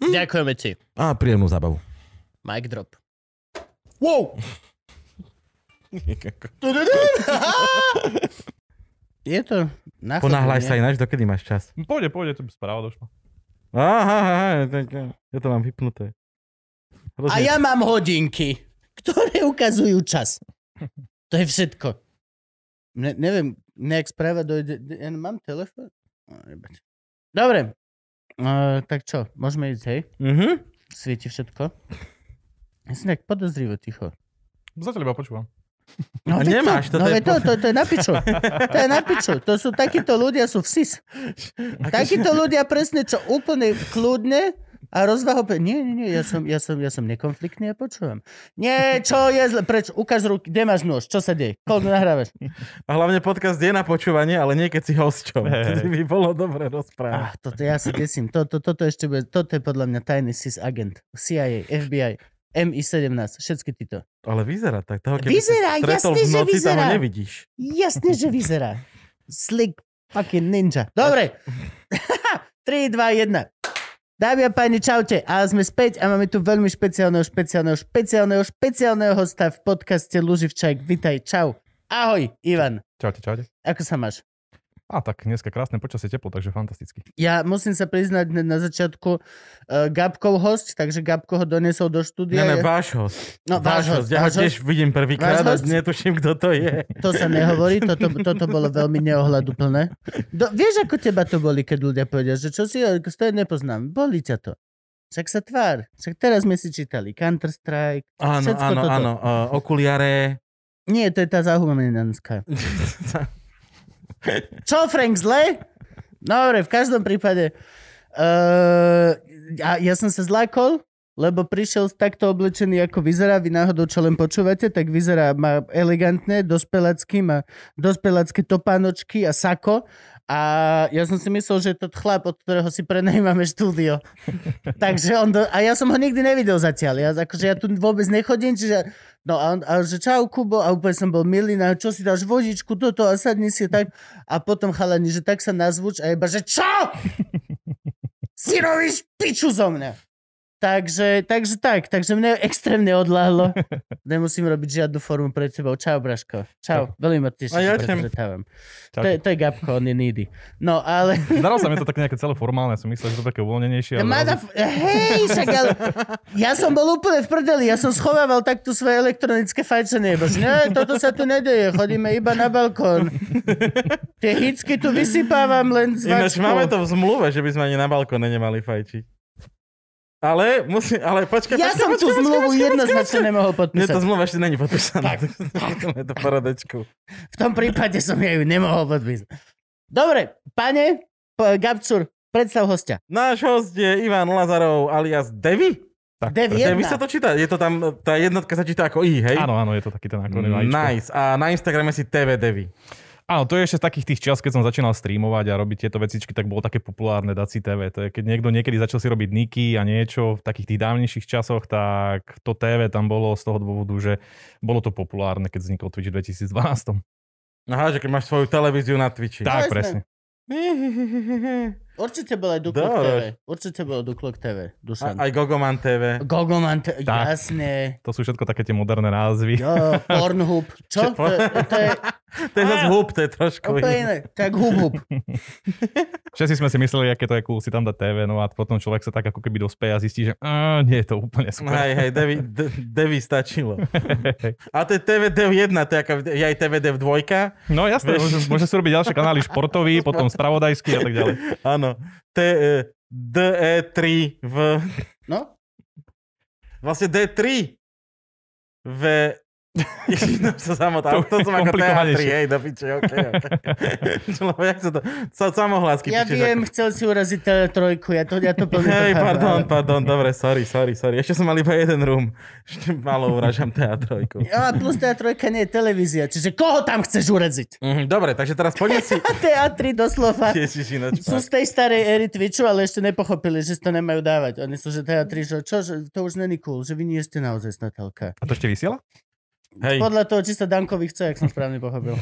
Hm? Ďakujeme ti. A príjemnú zábavu. Mic drop. Wow! Je to Ponáhľaj sa ináč, dokedy máš čas. Pôjde, pôjde, to by správa došla. Aha, aha, tak, ja to mám vypnuté. A ja mám hodinky, ktoré ukazujú čas. To je všetko. Ne, neviem, nejak správa dojde... Ja mám telefón? Jebať. Dobre. Uh, tak čo, môžeme ísť, hej? Mhm. Svieti všetko? Ja som nejak podozrivo ticho. Zatiaľ iba počúvam. No, A nemáš, to, no, je veď to, to, to je na piču. To je na piču. To sú, takíto ľudia sú v SIS. Takíto ľudia presne, čo úplne kľudne a rozvaho... Nie, nie, nie, ja som, ja som, ja som nekonfliktný a počúvam. Nie, čo je zle? Preč? Ukáž ruky, kde máš nôž? Čo sa deje? Koľko nahrávaš? A hlavne podcast je na počúvanie, ale nie keď si hosťom. Vtedy by bolo dobre rozprávať. Ah, toto ja sa desím. Toto, toto ešte bude, toto je podľa mňa tajný SIS agent. CIA, FBI, MI17, všetky títo. Ale vyzerá tak. Toho, keby Vyzerá, si stretol jasne, v že noci, ho vyzerá. nevidíš. Jasne, že vyzerá. Slick fucking ninja. Dobre. 3, 2, 1. Dámy a páni, čaute. A sme späť a máme tu veľmi špeciálneho, špeciálneho, špeciálneho, špeciálneho hosta v podcaste Luživčák. Vitaj, čau. Ahoj, Ivan. Čaute, čaute. Ako sa máš? A tak dneska krásne počasie, teplo, takže fantasticky. Ja musím sa priznať na začiatku uh, Gabkov host, takže Gabko ho doniesol do štúdia. Ne, ne, Ja- váš host. No, váš host, Ja ho váš host. tiež vidím prvýkrát a netuším, kto to je. To sa nehovorí, toto, toto bolo veľmi neohľaduplné. Do, vieš, ako teba to boli, keď ľudia povedia, že čo si, to je nepoznám. Boli ťa to. Však sa tvár. Však teraz sme si čítali Counter-Strike. Áno, áno, toto. áno. Uh, okuliare. Nie, to je tá zahumeninská. Čo, Frank, zle? Dobre, v každom prípade. Uh, ja, ja som sa zlákol, lebo prišiel takto oblečený, ako vyzerá. Vy náhodou, čo len počúvate, tak vyzerá, má elegantné, dospelácky, má dospelácké topánočky a sako. A ja som si myslel, že je to chlap, od ktorého si prenajímame štúdio. Takže on do... A ja som ho nikdy nevidel zatiaľ. Ja, akože ja tu vôbec nechodím, čiže... No a, on, a že čau Kubo, a úplne som bol milý, na čo si dáš vodičku, toto a sadni si tak. A potom chalani, že tak sa nazvuč a iba, že čo? si robíš piču zo mňa. Takže, takže tak, takže mne extrémne odláhlo. Nemusím robiť žiadnu formu pre tebou. Čau, Braško. Čau, veľmi ma teším, ja. To, je- to je Gabko, on je needy. No, ale... Zdalo sa mi to tak nejaké celé formálne, som myslel, že to také uvoľnenejšie. ale Mada, hej, však ale... Ja som bol úplne v prdeli, ja som schovával takto svoje elektronické fajčenie. Bože, nie, toto sa tu nedeje, chodíme iba na balkón. Tie hicky tu vysypávam len z Ináč máme to v zmluve, že by sme ani na balkóne nemali fajčiť. Ale, musí, ale počkaj, Ja počkaj, som počkaj, tú počkaj, zmluvu počkaj, jednoznačne nemohol Nie, tá podpísať. zmluva ešte není podpísaná. Tak, je to poradečku. V tom prípade som ja ju nemohol podpísať. Dobre, pane, p- Gabcur, predstav hostia. Náš host je Ivan Lazarov alias Devi. Tak. Devi jedna. sa to číta, je to tam, tá jednotka sa číta ako I, hej? Áno, áno, je to taký ten akronym. AIčko. Nice. A na Instagrame si TV Devi. Áno, to je ešte z takých tých čas, keď som začínal streamovať a robiť tieto vecičky, tak bolo také populárne dať si TV. To je, keď niekto niekedy začal si robiť niky a niečo v takých tých dávnejších časoch, tak to TV tam bolo z toho dôvodu, že bolo to populárne, keď vznikol Twitch v 2012. Aha, že keď máš svoju televíziu na Twitchi. Tak, presne. Určite bol aj Duklok. TV. Určite bol Duklok TV. A, Dušan. aj Gogoman TV. Gogoman, t- Tak. jasne. To sú všetko také tie moderné názvy. Jo, Pornhub. Čo? Čo? To, to je To je zase hub, to je trošku úplne iné. iné. Tak hub, hub. Všetci sme si mysleli, aké to je cool si tam dať TV, no a potom človek sa tak ako keby dospeje a zistí, že á, nie je to úplne super. Hej, hej, Devi, De- Devi stačilo. A to je TV Dev 1, to je, ako, je aj TV Dev 2. No jasné, môže, môže si robiť ďalšie kanály, športový, potom spravodajský a tak ďalej. Áno. T, e, DE3 v... No, Vlastne D3 v no, to, samotná, To to, som ako. TH3, hej, do piče, ok, ok. Sa to, sa samohlásky Ja píšeš viem, ako- chcel si uraziť Tele3, ja to, ja to plne Hej, to pardon, ale- pardon, dobre, sorry, sorry, sorry. Ešte som mal iba jeden room. Ešte malo uražam TH3. Ja, plus TA3 nie je televízia, čiže koho tam chceš uraziť? Mhm, dobre, takže teraz poďme si... TA3 doslova Ježiš, ináč, sú z tej starej éry Twitchu, ale ešte nepochopili, že si to nemajú dávať. Oni sú, že TA3, že čo, že to už není cool, že vy nie ste naozaj snatelka. A to ešte vysiela? Hej, Podľa toho, či sa Dankovi chce, ak som správne pochopil.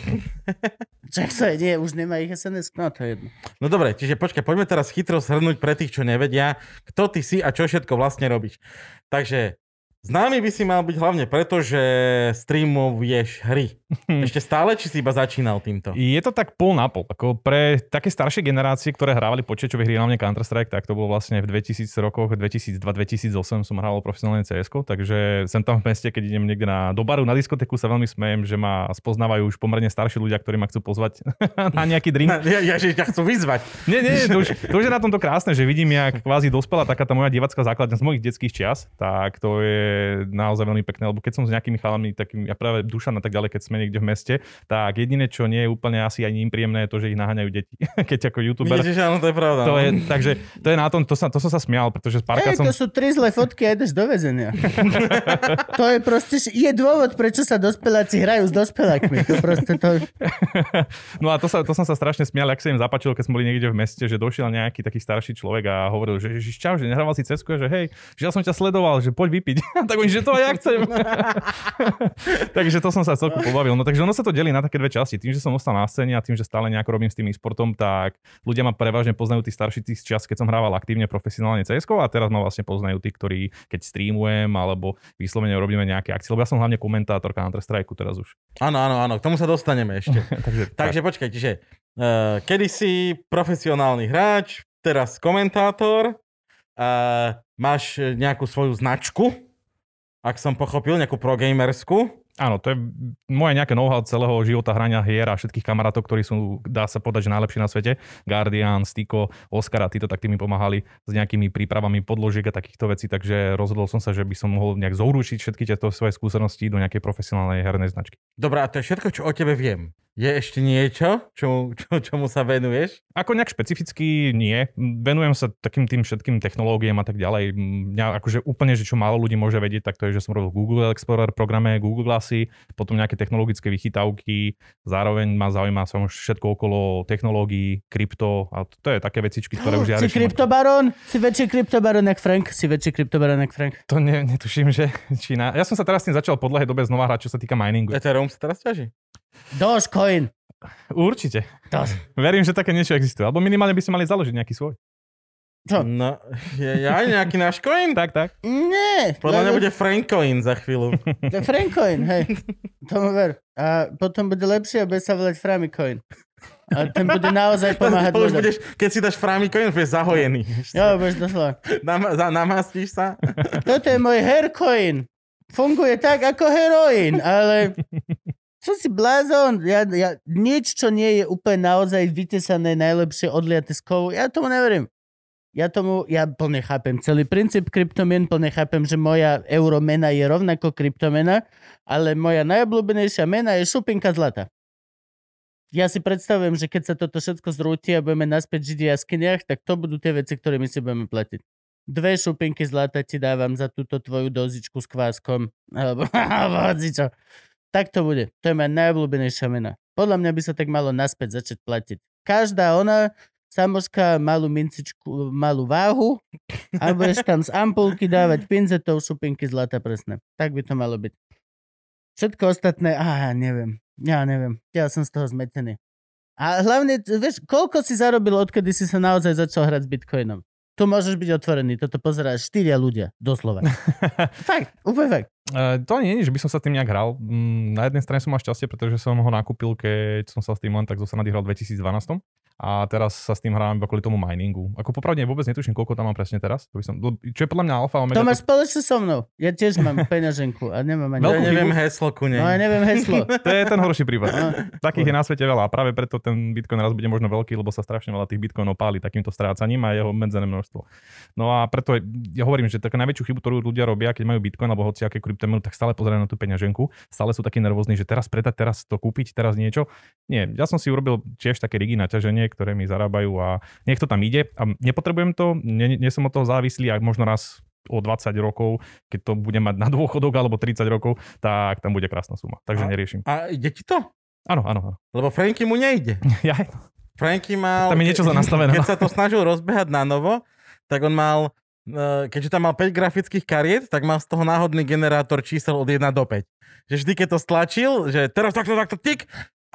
Čak sa nie, už nemá ich SNS, no to je jedno. no dobre, čiže počkaj, poďme teraz chytro shrnúť pre tých, čo nevedia, kto ty si a čo všetko vlastne robíš. Takže známy by si mal byť hlavne preto, že streamuješ hry. Ešte stále, či si iba začínal týmto? Je to tak pol na pol. Ako pre také staršie generácie, ktoré hrávali počítačové hry, hlavne Counter-Strike, tak to bolo vlastne v 2000 rokoch, 2002-2008 som hral profesionálne cs takže sem tam v meste, keď idem niekde na, do baru, na diskotéku, sa veľmi smejem, že ma spoznávajú už pomerne starší ľudia, ktorí ma chcú pozvať na nejaký drink. Ja, ja, že ťa chcú vyzvať. Nie, nie, to už, to už je na tomto krásne, že vidím, jak kvázi dospela taká tá moja divacká základňa z mojich detských čias, tak to je naozaj veľmi pekné, lebo keď som s nejakými chalami, takým, ja práve Dušan a tak ďalej, keď sme niekde v meste, tak jediné, čo nie je úplne asi ani im príjemné, je to, že ich naháňajú deti. keď ako youtuber. Vidíš, že áno, to je pravda. To no. je, takže to je na tom, to, sa, to som sa smial, pretože párkrát som... to sú tri zlé fotky a ideš do väzenia. to je proste, je dôvod, prečo sa dospeláci hrajú s dospelákmi. To proste to... No a to, sa, to som sa strašne smial, ak sa im zapačilo, keď sme boli niekde v meste, že došiel nejaký taký starší človek a hovoril, že Ježiš, čau, že nehrával si cesku, že hej, že ja som ťa sledoval, že poď vypiť. tak oni, že to aj ja chcem. takže to som sa celku pobavil. No takže ono sa to delí na také dve časti. Tým, že som ostal na scéne a tým, že stále nejako robím s tým e-sportom, tak ľudia ma prevažne poznajú tí starší tých čas, keď som hrával aktívne profesionálne cs a teraz ma vlastne poznajú tí, ktorí keď streamujem alebo vyslovene robíme nejaké akcie. Lebo ja som hlavne komentátor Counter-Strike teraz už. Áno, áno, áno, k tomu sa dostaneme ešte. takže, Takže počkaj, čiže uh, kedysi profesionálny hráč, teraz komentátor, uh, máš nejakú svoju značku, ak som pochopil, nejakú progamersku. Áno, to je moje nejaké know-how celého života hrania hier a všetkých kamarátov, ktorí sú, dá sa povedať, že najlepší na svete. Guardian, Stiko, Oscar a títo tak mi pomáhali s nejakými prípravami podložiek a takýchto vecí, takže rozhodol som sa, že by som mohol nejak zouručiť všetky tieto svoje skúsenosti do nejakej profesionálnej hernej značky. Dobre, a to je všetko, čo o tebe viem. Je ešte niečo, čomu, čo, čomu sa venuješ? Ako nejak špecificky nie. Venujem sa takým tým všetkým technológiám a tak ďalej. Mňa akože úplne, že čo málo ľudí môže vedieť, tak to je, že som robil Google Explorer programe, Google Glassy, potom nejaké technologické vychytávky. Zároveň ma zaujíma som všetko okolo technológií, krypto a to je také vecičky, ktoré už ja si kryptobaron? Si väčší kryptobaron jak Frank? Si väčší kryptobaron jak Frank? To ne, netuším, že Čína. Ja som sa teraz s tým začal po dlhej dobe znova hrať, čo sa týka miningu. Ethereum sa teraz ťaží? Dogecoin. Určite. Doge. Verím, že také niečo existuje. Alebo minimálne by si mali založiť nejaký svoj. Čo? No, je, aj nejaký náš coin? Tak, tak. Nie. Podľa mňa bude Francoin za chvíľu. To je Francoin, hej. Tomu ver. A potom bude lepšie a bude sa volať Framicoin. A ten bude naozaj pomáhať To budeš, keď si dáš Framicoin, budeš zahojený. Jo, budeš doslova. Nam, za, namastíš sa? Toto je môj haircoin. Funguje tak ako heroín, ale... Čo si blázon? Ja, ja, nič, čo nie je úplne naozaj vytesané najlepšie odliate z kovu, ja tomu neverím. Ja tomu, ja plne chápem celý princíp kryptomien, plne chápem, že moja euromena je rovnako kryptomena, ale moja najobľúbenejšia mena je šupinka zlata. Ja si predstavujem, že keď sa toto všetko zrúti a budeme naspäť žiť v jaskyniach, tak to budú tie veci, ktorými si budeme platiť. Dve šupinky zlata ti dávam za túto tvoju dozičku s kváskom. Alebo, alebo hocičo. Tak to bude. To je moja najobľúbenejšia mena. Podľa mňa by sa tak malo naspäť začať platiť. Každá ona, samoška, malú mincičku, malú váhu a budeš tam z ampulky dávať pinzetov šupinky zlata presne. Tak by to malo byť. Všetko ostatné, á, ja neviem. Ja neviem. Ja som z toho zmetený. A hlavne, vieš, koľko si zarobil, odkedy si sa naozaj začal hrať s Bitcoinom? Tu môžeš byť otvorený, toto pozeráš štyria ľudia, doslova. fakt, úplne fakt. Uh, to nie je, že by som sa tým nejak hral. Mm, na jednej strane som mal šťastie, pretože som ho nakúpil, keď som sa s tým len tak zo Sanady hral v 2012. a teraz sa s tým hrám iba kvôli tomu miningu. Ako popravde vôbec netuším, koľko tam mám presne teraz. To by som, čo je podľa mňa alfa omega. To máš spoločne so mnou. Ja tiež mám peňaženku a nemám ani... Ja neviem heslo ku nej. No ja neviem heslo. To je ten horší prípad. No. Takých je na svete veľa a práve preto ten Bitcoin raz bude možno veľký, lebo sa strašne veľa tých Bitcoinov páli takýmto strácaním a jeho medzené množstvo. No a preto ja hovorím, že taká najväčšiu chybu, ktorú ľudia robia, keď majú Bitcoin alebo hociaké kryptomenu, tak stále pozerajú na tú peňaženku. Stále sú takí nervózni, že teraz predať, teraz to kúpiť, teraz niečo. Nie, ja som si urobil tiež také rigy naťaženie, ktoré mi zarábajú a nech to tam ide. A nepotrebujem to, nie, nie som od toho závislý a možno raz o 20 rokov, keď to budem mať na dôchodok alebo 30 rokov, tak tam bude krásna suma. Takže A- neriešim. A ide ti to? Áno, áno, áno. Lebo Franky mu nejde. Ja, Franky mal... Tam je niečo za nastavené. Keď sa to snažil rozbehať na novo, tak on mal, eh, keďže tam mal 5 grafických kariet, tak mal z toho náhodný generátor čísel od 1 do 5. Že vždy, keď to stlačil, že teraz takto, takto, tik,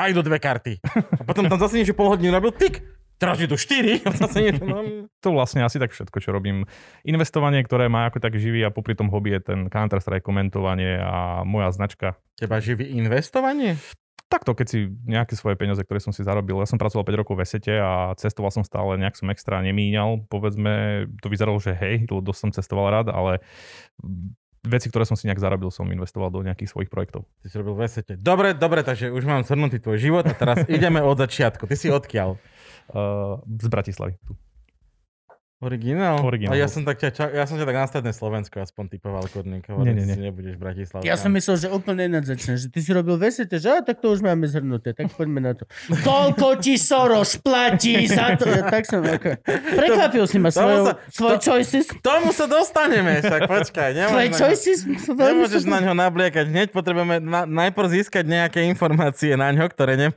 a idú dve karty. A potom tam zase niečo pol hodiny robil, tik, teraz idú 4. A zase niečo, no, to vlastne asi tak všetko, čo robím. Investovanie, ktoré má ako tak živý a popri tom hobby je ten Counter-Strike komentovanie a moja značka. teba živí investovanie? Takto, keď si nejaké svoje peniaze, ktoré som si zarobil, ja som pracoval 5 rokov v Esete a cestoval som stále, nejak som extra nemíňal. Povedzme, to vyzeralo, že hej, dosť som cestoval rád, ale veci, ktoré som si nejak zarobil, som investoval do nejakých svojich projektov. Ty si robil v esete. Dobre, dobre, takže už mám shrnutý tvoj život a teraz ideme od začiatku. Ty si odkiaľ? Uh, z Bratislavy. Tu. Originál? Originál. A ja som, tak ťa, ča- ja som ťa tak na stredné Slovensko aspoň typoval kodník. Nie, nie, nie. Si nebudeš Bratislava. Ja som myslel, že úplne ináč začne, že ty si robil vesete, že a, tak to už máme zhrnuté, tak poďme na to. Koľko ti Soros platí za to? Ja, tak som, okay. Prekvapil si ma svojou, sa- svoj to- choices. K tomu sa dostaneme, však počkaj. Na, choices nemôžeš na ňo nabliekať. Hneď potrebujeme na, najprv získať nejaké informácie na ňo, ktoré, ne,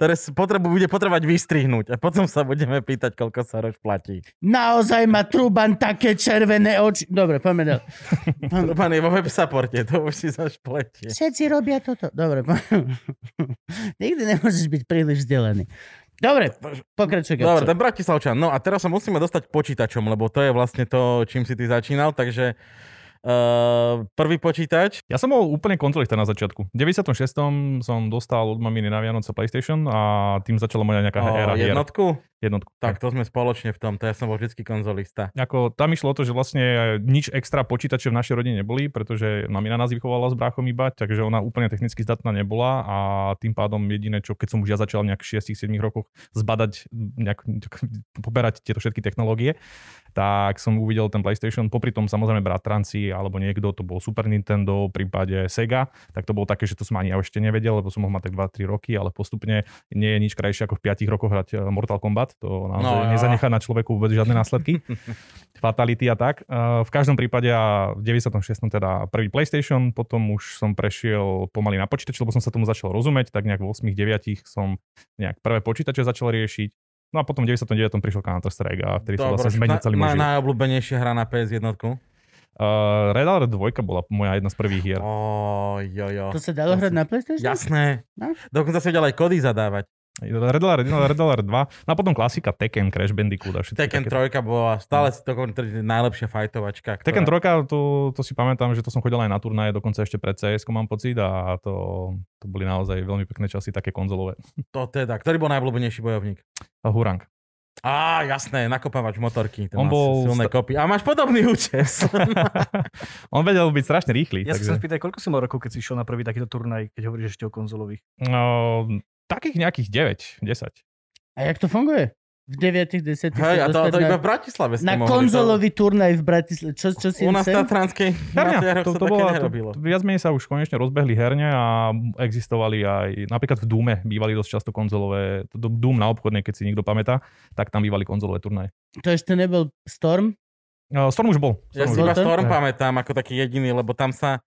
ktoré potrebu, bude potrebovať vystrihnúť. A potom sa budeme pýtať, koľko sa roč platí. Naozaj má Truban také červené oči. Dobre, poďme ďalej. Pán je vo web supporte, to už si zaš pletie. Všetci robia toto. Dobre, nikdy nemôžeš byť príliš vzdelaný. Dobre, pokračuj. Dobre, ten Bratislavčan. No a teraz sa musíme dostať počítačom, lebo to je vlastne to, čím si ty začínal, takže uh, prvý počítač. Ja som bol úplne kontrolista na začiatku. V 96. som dostal od maminy na Vianoce PlayStation a tým začala moja nejaká éra O, hier. jednotku? Jednotku. Tak to sme spoločne v tom, to ja som bol vždycky konzolista. Ako, tam išlo o to, že vlastne nič extra počítače v našej rodine neboli, pretože mamina nás vychovala s bráchom iba, takže ona úplne technicky zdatná nebola a tým pádom jediné, čo keď som už ja začal nejak v 6-7 rokoch zbadať, nejak, poberať tieto všetky technológie, tak som uvidel ten PlayStation, popri tom samozrejme bratranci alebo niekto, to bol Super Nintendo, v prípade Sega, tak to bolo také, že to som ani ja ešte nevedel, lebo som mohol mať tak 2-3 roky, ale postupne nie je nič krajšie ako v 5 rokoch hrať eh, Mortal Kombat, to naozaj No, jo. nezanechá na človeku vôbec žiadne následky. Fatality a tak. Eh, V každom prípade a v 96. teda prvý PlayStation, potom už som prešiel pomaly na počítač, lebo som sa tomu začal rozumieť, tak nejak v 8-9 som nejak prvé počítače začal riešiť. No a potom v 99. prišiel Counter-Strike a vtedy sa vlastne zmenil celý môj život. najobľúbenejšia hra na PS1. Uh, Red Alert 2 bola moja jedna z prvých hier. Ó, jo, jo. To sa dalo hrať na PlayStation? Jasné. No. Dokonca sa vedel aj kody zadávať. Red Alert 1, Red Alert 2. No a potom klasika Tekken, Crash Bandicoot a všetko. Tekken 3 bola stále si to najlepšia fajtovačka. Tekken ktorá- 3, to, to si pamätám, že to som chodil aj na turnaje, dokonca ešte pred cs mám pocit a to, to boli naozaj veľmi pekné časy, také konzolové. To teda. Ktorý bol najobľúbenejší bojovník? A Hurang. Á, jasné, nakopávač motorky. Ten On má bol silné sta- kopy. A máš podobný účes. On vedel byť strašne rýchly. Ja sa takže... chcem spýtať, koľko si mal rokov, keď si išiel na prvý takýto turnaj, keď hovoríš ešte o konzolových? no, takých nejakých 9, 10. A jak to funguje? V 9. 10. Hej, a to, to na, iba v Bratislave na konzolový turnaj v Bratislave. Čo, čo si To, u nás chcel? Tatranskej Herňa, to, sa to, bola, to, to, viac menej sa už konečne rozbehli herne a existovali aj, napríklad v Dúme bývali dosť často konzolové, to- to Doom na obchodnej, keď si niekto pamätá, tak tam bývali konzolové turnaje. To ešte nebol Storm? Uh, Storm už bol. Ja Storm si už iba bol. Storm pamätám ako taký jediný, lebo tam sa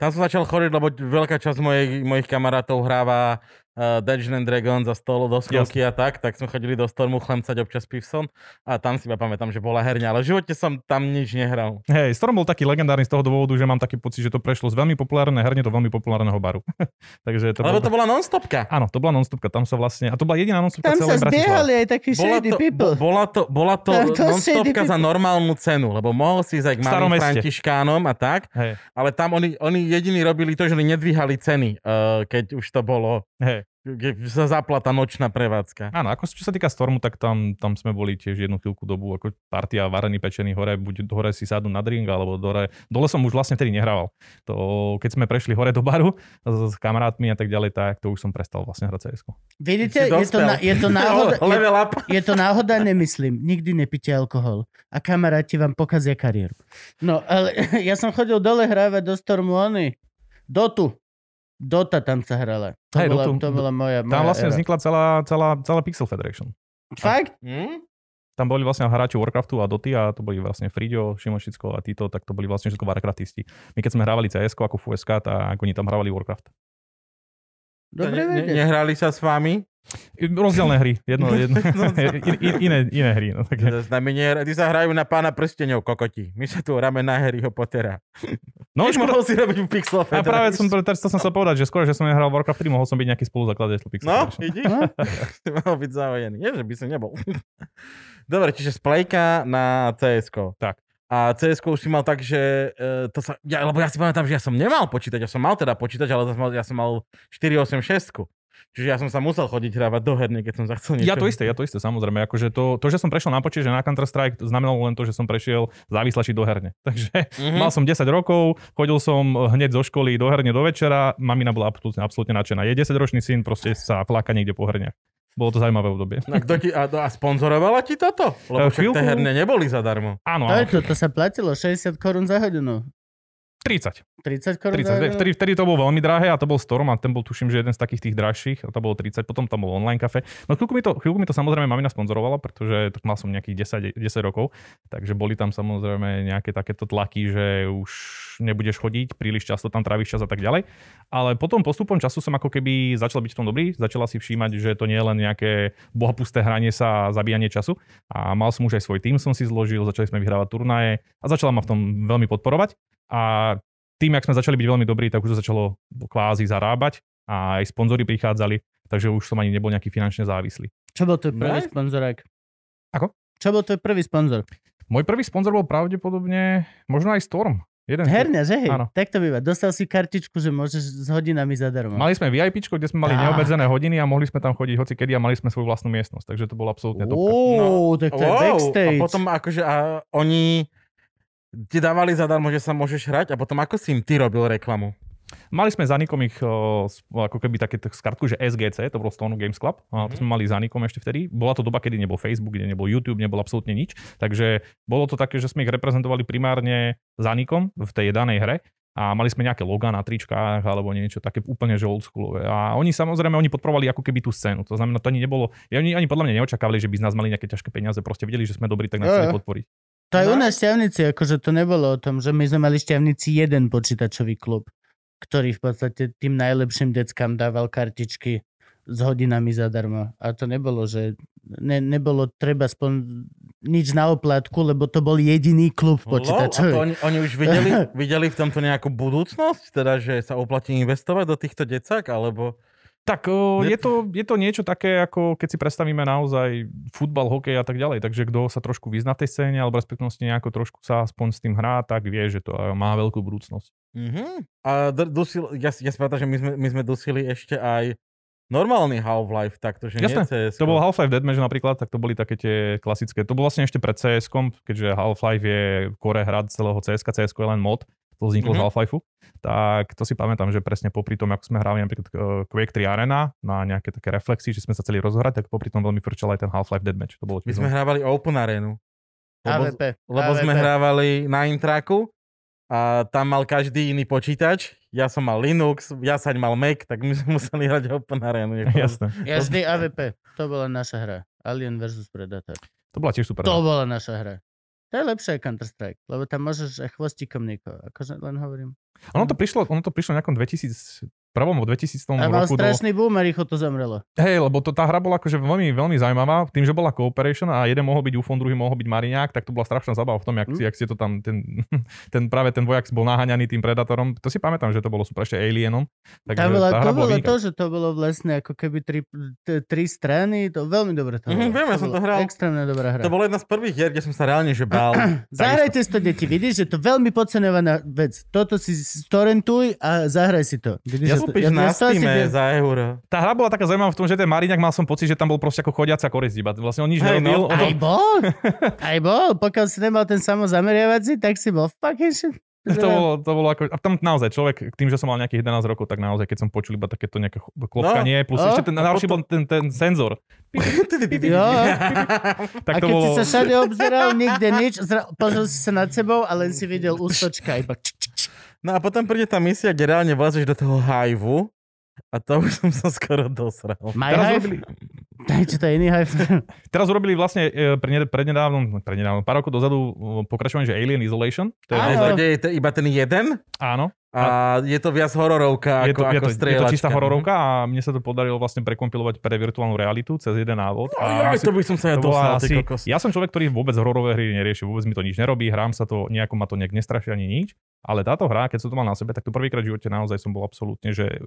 tam som začal choriť, lebo veľká časť mojich, mojich kamarátov hráva uh, Dungeons and Dragons a stolo do skovky a tak, tak sme chodili do Stormu chlemcať občas pivson a tam si iba pamätám, že bola herňa, ale v živote som tam nič nehral. Hej, Storm bol taký legendárny z toho dôvodu, že mám taký pocit, že to prešlo z veľmi populárnej herne do veľmi populárneho baru. Takže to Lebo bol... to bola non-stopka. Áno, to bola nonstopka, tam sa vlastne, a to bola jediná nonstopka Tam sa zbiehali aj takí Bola shady to, people. bo, bola to, bola to To- to non-stopka za normálnu cenu, lebo mohol si ísť aj k malým františkánom a tak, Hej, ale tam oni, oni jediní robili to, že oni nedvíhali ceny, uh, keď už to bolo hej. Keď sa zapla tá nočná prevádzka. Áno, ako čo sa týka Stormu, tak tam, tam sme boli tiež jednu chvíľku dobu, ako partia varený, pečený hore, buď hore si sadnú na drink, alebo dole, dole som už vlastne tedy nehrával. To, keď sme prešli hore do baru s, s kamarátmi a tak ďalej, tak to už som prestal vlastne hrať cs Vidíte, je to, na, je, to náhoda, je, je to náhoda, nemyslím. Nikdy nepite alkohol. A kamaráti vám pokazia kariéru. No, ale ja som chodil dole hrávať do Stormu Ony. Dotu. Dota tam sa hrala. To, Hej, bola, to bola moja, moja Tam vlastne era. vznikla celá, celá, celá Pixel Federation. Fakt? Hm? Tam boli vlastne hráči Warcraftu a Doty a to boli vlastne Fridio, Šimošicko a títo, tak to boli vlastne všetko Warcraftisti. My keď sme hrávali CS ako FUSK, tak oni tam hrávali Warcraft. Dobre ne, ne, nehrali sa s vami? Rozdielne hry, jedno, jedno, No, in, in, iné, iné hry. No, také. S nami nie, tí sa hrajú na pána prstenov, kokoti. My sa tu hráme na Harryho Pottera. No, Už mohol si robiť Pixel a práve som, to som sa povedať, že skôr, že som nehral Warcraft 3, mohol som byť nejaký spoluzakladateľ Pixel No, vidíš? Si mal byť zaujený. Nie, že by som nebol. Dobre, čiže splejka na cs Tak. A cs už si mal tak, že e, to sa, ja, lebo ja si pamätám, že ja som nemal počítať, ja som mal teda počítať, ale ja som mal 486. Čiže ja som sa musel chodiť hrávať do herne, keď som sa chcel niečo... Ja to isté, ja to isté, samozrejme. Akože to, to, že som prešiel na počítač na Counter-Strike, to znamenalo len to, že som prešiel závislači do herne. Takže Mhm. mal som 10 rokov, chodil som hneď zo školy do herne do večera, mamina bola absolútne, absolútne nadšená. Je 10-ročný syn, proste sa fláka niekde po herne. Bolo to zaujímavé obdobie. A, kto ti, a, a sponzorovala ti toto? Lebo Eh, však tie herne neboli zadarmo. Áno, To, je áno. to, to sa platilo 60 korún za hodinu. 30. 30 korún za 30. hodinu? Vtedy, vtedy to bolo veľmi drahé a to bol Storm a ten bol tuším, že jeden z takých tých drahších a to bolo 30, potom tam bol online kafe. No chvíľku mi to, chvíľku mi to samozrejme mamina sponzorovala, pretože to mal som nejakých 10, 10 rokov, takže boli tam samozrejme nejaké takéto tlaky, že už nebudeš chodiť, príliš často tam tráviš čas a tak ďalej. Ale potom postupom času som ako keby začal byť v tom dobrý, začala si všímať, že to nie je len nejaké bohapusté hranie sa a zabíjanie času. A mal som už aj svoj tým som si zložil, začali sme vyhrávať turnaje a začala ma v tom veľmi podporovať. A tým, jak sme začali byť veľmi dobrí, tak už to začalo kvázi zarábať a aj sponzory prichádzali, takže už som ani nebol nejaký finančne závislý. Čo bol tvoj prvý Ne? sponzorák? Ako? Čo bol tvoj prvý sponzor? Môj prvý sponzor bol pravdepodobne možno aj Storm. Jeden Herňa, že hej? Áno. Tak to býva. Dostal si kartičku, že môžeš s hodinami zadarmo. Mali sme VIP, kde sme mali Tak. neobmedzené hodiny a mohli sme tam chodiť hoci kedy a mali sme svoju vlastnú miestnosť, takže to bolo absolútne top. Ó, tak to je backstage. a potom akože a oni ti dávali zadarmo, že sa môžeš hrať a potom ako si im ty robil reklamu? Mali sme za Nikom ich o, ako keby také tak skartku, že SGC, to bolo Stone Games Club. A to sme mali za Nikom ešte vtedy. Bola to doba, kedy nebol Facebook, kde nebol YouTube, nebol absolútne nič. Takže bolo to také, že sme ich reprezentovali primárne za Nikom v tej danej hre a mali sme nejaké logá na tričkách alebo niečo také úplne že oldschoolové. A oni samozrejme, oni podporovali ako keby tú scénu. To znamená, to ani nebolo, oni ani podľa mňa neočakávali, že by z nás mali nejaké ťažké peniaze, proste vedeli, že sme dobrí, tak nás chceli podporiť. To aj u No. nás šťavnici, akože to nebolo o tom, že my sme mali šťavnici jeden počítačový klub, ktorý v podstate tým najlepším deckám dával kartičky s hodinami zadarmo. A to nebolo, že ne, nebolo treba spon... nič na oplatku, lebo to bol jediný klub počítačový. oni, oni už videli, videli v tomto nejakú budúcnosť? Teda, že sa oplatí investovať do týchto decák? Alebo... Tak o, Ne- je, to, je to niečo také, ako keď si predstavíme naozaj futbal, hokej a tak ďalej. Takže kto sa trošku vyzná v tej scéne, alebo respektíve nejako trošku sa aspoň s tým hrá, tak vie, že to eh, má veľkú budúcnosť. Mhm. A d- dusil, ja, ja si pamätám, že my sme, my sme dusili ešte aj normálny Half-Life, takto, že Jasné, nie CS. To bol Half-Life Deathmatch napríklad, tak to boli také tie klasické. To bolo vlastne ešte pred cs keďže Half-Life je core hrad celého CS, CS je len mod, to vzniklo Mhm. z Half-Lifeu. Tak to si pamätám, že presne popri tom, ako sme hrali napríklad eh, Quake 3 Arena na nejaké také reflexy, že sme sa chceli rozhrať, tak popri tom veľmi frčal aj ten Half-Life Deathmatch. To bolo My sme hrávali Open Arenu. Lebo, AVP. lebo sme AVP. hrávali na Intraku a tam mal každý iný počítač. Ja som mal Linux, Jasaň mal Mac, tak my sme museli hrať Open Arenu. Jasné. Ja vždy AVP. To bola naša hra. Alien vs Predator. To bola tiež super. To hra. bola naša hra. To je lepšie Counter-Strike, lebo tam môžeš chvostíkom niekoho. Akože len hovorím. Ono to prišlo, ono to prišlo v nejakom 2000, prvom alebo 2000 A mal roku. Do, strašný boom rýchlo to zamrelo. hej, lebo to, tá hra bola akože veľmi, veľmi zaujímavá, tým, že bola cooperation a jeden mohol byť UFO, druhý mohol byť Mariňák, tak to bola strašná zabava v tom, jak, Mm. si, jak si to tam, ten, ten, práve ten vojak bol naháňaný tým Predatorom. To si pamätám, že to bolo super ešte Alienom. Takže bola, tá to bolo to, vynikajúca. že to bolo vlastne ako keby tri, tri strany, to veľmi dobre to Mhm, bolo. viem, ja som to hral. Extrémne dobrá hra. To bola jedna z prvých hier, kde som sa reálne že bál. Zahrajte si to, deti, vidíš, že to veľmi podceňovaná vec. Toto si storentuj a zahraj si to. Vidíš, Ja že Kúpiš na to asi Steam viem. za euro. Tá hra bola taká zaujímavá v tom, že ten Mariňak mal som pocit, že tam bol proste ako chodiaca korisť iba. Vlastne on nič Hej, nerobil. no. on- Aj bol? Aj bol? Pokiaľ si nemal ten samozameriavací, tak si bol fucking shit. To bolo, to bolo ako, a tam naozaj človek, tým, že som mal nejakých 11 rokov, tak naozaj, keď som počul iba takéto nejaké klopkanie, plus No. ešte ten najhorší bol ten, ten senzor. Tak a to keď bolo... si sa všade obzeral, nikde nič, zra- pozrel si sa nad sebou a len si videl ústočka iba No a potom príde tá misia, kde reálne vlezeš do toho hajvu a to už som sa skoro dosral. My Teraz hive? urobili, čo to je iný hive? teraz urobili vlastne e, pre- prednedávnom, prednedávnom, pár rokov dozadu e, pokračovanie, že Alien Isolation. To je, Áno. Kde je to iba ten jeden áno. A je to viac hororovka Je to, ako, je, ako to, je to strieľačka. čistá hororovka a mne sa to podarilo vlastne prekompilovať pre virtuálnu realitu cez jeden návod. Aj, A to by som sa ja dostal, asi, kokos. ja som človek, ktorý vôbec hororové hry nerieši, vôbec mi to nič nerobí, hrám sa to, nejako ma to nejak nestraší ani nič. Ale táto hra, keď som to mal na sebe, tak to prvýkrát v živote naozaj som bol absolútne, že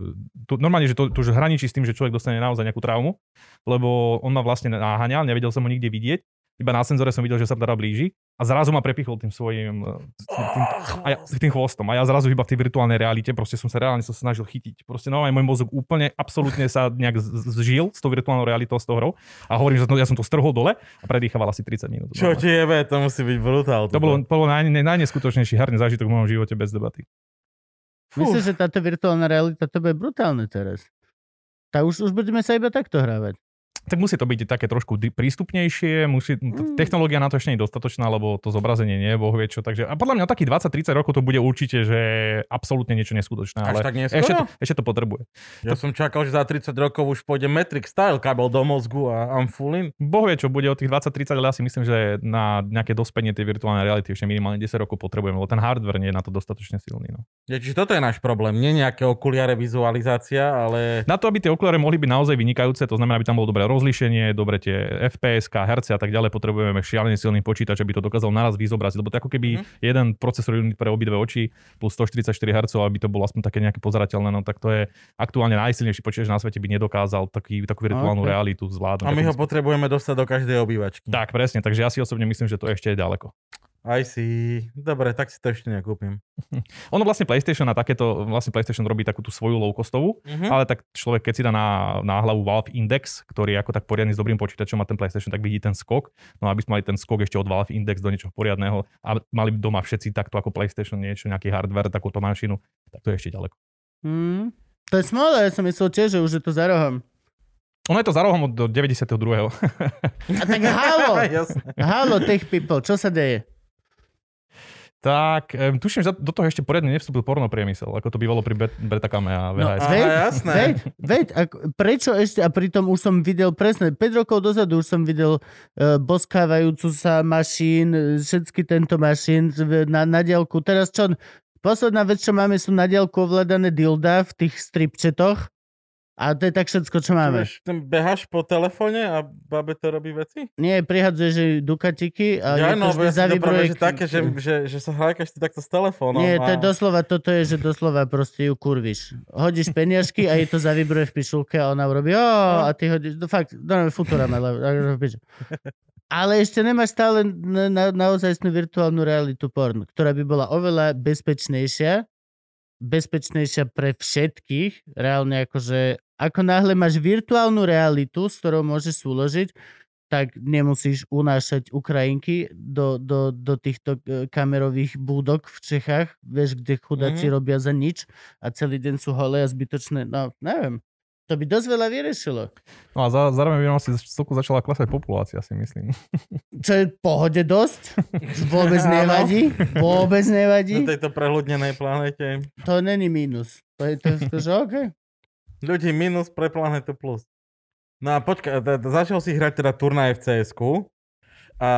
tu, normálne, že to, to už hraničí s tým, že človek dostane naozaj nejakú traumu, lebo on ma vlastne naháňal, nevedel som ho nikde vidieť, iba na senzore som videl, že sa teda blíži a zrazu ma prepichol tým svojím eh, tým, a ja, tým chvostom. A ja zrazu iba v tej virtuálnej realite proste som sa reálne sa snažil chytiť. Proste no aj môj mozog úplne, absolútne sa nejak zžil s tou virtuálnou realitou s tou hrou. A hovorím, že ja som to strhol dole a predýchaval asi 30 minút. Čo ti jebe, to musí byť brutál. To bolo, to bolo naj, naj, najneskutočnejší herný zážitok v mojom živote bez debaty. Myslím, že táto virtuálna realita, to bude brutálne teraz. Tak už, už budeme sa iba takto hrávať. Tak musí to byť také trošku prístupnejšie, musí, Mm. technológia na to ešte nie je dostatočná, lebo to zobrazenie nie je boh vie čo. Takže, a podľa mňa takých 20-30 rokov to bude určite, že absolútne niečo neskutočné. Až Ale tak neskoro? ešte, to, ešte to potrebuje. Ja som čakal, že za 30 rokov už pôjde Matrix style kábel do mozgu a I'm full in. Boh vie, čo bude od tých 20-30, ale ja si myslím, že na nejaké dospenie tej virtuálnej reality ešte minimálne 10 rokov potrebujeme, lebo ten hardware nie je na to dostatočne silný. No. Ja, čiže toto je náš problém. Nie nejaké okuliare vizualizácia, ale... Na to, aby tie okuliare mohli byť naozaj vynikajúce, to znamená, aby tam bolo dobré rozlíšenie, dobre tie FPS, herce a tak ďalej, potrebujeme šialene silný počítač, aby to dokázal naraz vyzobraziť, lebo to ako keby Mhm. jeden procesor unit pre obidve oči plus 144 Hz, aby to bolo aspoň také nejaké pozerateľné, no tak to je aktuálne najsilnejší počítač na svete by nedokázal taký, takú virtuálnu Ok. realitu zvládnuť. A my ho potrebujeme dostať do každej obývačky. Tak, presne, takže ja si osobne myslím, že to ešte je ďaleko. Aj si... Dobre, tak si to ešte nekúpim. Ono vlastne PlayStation na takéto, vlastne PlayStation robí takú tú svoju low-costovú, Mhm. ale tak človek, keď si dá na, na hlavu Valve Index, ktorý je ako tak poriadny s dobrým počítačom a ten PlayStation, tak vidí ten skok. No aby sme mali ten skok ešte od Valve Index do niečoho poriadneho a mali doma všetci takto ako PlayStation niečo, nejaký hardware, takúto mašinu, tak to je ešte ďaleko. Hmm. To je smola, ja som myslel tiež, že už je to za rohom. Ono je to za rohom od 92. A tak halo, halo tech people, čo sa deje? Tak, um, tuším, že do toho ešte poriadne nevstúpil porno priemysel, ako to bývalo pri Bet- Betacame a VHS. Veď, jasné. Veď, veď, ako, prečo ešte, a pritom už som videl presne, 5 rokov dozadu už som videl uh, boskávajúcu sa mašín, eh, všetky tento mašín na, na diaľku. Teraz čo, posledná vec, čo máme, sú na diaľku ovládané dilda v tých stripčetoch. A to je tak všetko, čo máme. Vieš, behaš po telefóne a babe to robí veci? Nie, prihadzuje, že dukatiky a Ja, no, ja zavibruje. práve, že také, že, že, že sa hrákaš ty takto s telefónom. Nie, to je a... doslova, toto je, že doslova proste ju kurvíš. Hodíš peniažky a jej to zavibruje v pišulke a ona urobí o, a ty hodíš, no fakt, no, futurama, ale, ale ešte nemáš stále na, na, naozajstnú virtuálnu realitu porn, ktorá by bola oveľa bezpečnejšia, bezpečnejšia pre všetkých, reálne akože, ako náhle máš virtuálnu realitu, s ktorou môžeš súložiť, tak nemusíš unášať Ukrajinky do, do, do týchto e, kamerových búdok v Čechách, vieš, kde chudáci Mhm. robia za nič a celý deň sú holé a zbytočné, no neviem. To by dosť veľa vyriešilo. No a za, zároveň by nám asi celku začala klesať populácia, si myslím. Čo je v pohode dosť, vôbec nevadí, vôbec Na nevadí, tejto preľudnenej planete. to není mínus. To je to, že okay. Ľudí minus pre planetu plus. No a počkaj, t- t- začal si hrať teda turnaje v cs a,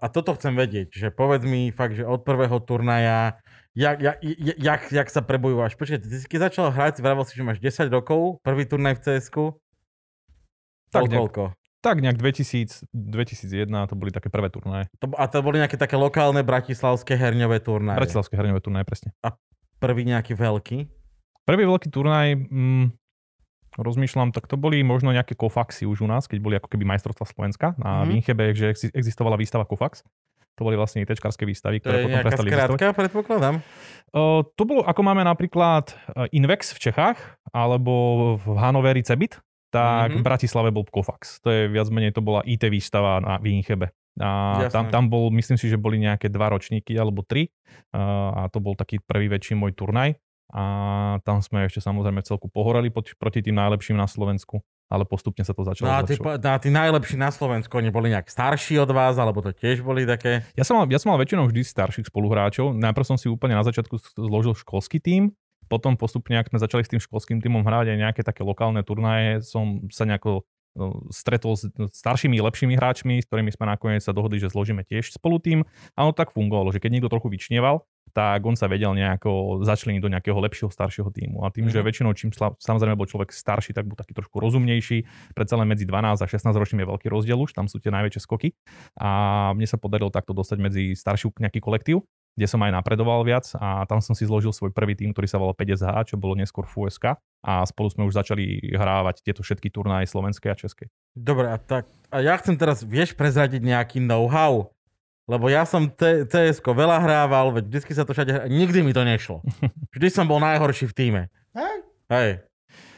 a toto chcem vedieť, že povedz mi fakt, že od prvého turnaja, jak, jak, jak, jak sa prebojúvaš. Počkaj, ty si keď začal hrať, si vravel si, že máš 10 rokov, prvý turnaj v cs Tak koľko? Tak nejak 2000, 2001 to boli také prvé turnaje. To, a to boli nejaké také lokálne bratislavské herňové turnaje. Bratislavské herňové turnaje, presne. Prvý nejaký veľký. Prvý veľký turnaj, mm, rozmýšľam, tak to boli možno nejaké kofaxy už u nás, keď boli ako keby majstrovstva Slovenska na Mhm. mm-hmm. Vinchebe, že exi- existovala výstava Kofax. To boli vlastne ITčkarské výstavy, To ktoré je potom prestali skrátka, predpokladám. Uh, to bolo, ako máme napríklad uh, Invex v Čechách, alebo v Hanoveri Cebit, tak Mhm. v Bratislave bol Kofax. To je viac menej, to bola IT výstava na Vínchebe. A tam, tam bol, myslím si, že boli nejaké dva ročníky alebo tri. Uh, a to bol taký prvý väčší môj turnaj. A tam sme ešte samozrejme celku pohoreli proti, proti tým najlepším na Slovensku. Ale postupne sa to začalo No a tí, zlepšovať. a tí najlepší na Slovensku, oni boli nejak starší od vás, alebo to tiež boli také... Ja som, mal, ja som mal väčšinou vždy starších spoluhráčov. Najprv som si úplne na začiatku zložil školský tím, potom postupne, ak sme začali s tým školským týmom hrať aj nejaké také lokálne turnaje, som sa nejako no, stretol s staršími, lepšími hráčmi, s ktorými sme nakoniec sa dohodli, že zložíme tiež spolu tým. A ono tak fungovalo, že keď niekto trochu vyčnieval, tak on sa vedel nejako začleniť do nejakého lepšieho, staršieho týmu. A tým, že Mhm. väčšinou čím sla- samozrejme bol človek starší, tak bol taký trošku rozumnejší. Predsa len medzi 12 a 16 ročným je veľký rozdiel už, tam sú tie najväčšie skoky. A mne sa podarilo takto dostať medzi staršiu nejaký kolektív, kde som aj napredoval viac a tam som si zložil svoj prvý tým, ktorý sa volal 5SH, čo bolo neskôr FUSK a spolu sme už začali hrávať tieto všetky turnaje slovenskej a českej. Dobre, a, tak, a ja chcem teraz, vieš prezradiť nejaký know-how? Lebo ja som T- CS-ko veľa hrával, veď vždy sa to všade. Nikdy mi to nešlo. Vždy som bol najhorší v týme. Hej. Hej.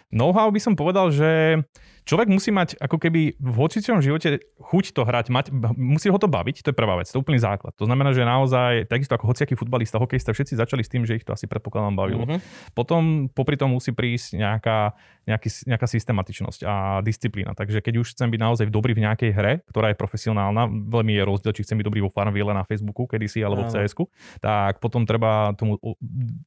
Know-how by som povedal, že človek musí mať ako keby v hocicom živote chuť to hrať, mať, musí ho to baviť, to je prvá vec, to je úplný základ. To znamená, že naozaj, takisto ako hociaký futbalista, hokejista, všetci začali s tým, že ich to asi predpokladám bavilo. Mhm. Potom popri tom musí prísť nejaká, nejaký, nejaká systematičnosť a disciplína. Takže keď už chcem byť naozaj dobrý v nejakej hre, ktorá je profesionálna, veľmi je rozdiel, či chcem byť dobrý vo Farmville na Facebooku kedysi alebo v cs tak potom treba tomu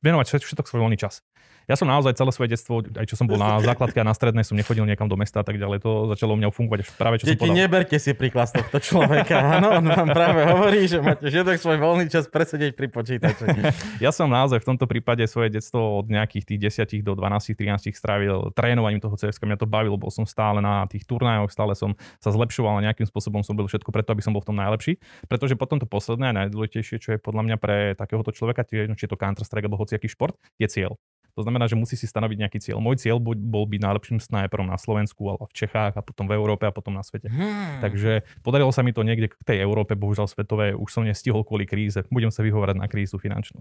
venovať všet- všetok svoj voľný čas. Ja som naozaj celé svoje detstvo, aj čo som bol na základke a na strednej, som nechodil niekam do mesta a tak ďalej. To začalo u mňa fungovať až práve čo som Deti, povedal. neberte si príklad z tohto človeka. Áno, on vám práve hovorí, že máte všetok svoj voľný čas presedieť pri počítači. Ja som naozaj v tomto prípade svoje detstvo od nejakých tých 10 do 12, 13 strávil trénovaním toho CS. Mňa to bavilo, bol som stále na tých turnajoch, stále som sa zlepšoval a nejakým spôsobom som bol všetko preto, aby som bol v tom najlepší. Pretože potom to posledné a najdôležitejšie, čo je podľa mňa pre takéhoto človeka, či je- to Counter-Strike alebo hociaký šport, je cieľ. To znamená, že musí si stanoviť nejaký cieľ. Môj cieľ bol, byť najlepším snajperom na Slovensku, v Čechách a potom v Európe a potom na svete. Hmm. Takže podarilo sa mi to niekde k tej Európe, bohužiaľ svetové, už som nestihol kvôli kríze. Budem sa vyhovárať na krízu finančnú.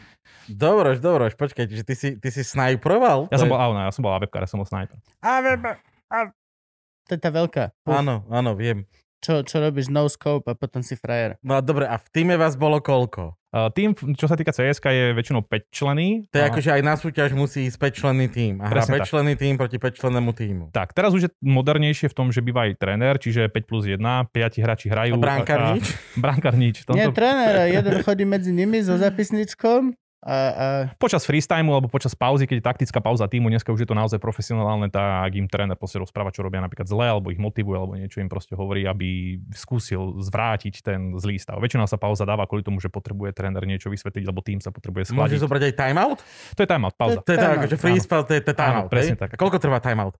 Dobroš, dobroš, počkaj, že ty si, ty si snajproval? Ja som bol, áno, ja som bol AWP, ja som bol sniper. A, a, a, to je tá veľká. Áno, áno, viem. Čo, čo robíš no scope a potom si frajer. No a dobre, a v týme vás bolo koľko? Uh, tým, čo sa týka CSK, je väčšinou 5 členy. To je A- ako, že aj na súťaž musí ísť 5 členný tým. A hrá Presne 5 tak. členný tým proti 5 člennému týmu. Tak, teraz už je modernejšie v tom, že býva aj tréner, čiže 5 plus 1, 5 hráči hrajú. A bránkar nič? Bránkar nič. V Nie, tomto, trénera, jeden chodí medzi nimi so zapisničkom počas freestymu alebo počas pauzy, keď je taktická pauza týmu, dneska už je to naozaj profesionálne, tak im tréner proste rozpráva, čo robia napríklad zle, alebo ich motivuje, alebo niečo im proste hovorí, aby skúsil zvrátiť ten zlý stav. Väčšinou sa pauza dáva kvôli tomu, že potrebuje tréner niečo vysvetliť, lebo tým sa potrebuje Môže schladiť. zobrať aj timeout? To je timeout, pauza. To je tak, Timeout, akože free spell, to je, to je timeout. Áno, presne tak. A koľko trvá timeout?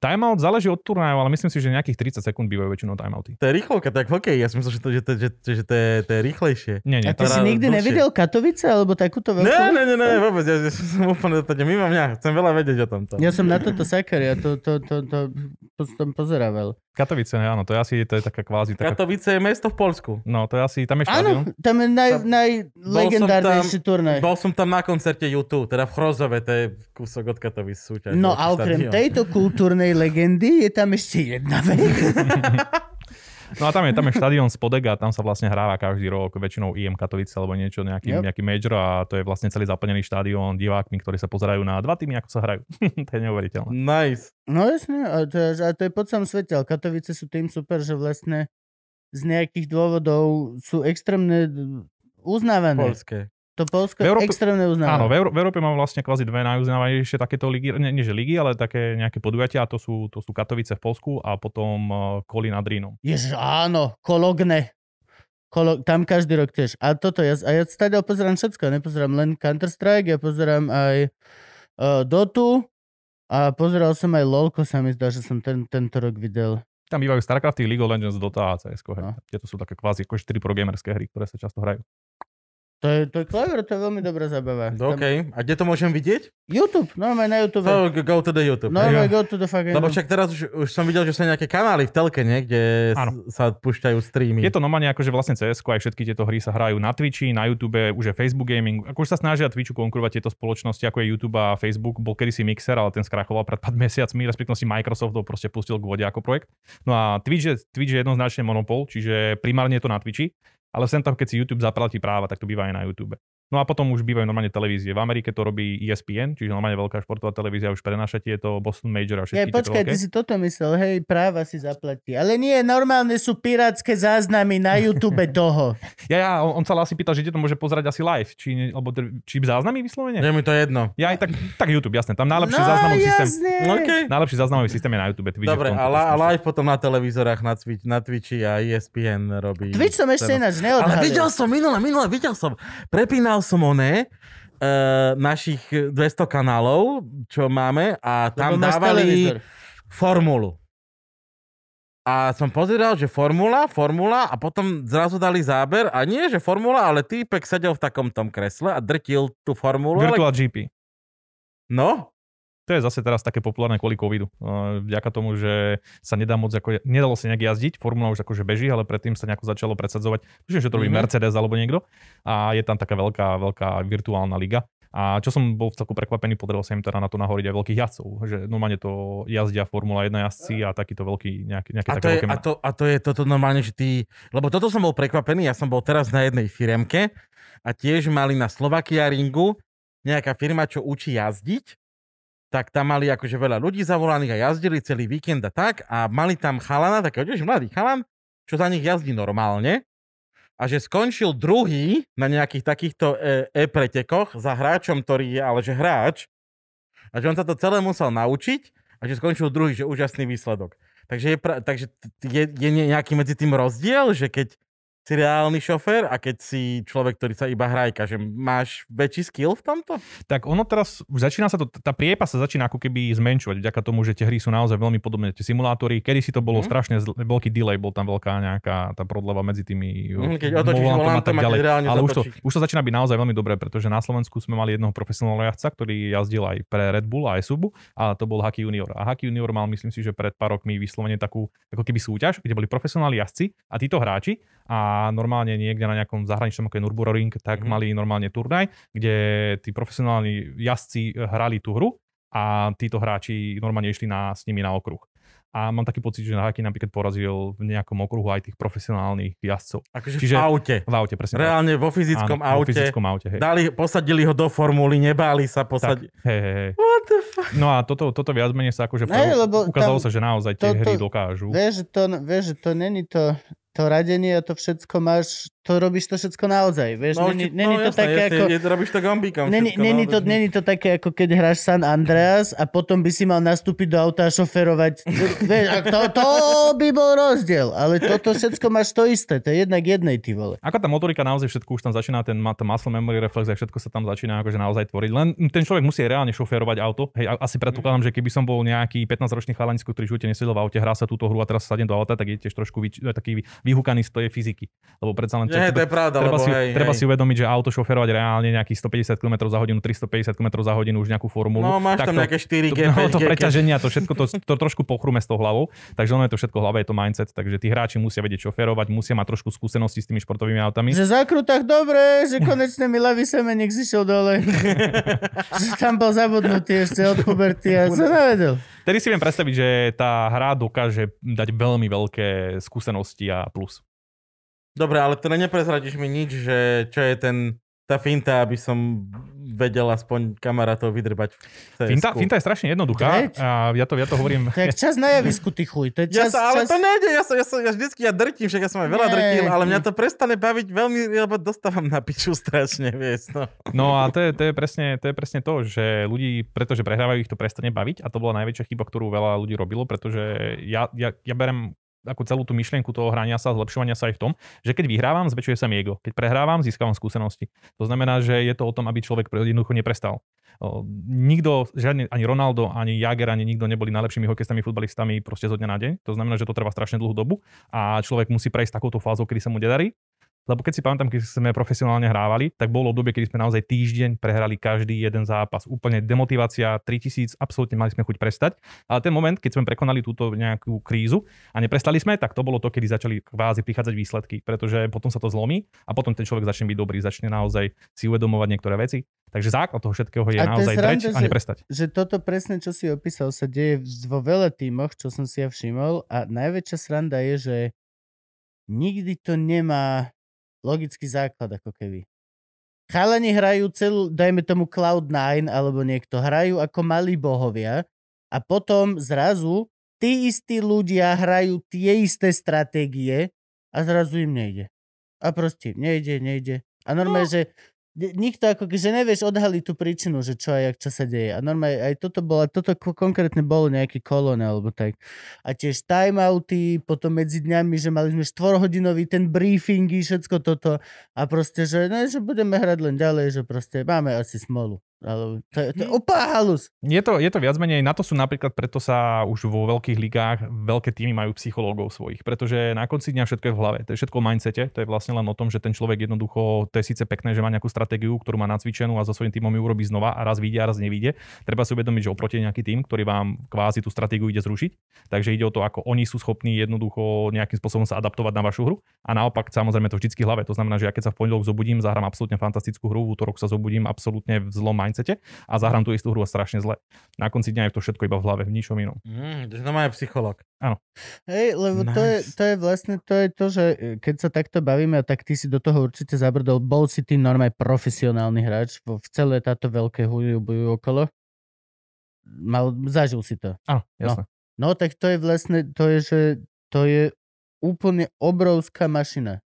Timeout záleží od turnaju, ale myslím si, že nejakých 30 sekúnd bývajú väčšinou timeouty. To je rýchlovka, tak hokej. Ja som myslel, že to, že to, že, že, že to, je, to je rýchlejšie. Nie, nie. A ty si nikdy dlhšie. nevidel Katovice alebo takúto veľkú? Ne, ne, ne, ne, vôbec, ja, ja som úplne to mimo mňa, chcem veľa vedieť o tomto. Ja som na toto sakar, ja to, to, to, to, to som pozerával. Katovice, áno, to je asi to je taká kvázi taká... Katovice je mesto v Polsku. No, to je asi, tam je štadión. Áno, tam je naj, Tam- najlegendárnejší turnaj. Bol som tam na koncerte YouTube, teda v Chrozove, to je kúsok od Katovic súťaž. No a okrem tejto kultúrnej legendy je tam ešte jedna vec. No a tam je, tam je štadión Spodek a tam sa vlastne hráva každý rok väčšinou IM Katovice alebo niečo, nejaký, Yep. nejaký major a to je vlastne celý zaplnený štadión divákmi, ktorí sa pozerajú na dva týmy, ako sa hrajú. to je neuveriteľné. Nice. No jasne, a to, je, a to je po celom svete, ale Katovice sú tým super, že vlastne z nejakých dôvodov sú extrémne uznávané. Polské. To Polsko V Európe- extrémne uznávané. Áno, v, Euró- v Európe máme vlastne kvázi dve najuznávanejšie takéto ligy, nie, nie že ligy, ale také nejaké podujatia, a to sú, to sú Katovice v Polsku a potom uh, Kolín nad Rínom. Jež, áno, Kologne. Kolo, tam každý rok tiež. A toto, ja, a ja stále pozerám všetko. Nepozerám len Counter-Strike, ja pozerám aj uh, Dotu a pozeral som aj LOLko, sa mi zdá, že som ten, tento rok videl. Tam bývajú StarCrafty, League of Legends, Dota a CS. No. Tieto sú také kvázi ako 4 pro gamerské hry, ktoré sa často hrajú. To je, to je clever, to je veľmi dobrá zabava. Tam- OK. A kde to môžem vidieť? YouTube, normálne na YouTube. So, go to the YouTube. Normálne hej? go to the fucking... Lebo však teraz už, už som videl, že sú nejaké kanály v telke, nie? kde Áno. s- sa púšťajú streamy. Je to normálne ako, že vlastne cs aj všetky tieto hry sa hrajú na Twitchi, na YouTube, už je Facebook Gaming. Ako už sa snažia Twitchu konkurovať tieto spoločnosti, ako je YouTube a Facebook. Bol kedysi Mixer, ale ten skrachoval pred pár mesiacmi, respektíve si Microsoft ho proste pustil k vode ako projekt. No a Twitch je, Twitch je jednoznačne monopol, čiže primárne je to na Twitchi, ale sem tam, keď si YouTube zaplatí práva, tak to býva aj na YouTube. No a potom už bývajú normálne televízie. V Amerike to robí ESPN, čiže normálne veľká športová televízia už prenáša tieto Boston Major a Ja, všetky tieto počkaj, ty si toto myslel, hej, práva si zaplatí. Ale nie, normálne sú pirátske záznamy na YouTube toho. Ja, ja, on, on sa asi pýtal, že to môže pozerať asi live, či, ne- alebo či záznamy vyslovene? Je mi to jedno. Ja aj tak, tak YouTube, jasné. Tam najlepší no, záznamový systém. jasne. OK. Najlepší záznamový systém je na YouTube. V Dobre, a, la, a live potom na televízorách, na, Twitch, na Twitchi a ESPN robí. Twitch som ešte ináč Ale neodhalil. videl som, minule, minule videl som. Prepínal som oné, uh, našich 200 kanálov, čo máme a tam Lebo dávali formulu. A som pozeral, že formula, formula a potom zrazu dali záber a nie, že formula, ale týpek sedel v takom tom kresle a drtil tú formulu. Ale... Virtual GP. No, To je zase teraz také populárne kvôli covidu. Uh, Vďaka tomu, že sa nedá moc, ako, nedalo sa nejak jazdiť, formula už akože beží, ale predtým sa nejako začalo presadzovať, že to robí Mhm. Mercedes alebo niekto a je tam taká veľká, veľká virtuálna liga. A čo som bol v celku prekvapený, podarilo sa im teda na to nahoriť aj veľkých jazdcov, že normálne to jazdia Formula 1 jazdci a takýto veľký, nejaké, nejaké A také to, je, veľké a, to, a to je toto normálne, že ty... Lebo toto som bol prekvapený, ja som bol teraz na jednej firemke a tiež mali na Slovakia ringu nejaká firma, čo učí jazdiť, tak tam mali akože veľa ľudí zavolaných a jazdili celý víkend a tak a mali tam chalana, takého tiež mladý chalan, čo za nich jazdí normálne a že skončil druhý na nejakých takýchto e- e-pretekoch za hráčom, ktorý je ale že hráč a že on sa to celé musel naučiť a že skončil druhý, že úžasný výsledok. Takže je, takže je, je ne- nejaký medzi tým rozdiel, že keď si reálny šofér a keď si človek, ktorý sa iba hrajka, že máš väčší skill v tomto? Tak ono teraz, už začína sa to, tá priepa sa začína ako keby zmenšovať, vďaka tomu, že tie hry sú naozaj veľmi podobné, tie simulátory. Kedy si to bolo Mhm. strašne zl- veľký delay, bol tam veľká nejaká tá prodleva medzi tými Mhm, keď otočíš volantom a keď reálne Ale už to, už to začína byť naozaj veľmi dobré, pretože na Slovensku sme mali jednoho profesionálneho jazdca, ktorý jazdil aj pre Red Bull a aj Subu a to bol Haki Junior. A Haki Junior mal, myslím si, že pred pár rokmi vyslovene takú ako keby súťaž, kde boli profesionálni jazdci a títo hráči a normálne niekde na nejakom zahraničnom ako je Nürburgring, tak Mhm. mali normálne turnaj, kde tí profesionálni jazdci hrali tú hru a títo hráči normálne išli na, s nimi na okruh. A mám taký pocit, že Haki napríklad porazil v nejakom okruhu aj tých profesionálnych jazdcov. Akože Čiže- v aute. V aute, presne. Reálne vo fyzickom Áno, vo aute. fyzickom aute, hej. Dali, posadili ho do formuly, nebáli sa posadiť. hej, hej, hej. What the fuck? No a toto, toto viac menej sa akože prv- lebo ukázalo tam sa, že naozaj tie toto- hry dokážu. Vieš, že to, vieš, že to není to, to radenie a to všetko máš, to robíš to všetko naozaj. Vieš, No, není, není no, to jasné, také jasné, ako... je- robíš to gombíkom. Není, všetko, není, no, to, veď- není to také, ako keď hráš San Andreas a potom by si mal nastúpiť do auta a šoferovať. Vieš, a to, to by bol rozdiel, ale toto všetko máš to isté, to je jednak jednej, ty vole. Ako tá motorika naozaj všetko už tam začína, ten má- ten muscle memory reflex a všetko sa tam začína akože naozaj tvoriť. Len ten človek musí reálne šoférovať auto. Hej, asi predpokladám, že keby som bol nejaký 15-ročný chalanisko, ktorý živote nesedel v aute, hrá sa túto hru a teraz sadne do auta, tak je tiež trošku vyč- taký vyhúkaný z tej fyziky. Lebo predsa len Nie, to je pravda, treba, lebo si, hej, treba hej. si uvedomiť, že auto šoférovať reálne nejakých 150 km za hodinu, 350 km za hodinu už nejakú formulu. No, máš tak tam to- nejaké 4 to, G, no, 5 to G, preťaženie a to všetko to, to trošku pochrume s tou hlavou. Takže ono je to všetko v hlave, je to mindset. Takže tí hráči musia vedieť šoférovať, musia mať trošku skúsenosti s tými športovými autami. Že za krutách dobre, že konečne mi ľavý semeník zišiel dole. že tam bol zabudnutý ešte od puberty a som nevedel. Tedy si viem predstaviť, že tá hra dokáže dať veľmi veľké skúsenosti a plus. Dobre, ale teda neprezradíš mi nič, že čo je ten, tá finta, aby som vedel aspoň kamarátov vydrbať. Finta, finta je strašne jednoduchá Great. a ja to, ja to hovorím... Je čas na javisku, ty chuj. To je Ja čas, sa, ale čas... to nejde, ja, sa, ja, sa, ja vždycky ja drtím, však ja som aj veľa Nie. drtil, ale mňa to prestane baviť veľmi, lebo dostávam na piču strašne, vieš, no. No a to je, to, je presne, to je presne to, že ľudí, pretože prehrávajú, ich to prestane baviť a to bola najväčšia chyba, ktorú veľa ľudí robilo, pretože ja, ja, ja berem ako celú tú myšlienku toho hrania sa, zlepšovania sa aj v tom, že keď vyhrávam, zväčšuje sa mi ego. Keď prehrávam, získavam skúsenosti. To znamená, že je to o tom, aby človek jednoducho neprestal. Nikto, žiadny, ani Ronaldo, ani Jager, ani nikto neboli najlepšími hokejistami, futbalistami proste zo dňa na deň. To znamená, že to trvá strašne dlhú dobu a človek musí prejsť takouto fázou, kedy sa mu nedarí Lebo keď si pamätám, keď sme profesionálne hrávali, tak bolo obdobie, kedy sme naozaj týždeň prehrali každý jeden zápas. Úplne demotivácia 3000, absolútne mali sme chuť prestať. Ale ten moment, keď sme prekonali túto nejakú krízu a neprestali sme, tak to bolo to, kedy začali kvázi prichádzať výsledky, pretože potom sa to zlomí a potom ten človek začne byť dobrý, začne naozaj si uvedomovať niektoré veci. Takže základ toho všetkého je A naozaj dreť a že- neprestať. že toto presne, čo si opísal, sa deje vo veľa tímoch, čo som si ja všimol a najväčšia sranda je, že nikdy to nemá logický základ, ako keby. Chalani hrajú celú, dajme tomu Cloud9 alebo niekto, hrajú ako malí bohovia a potom zrazu tí istí ľudia hrajú tie isté stratégie a zrazu im nejde. A proste nejde, nejde. A normálne, no. že nikto ako, že nevieš odhaliť tú príčinu, že čo a čo sa deje. A normálne aj toto bolo, toto ko- konkrétne bolo nejaký kolón alebo tak. A tiež timeouty, potom medzi dňami, že mali sme 4-hodinový ten briefingy, všetko toto. A proste, že, ne, že budeme hrať len ďalej, že proste máme asi smolu. Ale to, je- to je úplná halus. Je to, je to viac menej, na to sú napríklad, preto sa už vo veľkých ligách veľké týmy majú psychológov svojich, pretože na konci dňa všetko je v hlave. To je všetko v mindsete, to je vlastne len o tom, že ten človek jednoducho, to je síce pekné, že má nejakú stratégiu, ktorú má nacvičenú a so svojím týmom ju urobí znova a raz vyjde a raz nevíde. Treba si uvedomiť, že oproti nejaký tým, ktorý vám kvázi tú stratégiu ide zrušiť. Takže ide o to, ako oni sú schopní jednoducho nejakým spôsobom sa adaptovať na vašu hru. A naopak, samozrejme, to vždycky v hlave. To znamená, že ja keď sa v pondelok zobudím, zahrám absolútne fantastickú hru, v útorok sa zobudím absolútne v zlom mindsete a zahrám tú istú hru a strašne zle. Na konci dňa je to všetko iba v hlave, v ničom inom. Mm, to znamená psycholog. Hej, lebo to, je, Nice. to je vlastne to, je to, že e, keď sa takto bavíme, tak ty si do toho určite zabrdol. Bol si ty normálne profesionálny hráč vo, v celé táto veľké huju bujú okolo. Mal, zažil si to. Áno, jasné. No tak to je vlastne, to je, že to je úplne obrovská mašina.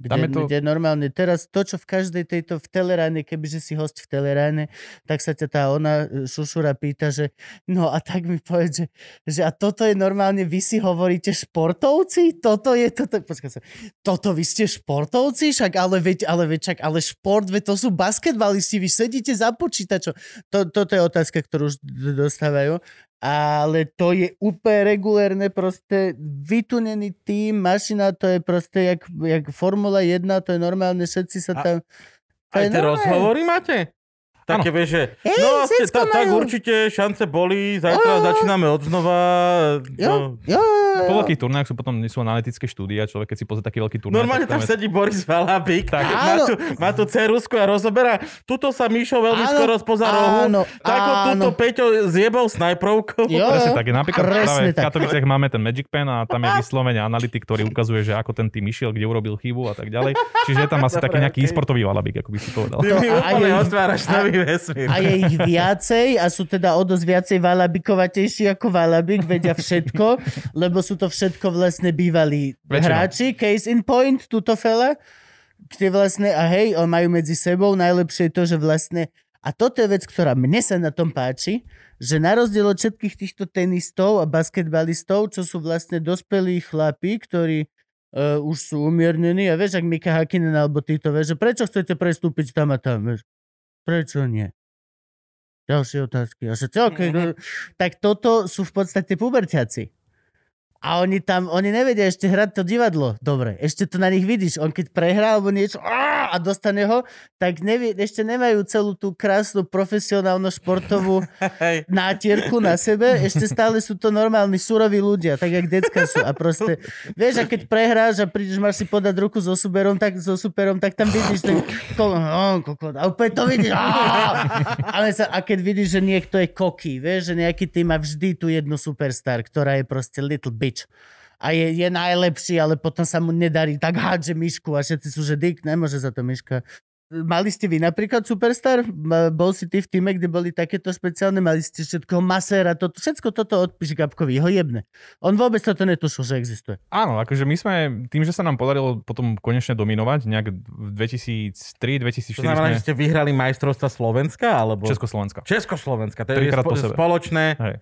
Kde, Tam je to- kde normálne teraz to, čo v každej tejto v teleráne, kebyže si host v teleráne, tak sa ťa tá ona e, šušura pýta, že no a tak mi povedz, že, že a toto je normálne, vy si hovoríte športovci? Toto je, toto, počkaj sa, toto vy ste športovci? Však ale veď, ale veď, však, ale šport, veď to sú basketbalisti, vy sedíte za počítačom. To, toto je otázka, ktorú už dostávajú ale to je úplne regulérne, proste vytunený tým, mašina, to je proste jak, jak Formula 1, to je normálne, všetci sa A- tam... To Aj tie rozhovory máte? Také vieš, že Hej, no ste, všetko ta, tak určite šance boli, zajtra Jo. začíname od znova. Jo, No. jo, jo, Po veľkých turnajách sú potom nie sú analytické štúdie a človek, keď si pozrie taký veľký turnaj, Normálne tam sedí Boris Valabik, Tak. má, tu, má tu cerusku a rozoberá. Tuto sa Míšo veľmi Áno, skoro spoza rohu. Tako túto Peťo zjebol snajprovkou. Jo, Presne tak. Napríklad Presne práve v. Katoviciach máme ten Magic Pen a tam je vyslovene analytik, ktorý ukazuje, že ako ten tým išiel, kde urobil chybu a tak ďalej. Čiže je tam asi Dobre, taký nejaký okej. e-sportový valabik, ako by si povedal. Ty mi úplne otváraš a- vesmír. A je ich viacej a sú teda o dosť viacej valabikovatejší ako valabik, vedia všetko, lebo sú to všetko vlastne bývalí Väčšinou. hráči. Case in point, túto fela, kde vlastne, a hej, on majú medzi sebou, najlepšie je to, že vlastne, a toto je vec, ktorá mne sa na tom páči, že na rozdiel od všetkých týchto tenistov a basketbalistov, čo sú vlastne dospelí chlapí, ktorí uh, už sú umiernení a vieš, ak Mika Hakinen alebo títo, vieš, že prečo chcete prestúpiť tam a tam, vieš? Prečo nie? Ďalšie otázky. A všetci, okay, no, tak toto sú v podstate puberťaci. A oni tam, oni nevedia ešte hrať to divadlo. Dobre, ešte to na nich vidíš. On keď prehrá alebo niečo a dostane ho, tak nevie, ešte nemajú celú tú krásnu profesionálnu športovú nátierku na sebe, ešte stále sú to normálni suroví ľudia, tak jak decka sú. A proste, vieš, a keď prehráš a prídeš, máš si podať ruku so superom, tak, so superom, tak tam vidíš ten oh, kokot, a úplne to vidíš. Ale sa, a keď vidíš, že niekto je koký, vieš, že nejaký tým má vždy tú jednu superstar, ktorá je proste little bitch. A je, je najlepší, ale potom sa mu nedarí, tak hádže myšku a všetci sú, že Dick, nemôže za to myška. Mali ste vy napríklad Superstar? Bol si ty v týme, kde boli takéto špeciálne? Mali ste všetko Masera, toto, všetko toto odpíš Gabkovi, ho jebne. On vôbec toto netušil, že existuje. Áno, akože my sme, tým, že sa nám podarilo potom konečne dominovať, nejak v 2003, 2004 To znamená, sme že ste vyhrali majstrovstva Slovenska? Alebo... Československa. Československa, to je Trikrát spo- spoločné. Hej.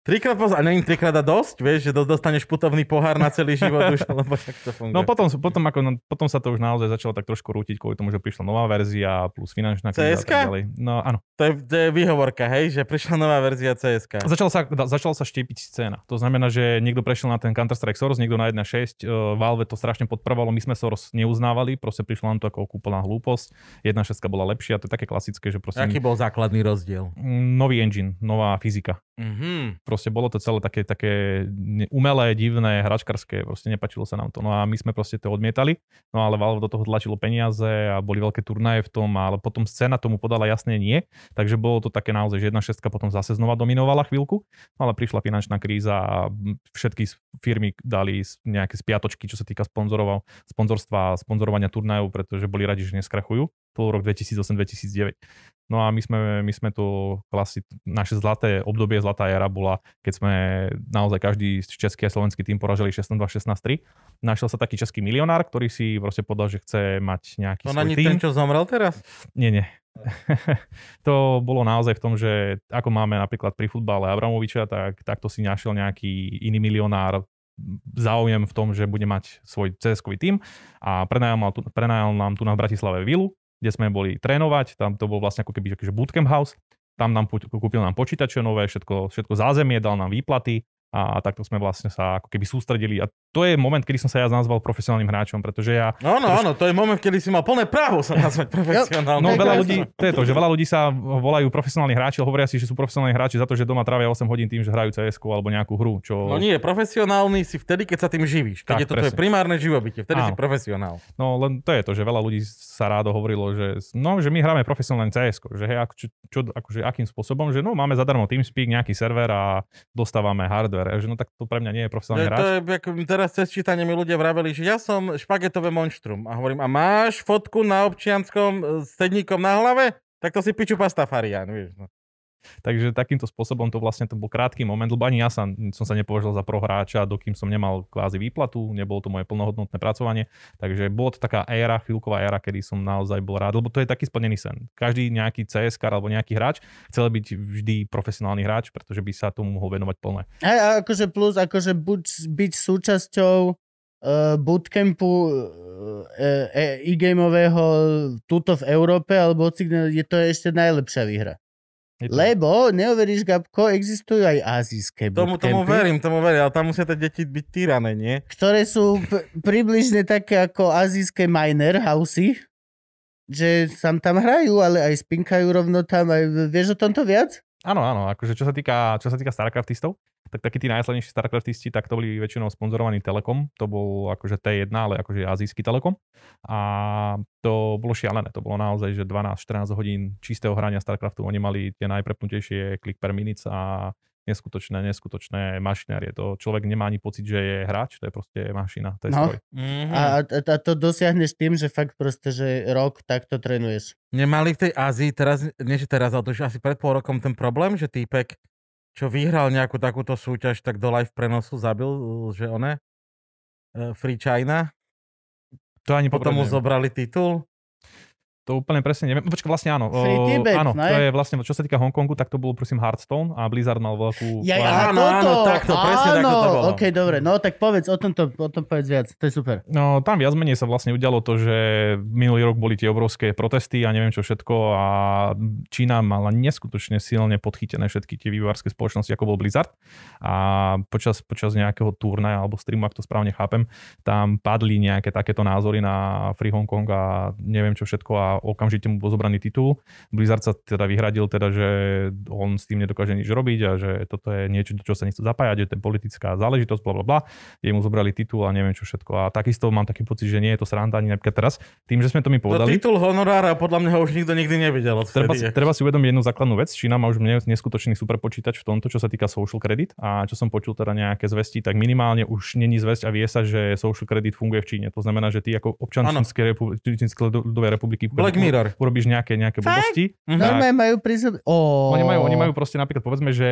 Trikrát poz... A není trikrát a dosť, vieš, že do- dostaneš putovný pohár na celý život už, lebo tak to funguje. No potom, potom, ako, no, potom sa to už naozaj začalo tak trošku rútiť kvôli tomu, že prišla nová verzia plus finančná kríza a tak ďalej. No áno. To je, to je výhovorka, hej, že prišla nová verzia CSK. Začala sa, da- začala sa štiepiť scéna. To znamená, že niekto prešiel na ten Counter-Strike Source, niekto na 1.6, uh, Valve to strašne podporovalo, my sme Source neuznávali, proste prišlo nám to ako úplná hlúposť. 1.6 bola lepšia, to je také klasické, že proste Aký bol základný rozdiel? nový engine, nová fyzika. Mhm. Proste bolo to celé také, také umelé, divné, hračkarské, proste nepačilo sa nám to. No a my sme proste to odmietali, no ale Valve do toho tlačilo peniaze a boli veľké turnaje v tom, ale potom scéna tomu podala jasne nie, takže bolo to také naozaj, že jedna šestka potom zase znova dominovala chvíľku, no ale prišla finančná kríza a všetky firmy dali nejaké spiatočky, čo sa týka sponzorov, sponzorstva a sponzorovania turnajov, pretože boli radi, že neskrachujú. Bol rok 2008-2009. No a my sme, my sme to klasi, naše zlaté obdobie, zlatá éra bola, keď sme naozaj každý český a slovenský tým poražili 16-2, 16-3. Našiel sa taký český milionár, ktorý si proste povedal, že chce mať nejaký To svoj tým. ten, čo zomrel teraz? Nie, nie. to bolo naozaj v tom, že ako máme napríklad pri futbale Abramoviča, tak takto si našiel nejaký iný milionár záujem v tom, že bude mať svoj cs tým a prenajal, mal tu, prenajal nám tu na Bratislave vilu, kde sme boli trénovať, tam to bol vlastne ako keby že bootcamp house, tam nám kúpil nám počítače nové, všetko, všetko zázemie, dal nám výplaty a takto sme vlastne sa ako keby sústredili a to je moment, kedy som sa ja nazval profesionálnym hráčom, pretože ja Áno, áno, to je moment, kedy si mal plné právo sa nazvať profesionálnym. No To je veľa ľudí, to je to, že veľa ľudí sa volajú profesionálni hráči, ale hovoria si, že sú profesionálni hráči za to, že doma trávia 8 hodín tým, že hrajú cs alebo nejakú hru, čo... No nie, profesionálny si vtedy, keď sa tým živíš. Keď Tak, je to tvoje primárne živobytie, vtedy si Áno. profesionál. No len to je to, že veľa ľudí sa rádo hovorilo, že no, že my hráme profesionálne CS, že hej, ako, čo, čo, akože akým spôsobom, že no, máme zadarmo TeamSpeak, nejaký server a dostávame hardware, že no tak to pre mňa nie je profesionálny hráč. to je, ako teraz cez čítanie mi ľudia vraveli, že ja som špagetové monštrum. A hovorím, a máš fotku na občianskom e, s sedníkom na hlave? Tak to si piču pastafarian, vieš. No. Takže takýmto spôsobom to vlastne to bol krátky moment, lebo ani ja sa, som sa nepovažoval za prohráča, dokým som nemal kvázi výplatu, nebolo to moje plnohodnotné pracovanie. Takže bolo to taká éra, chvíľková éra, kedy som naozaj bol rád, lebo to je taký splnený sen. Každý nejaký CS alebo nejaký hráč chcel byť vždy profesionálny hráč, pretože by sa tomu mohol venovať plné. Hej, a akože plus, akože buď byť súčasťou uh, bootcampu uh, e-gameového tuto v Európe, alebo je to ešte najlepšia výhra. Lebo, neuveríš, Gabko, existujú aj azijské Tomu, tomu bootcampy, verím, tomu verím, ale tam musia tie deti byť týrané, nie? ktoré sú p- približne také ako azijské miner housey, že sam tam hrajú, ale aj spinkajú rovno tam. Aj, vieš o tomto viac? Áno, áno, akože čo sa týka, čo sa týka Starcraftistov, tak takí tí najslednejší Starcraftisti, tak to boli väčšinou sponzorovaní Telekom, to bol akože T1, ale akože azijský Telekom. A to bolo šialené, to bolo naozaj, že 12-14 hodín čistého hrania Starcraftu, oni mali tie najprepnutejšie click per minutes a neskutočné, neskutočné mašinérie. To človek nemá ani pocit, že je hráč, to je proste mašina, to je No. stroj. Mhm. A, a, to dosiahneš tým, že fakt proste, že rok takto trénuješ. Nemali v tej Ázii teraz, nie že teraz, ale to už asi pred pol rokom ten problém, že týpek, čo vyhral nejakú takúto súťaž, tak do live prenosu zabil, že one, eh, Free China, To ani potom mu zobrali titul. To úplne presne neviem. Počkaj, vlastne áno. Free O, Tibet, áno, ne? to je vlastne, čo sa týka Hongkongu, tak to bolo prosím Hearthstone a Blizzard mal veľkú... Ja, aha, Áno, áno, takto, presne áno, takto to bolo. OK, dobre, no tak povedz o tomto, o tom povedz viac, to je super. No, tam viac menej sa vlastne udialo to, že minulý rok boli tie obrovské protesty a neviem čo všetko a Čína mala neskutočne silne podchytené všetky tie vývojárske spoločnosti, ako bol Blizzard. A počas, počas nejakého turnaja alebo streamu, ak to správne chápem, tam padli nejaké takéto názory na Free Hong Kong a neviem čo všetko a okamžite mu bol zobraný titul. Blizzard sa teda vyhradil, teda, že on s tým nedokáže nič robiť a že toto je niečo, do čo sa nechce zapájať, že to je politická záležitosť, bla bla bla. Jemu zobrali titul a neviem čo všetko. A takisto mám taký pocit, že nie je to sranda ani napríklad teraz. Tým, že sme to my No, povedali, titul honorára podľa mňa ho už nikto nikdy nevidel. Treba, si- treba si uvedomiť jednu základnú vec. Čína má už neskutočný super počítač v tomto, čo sa týka social credit. A čo som počul teda nejaké zvesti, tak minimálne už není zväzť a vie sa, že social credit funguje v Číne. To znamená, že ty ako občan. Čínskej, repu- Čínskej ľudovej republiky Black Mirror. urobíš nejaké, nejaké blbosti. Mhm. Normálne majú sebe... Oh. Oni majú, oni majú proste napríklad, povedzme, že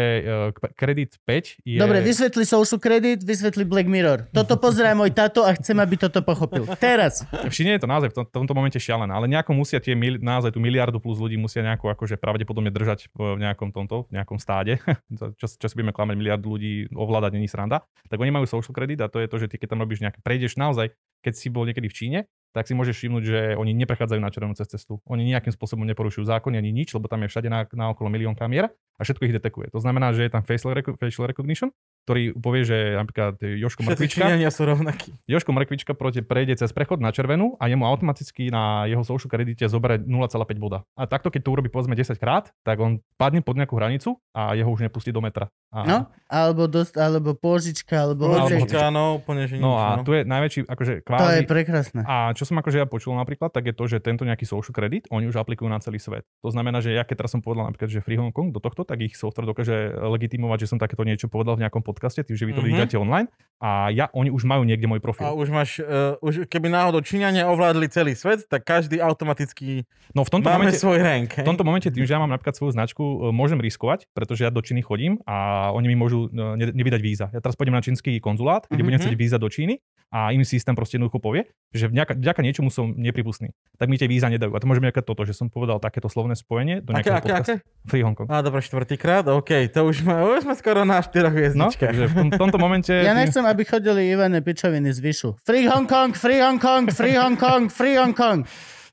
k- kredit 5 je... Dobre, vysvetli social credit, vysvetli Black Mirror. Toto pozerá môj tato a chcem, aby toto pochopil. Teraz. Všimne je to naozaj v tom- v tomto momente šialené, ale nejako musia tie mil, naozaj tú miliardu plus ľudí musia nejako akože pravdepodobne držať v nejakom tomto, v nejakom stáde. čo, čo si budeme klamať, miliardu ľudí ovládať není sranda. Tak oni majú social credit a to je to, že ty keď tam robíš nejaké, prejdeš naozaj, keď si bol niekedy v Číne, tak si môžeš všimnúť, že oni neprechádzajú na červenú cez cestu. Oni nejakým spôsobom neporušujú zákony ani nič, lebo tam je všade na, na okolo milión kamier a všetko ich detekuje. To znamená, že je tam facial, facial recognition, ktorý povie, že napríklad Joško Mrkvička, sú rovnakí. Joško Mrkvička proti, prejde cez prechod na červenú a jemu automaticky na jeho social kredite zoberie 0,5 boda. A takto, keď to urobí povedzme 10 krát, tak on padne pod nejakú hranicu a jeho už nepustí do metra. A, No, alebo, dost, alebo pôžička, alebo... Požička, no, úplne, že no nič, a no. tu je najväčší, akože To je kvázi... prekrásne. A čo som akože ja počul napríklad, tak je to, že tento nejaký social credit, oni už aplikujú na celý svet. To znamená, že ja keď teraz som povedal napríklad, že Free Hong Kong do tohto, tak ich software dokáže legitimovať, že som takéto niečo povedal v nejakom podcaste, tým, že vy to Mhm. vydáte online a ja, oni už majú niekde môj profil. A už máš, uh, už keby náhodou Číňania ovládli celý svet, tak každý automaticky No v tomto máme momente, svoj rank. V tomto momente tým, že ja mám napríklad svoju značku, e, môžem riskovať, pretože ja do Číny chodím a oni mi môžu e, ne- nevydať víza. Ja teraz pôjdem na čínsky konzulát, kde Mhm. budem chcieť víza do Číny a im systém proste jednoducho povie, že vďaka, vďaka niečomu som nepripustný. Tak mi tie víza nedajú. A to môže byť nejaké toto, že som povedal takéto slovné spojenie do Aké, nejakého aké, podcastu. aké? Free Hong Kong. Á, dobre, štvrtýkrát, OK, to už, sme, už sme skoro na štyroch No, hviezdičkách. takže v tom, tomto momente... Ja nechcem, aby chodili Ivane pičoviny z Vyšu. Free Hong Kong, Free Hong Kong, Free Hong Kong, Free Hong Kong.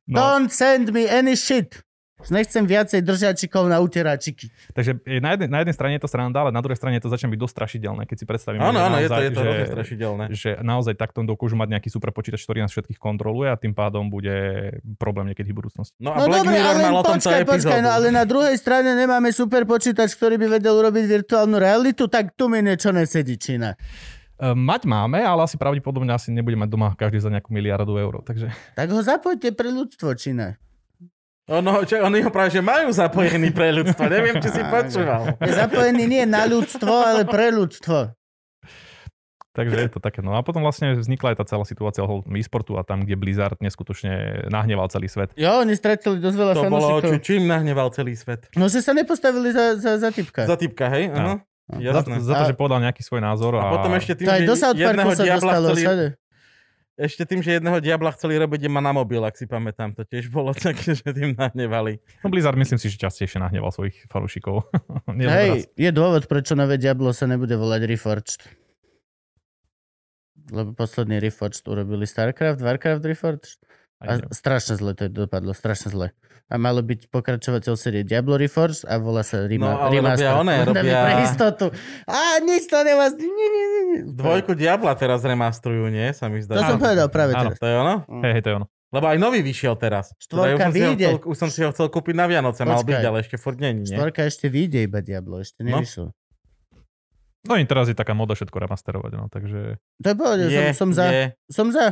no, Don't send me any shit. Nechcem viacej držiačikov na uteráčiky. takže na, jednej, na jednej strane je to sranda, ale na druhej strane to začne byť dosť strašidelné, keď si predstavíme. Áno, že áno, je to, je to že- strašidelné. že naozaj takto dokážu mať nejaký super počítač, ktorý nás všetkých kontroluje a tým pádom bude problém niekedy v budúcnosti. No a No Black dobre, Mirror ale mal počkaj, počkaj, no ale na druhej strane nemáme super počítač, ktorý by vedel urobiť virtuálnu realitu, tak tu mi niečo nesedí, Čína. E, Mať máme, ale asi pravdepodobne asi nebude mať doma každý za nejakú miliardu eur. Takže Tak ho zapojte pre ľudstvo, Čína. Ono, čo, oni ho práve že majú zapojený pre ľudstvo. Neviem, či si počúval. Je zapojený nie na ľudstvo, ale pre ľudstvo. Takže je to také. No a potom vlastne vznikla aj tá celá situácia ohľadom e-sportu a tam, kde Blizzard neskutočne nahneval celý svet. Jo, oni stratili dosť veľa To bolo, či, čím nahneval celý svet. No, že sa nepostavili za, za, za typka. Za typka, hej? Áno. Za, Jasné. za to, A- že povedal nejaký svoj názor. A A, potom ešte tým, To aj že jedného sa diabla dostalo chceli, všade. Ešte tým, že jedného diabla chceli robiť, má na mobil, ak si pamätám. To tiež bolo také, že tým nahnevali. no Blizzard myslím si, že častejšie nahneval svojich raz. Hej, je dôvod, prečo nové Diablo sa nebude volať Reforged. Lebo posledný Reforged urobili StarCraft, Warcraft Reforged. A strašne zle to dopadlo, strašne zle. A malo byť pokračovateľ série Diablo Reforged a volá sa Rima, No, ale Remaster. robia robia- Pre istotu. A nič to nemá... Nie, nie, nie, nie. Dvojku diabla teraz remastrujú, nie? Sa mi zdá. To som Áno. povedal práve Áno. teraz. To je ono? Hej, hej, to je ono. Lebo aj nový vyšiel teraz. Štvorka Teda už som si ho vyjde. chcel, už som si ho chcel kúpiť na Vianoce, mal Počkaj. byť, ale ešte furt není, nie? Štvorka ešte vyjde iba Diablo, ešte No. nevyšlo. No i teraz je taká moda všetko remasterovať, no, takže... To je pohode, som, som za. je. Som za.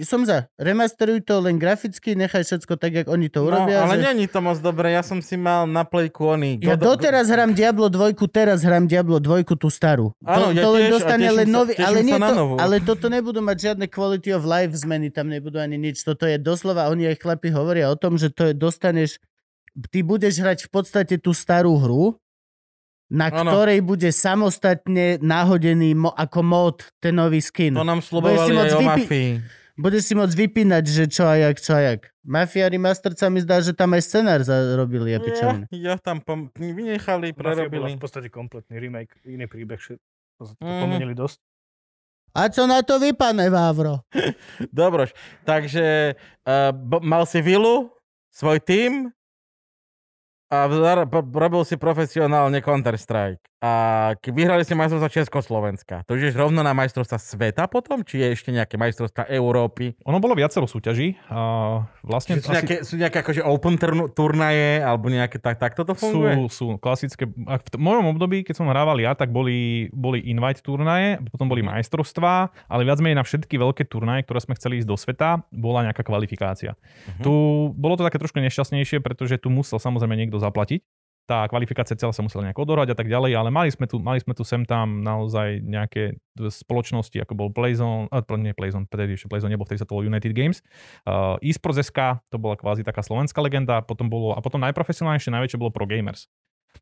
Som za. Remasteruj to len graficky, nechaj všetko tak, jak oni to No, urobia. ale že... není to moc dobre. Ja som si mal na plejku oný. Ja God- doteraz hrám Diablo 2, teraz hrám Diablo 2, tú starú. Áno, to, ja to tiež, dostane len sa- nový, teším ale, sa nie na to, novú. ale toto nebudú mať žiadne quality of life zmeny, tam nebudú ani nič. Toto je doslova, oni aj chlapi hovoria o tom, že to je, dostaneš, ty budeš hrať v podstate tú starú hru, na Áno. ktorej bude samostatne nahodený mo- ako mod ten nový skin. To nám Budeš si slubovali aj o vypi- mafii. Budeš si môcť vypínať, že čo a jak, čo a jak. Mafia Remastered sa mi zdá, že tam aj scenár zarobili a Ja, pičoviny. ja tam pom- vynechali, prerobili. v podstate kompletný remake, iný príbeh, všetko to Mhm. pomenili dosť. A čo na to vy, pane Vávro? Dobroš, takže uh, b- mal si vilu, svoj tým a robil si profesionálne Counter-Strike. A vyhrali si majstrovstvá Československa. To ideš rovno na majstrovstvá sveta potom? Či je ešte nejaké majstrovstvá Európy? Ono bolo viacero súťaží. A vlastne sú, nejaké, sú nejaké akože open turn- turnaje alebo nejaké tak, tak toto funguje? Sú, sú klasické. V t- mojom období, keď som hrával ja, tak boli, boli invite turnaje, potom boli majstrovstvá, ale viac menej na všetky veľké turnaje, ktoré sme chceli ísť do sveta, bola nejaká kvalifikácia. Mhm. Tu bolo to také trošku nešťastnejšie, pretože tu musel samozrejme niekto zaplatiť. Tá kvalifikácia celá sa musela nejak odohrať a tak ďalej, ale mali sme tu, mali sme tu sem tam naozaj nejaké spoločnosti, ako bol Playzone, a nie Playzone, vtedy ešte Playzone nebol, vtedy sa to bolo United Games. Uh, eSports SK, to bola kvázi taká slovenská legenda, potom bolo, a potom najprofesionálnejšie, najväčšie bolo Pro Gamers.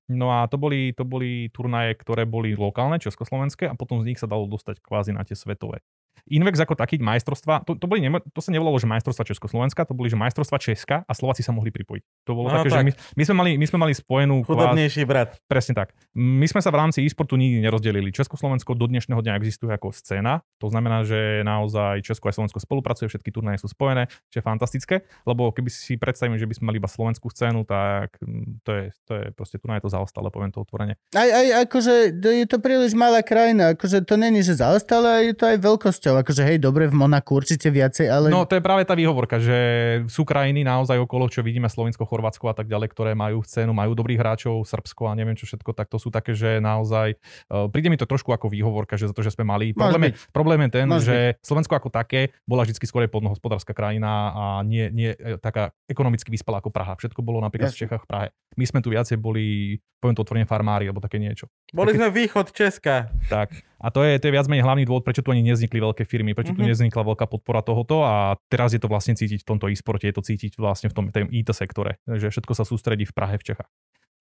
No a to boli, to boli turnaje, ktoré boli lokálne, československé a potom z nich sa dalo dostať kvázi na tie svetové. Invex ako taký majstrovstva, to, to, boli, to sa nevolalo, že majstrovstva Československa, to boli, že majstrovstva Česka a Slováci sa mohli pripojiť. To bolo no, také, tak. že my, my, sme mali, my sme mali spojenú... Chudobnejší brat. Presne tak. My sme sa v rámci e-sportu nikdy nerozdelili. Československo do dnešného dňa existuje ako scéna, to znamená, že naozaj Česko a Slovensko spolupracuje, všetky turnaje sú spojené, čo je fantastické, lebo keby si predstavím, že by sme mali iba slovenskú scénu, tak mm, to je, to je proste turnaje to zaostalo, poviem to otvorene. Aj, aj akože je to príliš malá krajina, akože to není, že zaostalo, je to aj veľkosťou povedal, akože hej, dobre, v Monaku určite viacej, ale... No to je práve tá výhovorka, že sú krajiny naozaj okolo, čo vidíme, Slovensko, Chorvátsko a tak ďalej, ktoré majú scénu, majú dobrých hráčov, Srbsko a neviem čo všetko, tak to sú také, že naozaj... Uh, príde mi to trošku ako výhovorka, že za to, že sme mali. Problém je, problém je ten, Môže že byť. Slovensko ako také bola vždy skôr podnohospodárska krajina a nie, nie e, taká ekonomicky vyspelá ako Praha. Všetko bolo napríklad Jasne. v Čechách v Prahe. My sme tu viacej boli, poviem to otvorene, farmári alebo také niečo. Boli také... sme východ Česka. Tak. A to je, to je viac menej hlavný dôvod, prečo tu ani nevznikli veľké firmy, prečo mm-hmm. tu mhm. nevznikla veľká podpora tohoto a teraz je to vlastne cítiť v tomto e-sporte, je to cítiť vlastne v tom IT sektore, že všetko sa sústredí v Prahe, v Čechách.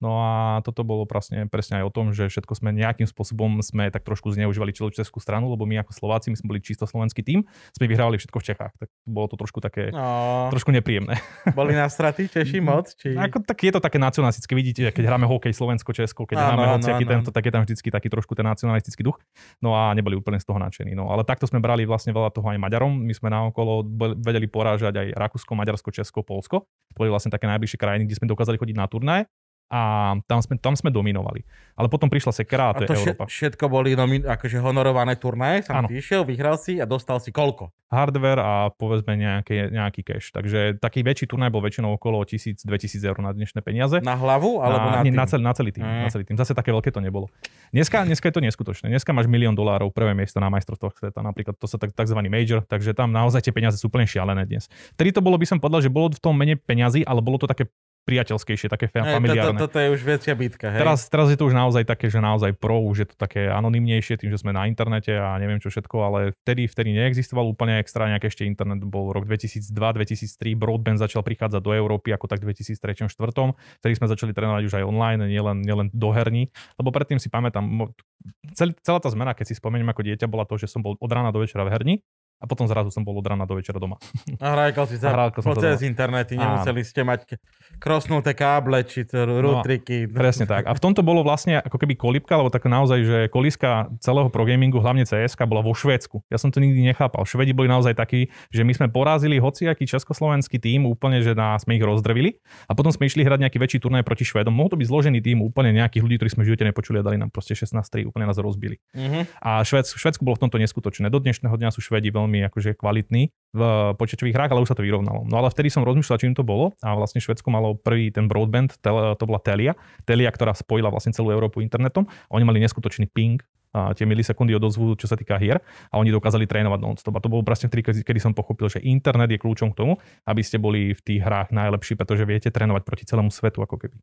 No a toto bolo presne, presne aj o tom, že všetko sme nejakým spôsobom sme tak trošku zneužívali českú stranu, lebo my ako Slováci, my sme boli čisto slovenský tým, sme vyhrávali všetko v Čechách. Tak bolo to trošku také, no, trošku nepríjemné. Boli na straty Češi moc? Či... Ako, tak je to také nacionalistické, vidíte, keď hráme hokej Slovensko, Česko, keď no, hráme no, hociaký no, tento, tak je tam vždycky taký trošku ten nacionalistický duch. No a neboli úplne z toho nadšení. No ale takto sme brali vlastne veľa toho aj Maďarom. My sme naokolo vedeli porážať aj Rakúsko, Maďarsko, Česko, Polsko. To boli vlastne také najbližšie krajiny, kde sme dokázali chodiť na turnaje a tam sme, tam sme dominovali. Ale potom prišla Sekera a to, a to je Európa. všetko boli nomi- akože honorované turnaje, sam išiel, vyhral si a dostal si koľko? Hardware a povedzme nejaký, nejaký cash. Takže taký väčší turnaj bol väčšinou okolo 1000-2000 eur na dnešné peniaze. Na hlavu alebo na, na, tým? na, celý, na celý tým. Mm. Na celý tým. Zase také veľké to nebolo. Dneska, dneska je to neskutočné. Dneska máš milión dolárov, prvé miesto na majstrovstvách sveta. Napríklad to sa tak, tzv. major, takže tam naozaj tie peniaze sú úplne šialené dnes. Tedy to bolo, by som povedal, že bolo v tom menej peňazí, ale bolo to také priateľskejšie, také familiárne. Toto to, to, to je už väčšia bitka, hej? Teraz, teraz je to už naozaj také, že naozaj pro, už je to také anonymnejšie, tým, že sme na internete a neviem čo všetko, ale vtedy, vtedy neexistoval úplne extra nejaký ešte internet, bol rok 2002-2003, broadband začal prichádzať do Európy ako tak 2003-2004, vtedy sme začali trénovať už aj online, nielen, nielen do herní, lebo predtým si pamätám, celý, celá tá zmena, keď si spomeniem ako dieťa, bola to, že som bol od rána do večera v herni, a potom zrazu som bol od rána do večera doma. A hrajkal si sa cez internety, nemuseli ste mať krosnuté káble či rutriky. No, presne tak. A v tomto bolo vlastne ako keby kolípka, lebo tak naozaj, že kolíska celého progamingu, hlavne CS, bola vo Švédsku. Ja som to nikdy nechápal. Švedi boli naozaj takí, že my sme porazili hociaký československý tým úplne, že nás sme ich rozdrvili a potom sme išli hrať nejaký väčší turnaj proti Švedom. Mohol to byť zložený tým úplne nejakých ľudí, ktorí sme v živote nepočuli a dali nám proste 16-3, úplne nás rozbili. Uh-huh. A Švédsku, Švédsku bolo v tomto neskutočné. Do dnešného dňa sú Švedi veľmi veľmi akože kvalitný v počítačových hrách, ale už sa to vyrovnalo. No ale vtedy som rozmýšľal, čím to bolo a vlastne Švedsko malo prvý ten broadband, to bola Telia, Telia, ktorá spojila vlastne celú Európu internetom. Oni mali neskutočný ping, a tie milisekundy odozvu, čo sa týka hier a oni dokázali trénovať non-stop. A to bolo presne vtedy, kedy som pochopil, že internet je kľúčom k tomu, aby ste boli v tých hrách najlepší, pretože viete trénovať proti celému svetu ako keby.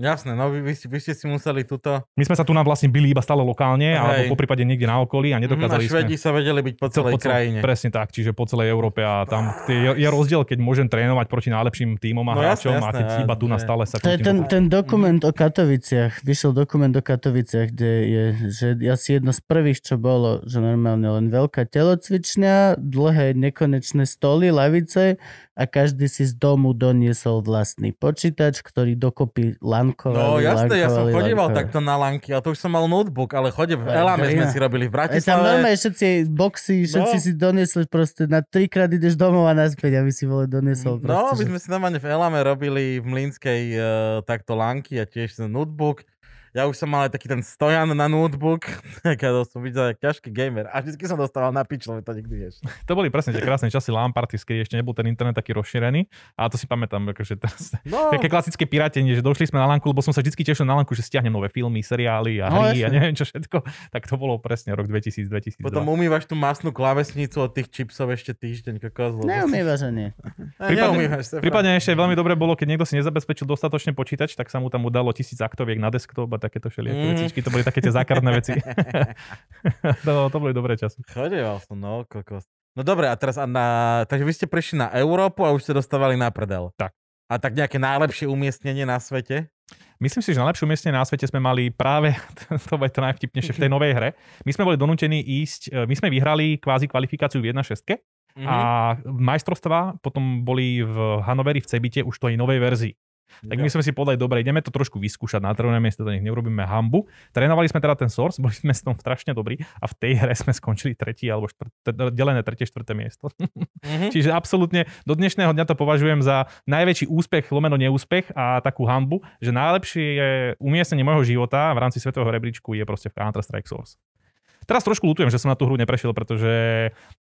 Jasné, no vy, vy, vy ste si museli túto... My sme sa tu nám vlastne byli iba stále lokálne, Hej. alebo po prípade niekde na okolí a nedokázali mm, a Švedi sme... sa vedeli byť po celej po cel... krajine. Presne tak, čiže po celej Európe a tam je, je rozdiel, keď môžem trénovať proti najlepším týmom a no, hráčom jasné, a keď jasné, iba tu na stále sa... To je ten, ten dokument o Katoviciach, vyšiel dokument o Katoviciach, kde je, že asi jedno z prvých, čo bolo, že normálne len veľká telocvičňa, dlhé nekonečné stoly, lavice a každý si z domu doniesol vlastný počítač, ktorý dokopy lankovali. No jasné, ja som chodíval takto na lanky, ale to už som mal notebook, ale chodím v Elame sme si robili v Bratislave. Tam normálne všetci boxy, všetci no. si doniesli proste na trikrát ideš domov a naspäť, aby si vole doniesol. Proste, no, my že... sme si normálne v Elame robili v Mlínskej uh, takto lanky a tiež ten notebook Ja už som mal aj taký ten stojan na notebook, keď som videl, jak ťažký gamer. A vždycky som dostával na pič, lebo to nikdy vieš. To boli presne tie krásne časy LAN party, keď ešte nebol ten internet taký rozšírený. A to si pamätám, akože teraz, No, také klasické pirátenie, že došli sme na lanku, lebo som sa vždy tešil na lanku, že stiahnem nové filmy, seriály a No, hry a neviem čo všetko. Tak to bolo presne rok 2000-2002. potom umývaš tú masnú klávesnicu od tých čipsov ešte týždeň, kokos. Neumývaš je Prípadne ešte veľmi dobre bolo, keď niekto si nezabezpečil dostatočne počítač, tak sa mu tam udalo tisíc aktoviek na desktop a takéto všelijaké Mm. vecičky. To boli také tie základné veci. to, to boli dobré časy. Chodeval som, no, kokos. No dobre, a teraz a na... Takže vy ste prišli na Európu a už ste dostávali na prdel. Tak. A tak nejaké najlepšie umiestnenie na svete? Myslím si, že najlepšie miestne na svete sme mali práve, to bude to najvtipnejšie v tej novej hre. My sme boli donútení ísť, e, my sme vyhrali kvázi kvalifikáciu v 1.6 Mhm. a majstrovstvá potom boli v Hanoveri v Cebite už tej novej verzii. Tak my sme si povedali, dobre, ideme to trošku vyskúšať na trhu, miesto to nech neurobíme hambu. Trénovali sme teda ten source, boli sme s tom strašne dobrí a v tej hre sme skončili tretí alebo štvrté, delené tretie, štvrté miesto. Mhm. Čiže absolútne do dnešného dňa to považujem za najväčší úspech, lomeno neúspech a takú hambu, že najlepšie je umiestnenie môjho života v rámci svetového rebríčku je proste v Counter-Strike Source. Teraz trošku lutujem, že som na tú hru neprešiel, pretože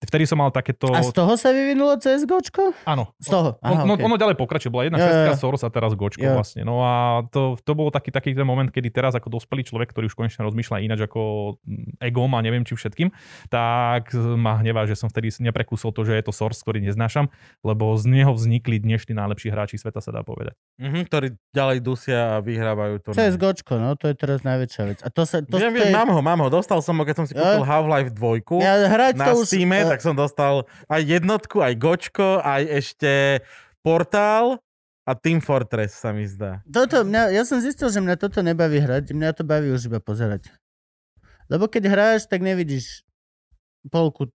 vtedy som mal takéto... A z toho sa vyvinulo CSGOčko? Áno. Z toho? On, Aha, no, okay. ono ďalej pokračuje, bola jedna šestka. Source a teraz Gočko Jo. vlastne. No a to, to bol taký, taký ten moment, kedy teraz ako dospelý človek, ktorý už konečne rozmýšľa ináč ako mm, egom a neviem či všetkým, tak ma hnevá, že som vtedy neprekusol to, že je to Source, ktorý neznášam, lebo z neho vznikli dnešní najlepší hráči sveta, sa dá povedať. Mhm, ktorí ďalej dusia a vyhrávajú to. CSGOčko, no to je teraz najväčšia vec. A to sa... To, Viem, to viem, je, mám ho, mám ho. Dostal som ho, keď som si kúpil Ja- Half-Life 2 ja hrať na to už... Steam, eh, tak som dostal aj jednotku, aj Gočko, aj ešte Portál a Team Fortress sa mi zdá. Toto, mňa, ja som zistil, že mňa toto nebaví hrať, mňa to baví už iba pozerať. Lebo keď hráš, tak nevidíš polku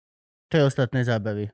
tej ostatnej zábavy.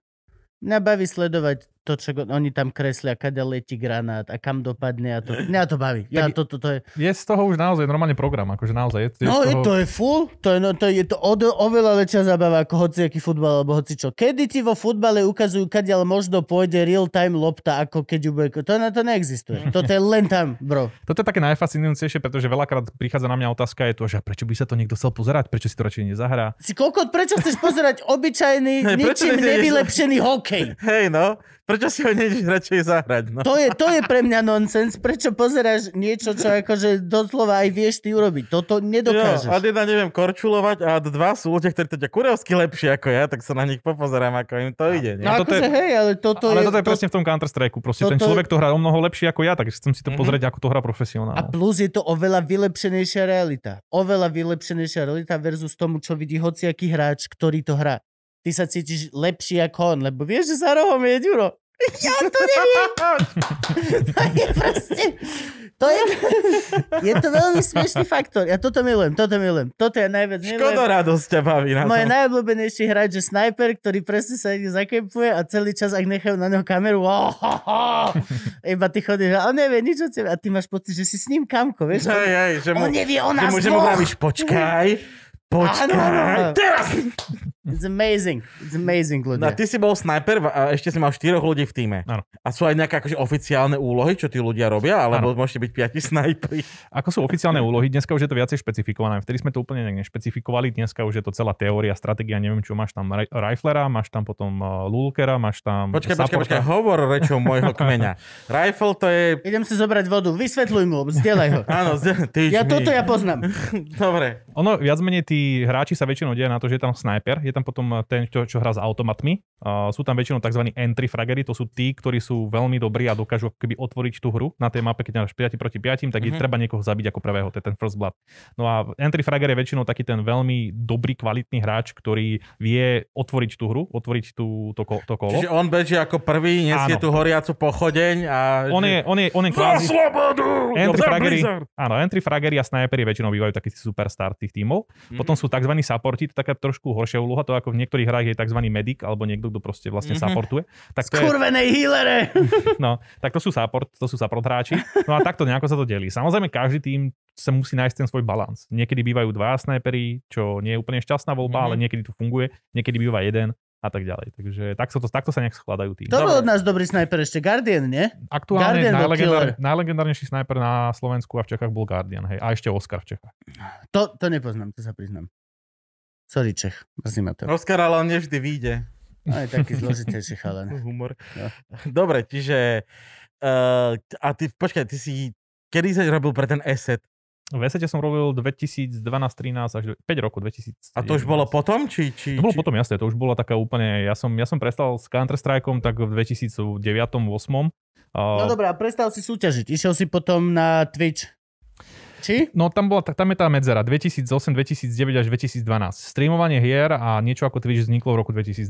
Mňa baví sledovať to, čo oni tam kreslia, kade letí granát a kam dopadne a to. Mňa to baví. Tak- to, to, to je, Je z toho už naozaj normálne program, akože naozaj. Je, je no, toho... to je full, to je, no, to je to od, oveľa väčšia zábava ako hociaký futbal alebo hocičo. Kedy ti vo futbale ukazujú, kadiaľ možno pôjde real-time lopta, ako keď ju bude... To, na to neexistuje. Toto je len tam, bro. Toto je také najfascinujúcejšie, pretože veľakrát prichádza na mňa otázka je to, že prečo by sa to niekto chcel pozerať, prečo si to radšej nezahrá. Si kokot, prečo chceš pozerať obyčajný, prečo ničím nevylepšený hokej? Hej, no. Prečo si ho nejdeš radšej zahrať? No? To je, to je pre mňa nonsens. Prečo pozeráš niečo, čo akože doslova aj vieš ty urobiť? Toto nedokážeš. Jo, ad jedna neviem korčulovať a ad dva sú ľudia, ktorí to ťa kurevsky lepšie ako ja, tak sa na nich popozerám, ako im to ide. Nie? No toto akože je- hej, ale toto ale je... toto je to- presne v tom Counter-Strike. Proste ten človek to hrá o mnoho lepšie ako ja, tak chcem si to Mhm. pozrieť, ako to hrá A profesionál. plus je to oveľa vylepšenejšia realita. Oveľa vylepšenejšia realita versus tomu, čo vidí hociaký hráč, ktorý to hrá. Ty sa cítiš lepší ako on, lebo vieš, že za rohom je Ďuro. Ja to neviem. To je proste... To je, je to veľmi smiešný faktor. Ja toto milujem, toto milujem. Toto ja najviac Škoda milujem. radosť ťa baví na Moje najobľúbenejší hráč je sniper, ktorý presne sa ide zakempuje a celý čas, ak nechajú na neho kameru, oh, oh, oh, iba ty chodíš a on nevie nič o tebe a ty máš pocit, že si s ním kamko, vieš? Hej, hej, že mu, On nevie o nás že mu vravíš, počkaj, počkaj. Áno, áno. Teraz! It's amazing. It's amazing, No, ľudia. ty si bol sniper a ešte si mal štyroch ľudí v týme. Áno. A sú aj nejaké akože oficiálne úlohy, čo tí ľudia robia? Alebo môžete byť piati snajperi? Ako sú oficiálne úlohy, dneska už je to viacej špecifikované. Vtedy sme to úplne nešpecifikovali, dneska už je to celá teória, stratégia, neviem čo, máš tam ri- riflera, máš tam potom uh, lulkera, máš tam Počkaj, počkaj, počkaj, hovor rečou môjho kmeňa. Rifle to je... Idem si zobrať vodu, vysvetľuj mu, zdieľaj ho. Áno, Ja toto ja poznám. Dobre. Ono viac menej tí hráči sa väčšinou deje na to, že je tam sniper, je tam potom ten, čo, čo hrá s automatmi. Uh, sú tam väčšinou tzv. entry fraggery, to sú tí, ktorí sú veľmi dobrí a dokážu keby otvoriť tú hru na tej mape, keď máš 5 proti 5, tak Mhm. je treba niekoho zabiť ako prvého, to je ten first blood. No a entry fragger je väčšinou taký ten veľmi dobrý, kvalitný hráč, ktorý vie otvoriť tú hru, otvoriť tú, to, ko- to kolo. Čiže on beží ako prvý, nesie Áno. tú horiacu pochodeň a... On je, on je, on je kvázi... slobodu! Entry Blizzard! áno, entry fraggery a snipery väčšinou bývajú takí superstar tých tímov. Mhm. Potom sú tzv. supporti, to taká trošku horšia úloha, to ako v niektorých hrách je tzv. medic alebo niekto, kto proste vlastne Mhm. supportuje. Tak to je, Kurvenej healere! no, tak to sú support, to sú support hráči. No a takto nejako sa to delí. Samozrejme, každý tým sa musí nájsť ten svoj balans. Niekedy bývajú dva snipery, čo nie je úplne šťastná voľba, Mhm. ale niekedy to funguje. Niekedy býva jeden a tak ďalej. Takže takto, to, takto sa nejak skladajú tí. To bol od nás dobrý snajper ešte, Guardian, nie? Aktuálne Guardian najlegendár, najlegendárnejší snajper na Slovensku a v Čechách bol Guardian. Hej. A ešte Oscar v Čechách. To, to nepoznám, to sa priznám. Sorry, Čech, mrzí ma to. Oscar, ale on nevždy vyjde. Aj taký zložitejší chalan. Humor. No. Dobre, čiže... Uh, a ty, počkaj, ty si... Kedy si robil pre ten asset? V Esete som robil 2012-13 až 5 rokov, 2000. A to už bolo potom? Či, či, To bolo či... potom jasné, to už bola taká úplne, ja som, ja som prestal s Counter-Strikeom tak v 2009-2008. No dobré, a prestal si súťažiť. Išiel si potom na Twitch. Či? No tam, bola, tam je tá medzera 2008, 2009 až 2012. Streamovanie hier a niečo ako Twitch vzniklo v roku 2012.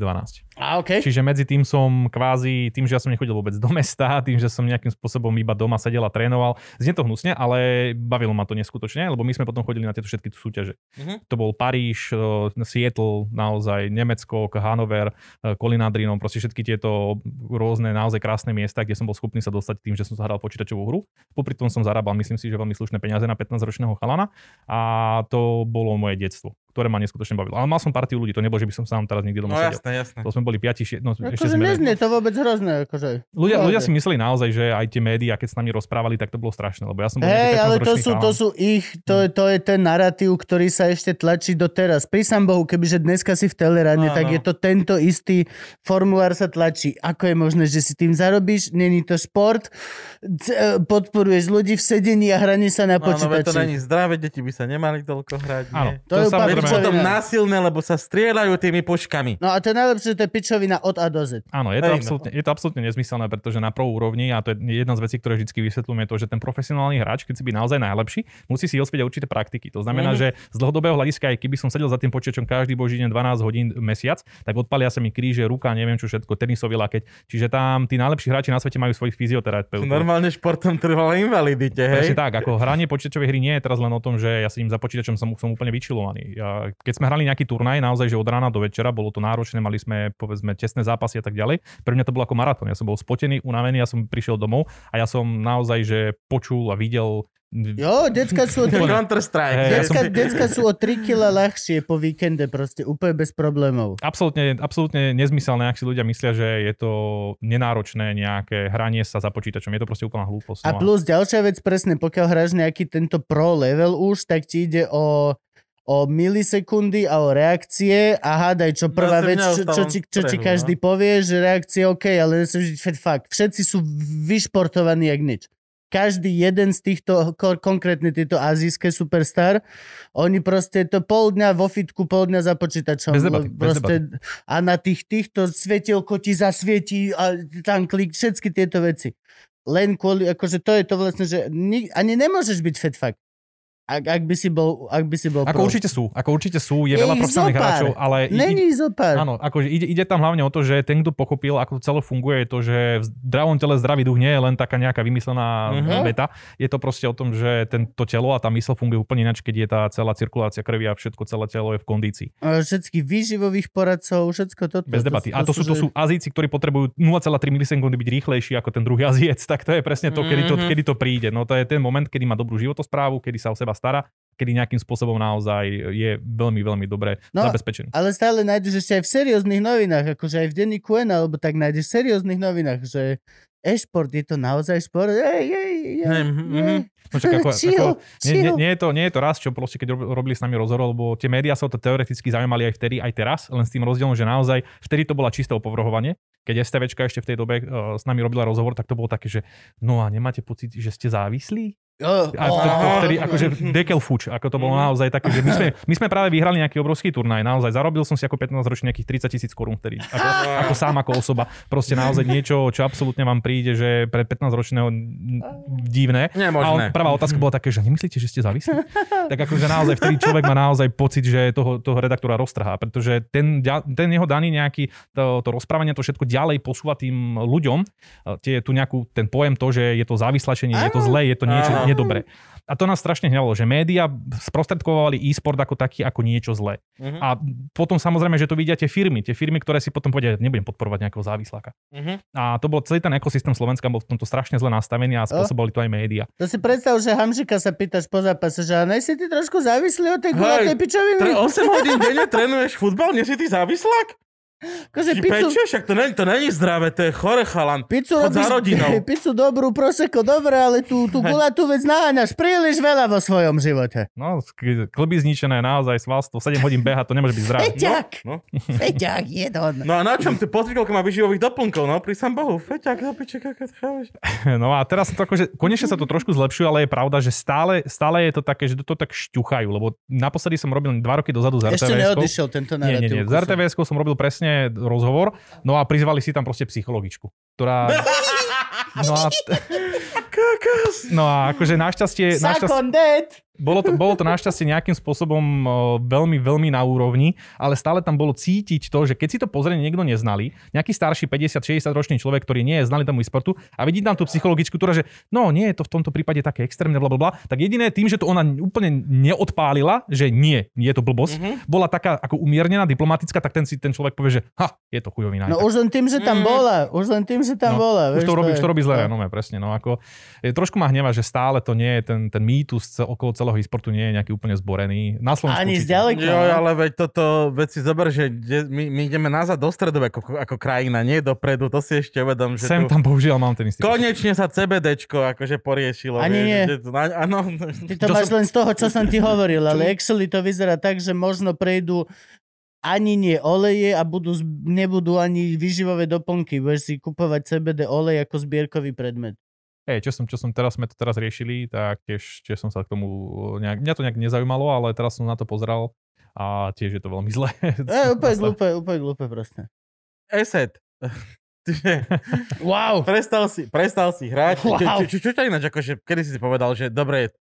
A OK. Čiže medzi tým som kvázi, tým, že ja som nechodil vôbec do mesta, tým, že som nejakým spôsobom iba doma sedel a trénoval, znie to hnusne, ale bavilo ma to neskutočne, lebo my sme potom chodili na tieto všetky tu súťaže. Mhm. To bol Paríž, eh, Seattle, naozaj Nemecko, Hanover, eh, Colin Adrinom, proste všetky tieto rôzne naozaj krásne miesta, kde som bol schopný sa dostať tým, že som zahral počítačovú hru. Popri tom som zarábal, myslím si, že veľmi slušné peniaze na 15-ročného chalana a to bolo moje detstvo, ktoré ma neskutočne bavilo. Ale mal som partiu ľudí, to nebolo, že by som sám teraz niekde No doma sedel. jasné, jasné. To sme boli 5, 6, no ešte Akože sme... neznie to vôbec hrozné. Akože. Ľudia, ľudia si mysleli naozaj, že aj tie médiá, keď s nami rozprávali, tak to bolo strašné, lebo ja som bol Hej, nejaký ale to 15-ročný sú, to sú ich, to, je, to je ten narratív, ktorý sa ešte tlačí doteraz. Prísam Bohu, kebyže dneska si v Telerane, Áno. tak je to tento istý formulár sa tlačí. Ako je možné, že si tým zarobíš? Není to šport? E, Podporuješ ľudí v sedení a hraní sa na Áno, veď to počítači. není zdravé, deti by sa nemali toľko hrať. Áno, nie? To je úplne Samozrejme. potom násilné, lebo sa strieľajú tými puškami. No a to je najlepšie, že to je pičovina od A do Z. Áno, je to, absolútne, je to absolútne nezmyselné, pretože na prvú úrovni, a to je jedna z vecí, ktoré vždy vysvetľujem, je to, že ten profesionálny hráč, keď si byť naozaj najlepší, musí si osvieť určité praktiky. To znamená, Mhm. že z dlhodobého hľadiska, aj keby som sedel za tým počítačom každý boží deň 12 hodín mesiac, tak odpalia sa mi kríže, ruka, neviem čo všetko, tenisový lakeť. Čiže tam tí najlepší hráči na svete majú svojich fyzioterapeutov. Normálne športom trvala invalidite, hej? Presne tak, ako hranie počítačovej hry nie je teraz len o tom, že ja sedím za počítačom, som, som úplne vyčilovaný. Ja, keď sme hrali nejaký turnaj, naozaj, že od rána do večera, bolo to náročné, mali sme povedzme tesné zápasy a tak ďalej. Pre mňa to bolo ako maratón. Ja som bol spotený, unavený, ja som prišiel domov a ja som naozaj, že počul a videl Jo, decka sú o 3, Counter-Strike. Hej, ja decka, decka sú o 3 kg ľahšie po víkende, proste úplne bez problémov. absolútne, absolútne nezmyselné, ak si ľudia myslia, že je to nenáročné nejaké hranie sa za počítačom. Je to proste úplná hlúposť. A No plus ďalšia vec, presne, pokiaľ hráš nejaký tento pro level už, tak ti ide o o milisekundy a o reakcie a hádaj, čo prvá si vec, čo, čo, v čo ti strehu, každý povie, že reakcie OK, ale fakt. Všetci sú vyšportovaní jak nič. Každý jeden z týchto, ko- konkrétne tieto azijské superstar, oni proste to pol dňa vo fitku, pol dňa za počítačom. Bez debaty, le- bez proste, a na tých týchto svetielko ti zasvietí a tam klik, všetky tieto veci. Len kvôli, akože to je to vlastne, že ni, ani nemôžeš byť fat fuck. Ak, ak, by si bol, ak by si bol Ako pro. určite sú, ako určite sú, je Je veľa ich profesionálnych zopár. hráčov, ale Není zo pár. Áno, akože ide, ide tam hlavne o to, že ten, kto pochopil, ako to celé funguje, je to, že v zdravom tele zdravý duch nie je len taká nejaká vymyslená Mhm. veta. Je to proste o tom, že tento telo a tá mysl funguje úplne ináč, keď je tá celá cirkulácia krvi a všetko, celé telo je v kondícii. A Všetkých výživových poradcov, všetko toto. Bez debaty. A to sú, to sú Azíci, ktorí potrebujú 0,3 milisekundy byť rýchlejší ako ten druhý Aziec, tak to je presne to, kedy to, Mhm. kedy to príde. No to je ten moment, kedy má dobrú životosprávu, kedy sa o seba stará, kedy nejakým spôsobom naozaj je veľmi, veľmi dobre No, zabezpečený. Ale stále nájdeš ešte aj v serióznych novinách, akože aj v denníku N, alebo tak nájdeš v serióznych novinách, že e-šport, je to naozaj šport? Ej, ej, ej, Hej, ej. Čak, ako, Chill, ako, nie, nie, chill. nie, je to, nie je to raz, čo proste keď rob- robili s nami rozhovor, lebo tie médiá sa o to teoreticky zaujímali aj vtedy, aj teraz, len s tým rozdielom, že naozaj vtedy to bola čisté opovrhovanie. Keď STVčka ešte v tej dobe uh, s nami robila rozhovor, tak to bolo také, že no a nemáte pocit, že ste závislí? Jo, A to, to vtedy akože dekel fuč, ako to bolo naozaj také, že my sme, my sme práve vyhrali nejaký obrovský turnaj, naozaj zarobil som si ako 15 ročný nejakých 30 tisíc korún vtedy, ako, ako sám ako osoba. Proste naozaj niečo, čo absolútne vám príde, že pre 15 ročného divné. A Nemožné. on, prvá otázka bola také, že nemyslíte, že ste závislí? tak akože naozaj vtedy človek má naozaj pocit, že toho, toho redaktora roztrhá, pretože ten, ten jeho daný nejaký, to, to rozprávanie, to všetko ďalej posúva tým ľuďom, tie, tu nejakú, ten pojem to, že je to závislačenie, je to zlé, je to niečo Áno. nedobré. A to nás strašne hnevalo, že média sprostredkovali e-sport ako taký, ako niečo zlé. Mhm. A potom samozrejme, že to vidia tie firmy, tie firmy, ktoré si potom povedia, nebudem podporovať nejakého závisláka. Mhm. A to bol celý ten ekosystém Slovenska bol v tomto strašne zle nastavený a spôsobili to aj média. To si predstav, že Hamžika sa pýtaš po zápase, že a nej si ty trošku závislý od tej gulatej pičoviny? Tre- 8 hodín denne trénuješ futbal, nie si ty závislák? Akože Či pizzu, pečeš? Však to není, to není zdravé, to je chore chalan. pizzu Chod za robíš, rodinou. pizzu dobrú, proseko dobre, ale tú, tú gulatú vec naháňaš príliš veľa vo svojom živote. No, klby zničené, naozaj svalstvo, 7 hodín beha, to nemôže byť zdravé. Feťak! No. Feťak, jedon. No a na čom? Ty pozri, koľko má vyživových doplnkov, no pri sam Bohu. Feťak, do piče? No a teraz to akože, konečne sa to trošku zlepšuje, ale je pravda, že stále, stále je to také, že to, to tak šťuchajú, lebo naposledy som robil dva roky dozadu z Ešte RTVS-kou. neodišiel tento Nie, nie, narratív. nie. Z rtvs som robil presne rozhovor, no a prizvali si tam proste psychologičku, ktorá... No a, no a akože našťastie, našťastie! Bolo to, bolo to našťastie nejakým spôsobom veľmi, veľmi na úrovni, ale stále tam bolo cítiť to, že keď si to pozrie niekto neznali, nejaký starší 50-60 ročný človek, ktorý nie je znali tomu sportu a vidí tam tú psychologičku, ktorá, že no nie je to v tomto prípade také extrémne, bla, bla, bla, tak jediné tým, že to ona úplne neodpálila, že nie, nie je to blbosť, Mhm. bola taká ako umiernená, diplomatická, tak ten si ten človek povie, že ha, je to chujovina. No už len tým, že tam Mm. bola. Už len tým, že tam No, bola. už to robí, už je- to robí zle, no presne. No, ako, je, trošku ma hneva, že stále to nie je ten, ten mýtus okolo celého e-sportu nie je nejaký úplne zborený. Na Slovensku Ani zďaleka. Jo, ale veď toto, veď si zober, že my, my ideme nazad do stredu ako, ako krajina, nie dopredu, to si ešte uvedom, že Sem tu... tam bohužiaľ mám ten istý. Konečne sa CBDčko akože poriešilo. Ani vieš, nie. že to- na- Áno. Ty to Čo máš som- len z toho, čo som ti hovoril, ale actually to vyzerá tak, že možno prejdú ani nie oleje a budú, nebudú ani vyživové doplnky. Budeš si kupovať CBD olej ako zbierkový predmet. Hej, čo som, čo som teraz, sme to teraz riešili, tak tiež, tiež som sa k tomu nejak, mňa to nejak nezaujímalo, ale teraz som na to pozeral a tiež je to veľmi zlé. E, úplne glúpe, úplne glúpe proste. Eset. Wow. prestal si, prestal si hrať. Čo, Wow. čo, čo, čo ťa ináč, akože, kedy si si povedal, že dobre,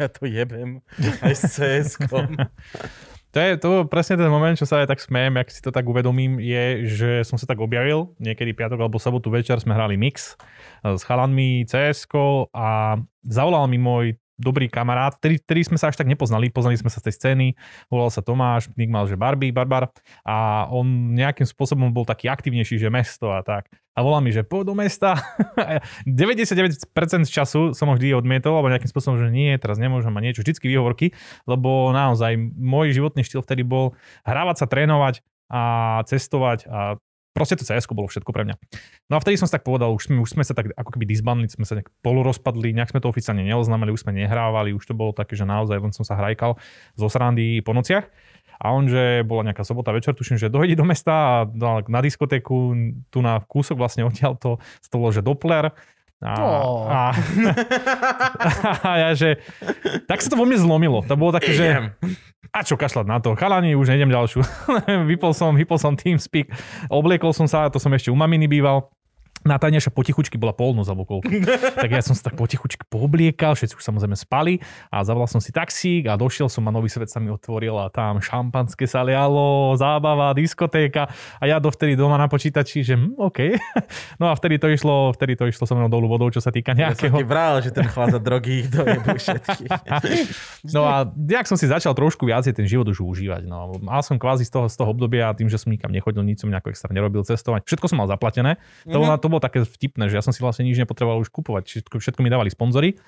ja to jebem aj s CS-kom. To je to presne ten moment, čo sa aj tak smejem, ak si to tak uvedomím, je, že som sa tak objavil, niekedy piatok alebo sobotu večer sme hrali mix eh, s chalanmi cs a zavolal mi môj dobrý kamarát, ktorý, ktorý sme sa až tak nepoznali, poznali sme sa z tej scény, volal sa Tomáš, Nick mal, že Barbie, Barbar a on nejakým spôsobom bol taký aktivnejší, že mesto a tak. A volá mi, že poď do mesta. A ja 99% z času som ho vždy odmietol, alebo nejakým spôsobom, že nie, teraz nemôžem mať niečo, vždycky výhovorky, lebo naozaj môj životný štýl vtedy bol hrávať sa, trénovať a cestovať a proste to cs bolo všetko pre mňa. No a vtedy som si tak povedal, už sme, už sme sa tak ako keby disbandli, sme sa nejak polorozpadli, nejak sme to oficiálne neoznámili, už sme nehrávali, už to bolo také, že naozaj len som sa hrajkal zo srandy po nociach. A on, že bola nejaká sobota večer, tuším, že dojde do mesta a na diskotéku, tu na kúsok vlastne odtiaľ to, to bolo, že Doppler. A, Oh. a, a ja, že tak sa to vo mne zlomilo. To bolo také, že a čo kašľať na to, chalani, už nejdem ďalšiu. vypol som, vypol som TeamSpeak, obliekol som sa, to som ešte u maminy býval, Natáňaša potichučky bola polnoc alebo koľko. tak ja som sa tak potichučky poobliekal, všetci už samozrejme spali a zavolal som si taxík a došiel som a nový svet sa mi otvoril a tam šampanské sa lialo, zábava, diskotéka a ja dovtedy doma na počítači, že hm, OK. no a vtedy to išlo, vtedy to išlo so mnou dolu vodou, čo sa týka Ja som nejakého... vral, že ten chlad drogy dojebu všetkých. No a nejak som si začal trošku viacej ten život už užívať. No. Mal som kvázi z toho, z toho obdobia, tým, že som nikam nechodil, nič som nejako extra nerobil, cestovať. Všetko som mal zaplatené. To, mm-hmm. to bolo také vtipné, že ja som si vlastne nič nepotreboval už kupovať. Všetko, všetko mi dávali sponzory.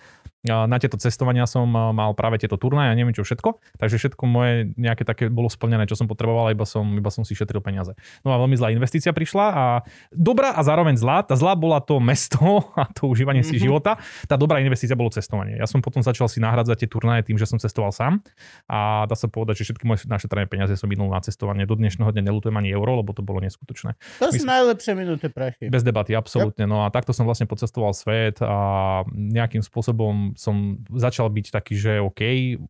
Na tieto cestovania som a, mal práve tieto turnaje a neviem čo všetko. Takže všetko moje nejaké také bolo splnené, čo som potreboval, iba som, iba som si šetril peniaze. No a veľmi zlá investícia prišla a dobrá a zároveň zlá. Tá zlá bola to mesto a to užívanie si Mhm. života. Tá dobrá investícia bolo cestovanie. Ja som potom začal si nahradzať tie turnaje tým, že som cestoval sám a dá sa povedať, že všetky moje našetrené peniaze som minul na cestovanie. Do dnešného dňa nelutujem ani euro, lebo to bolo neskutočné. To sú najlepšie minúty prachy. Bez debaty, absolútne. No a takto som vlastne pocestoval svet a nejakým spôsobom som začal byť taký, že OK,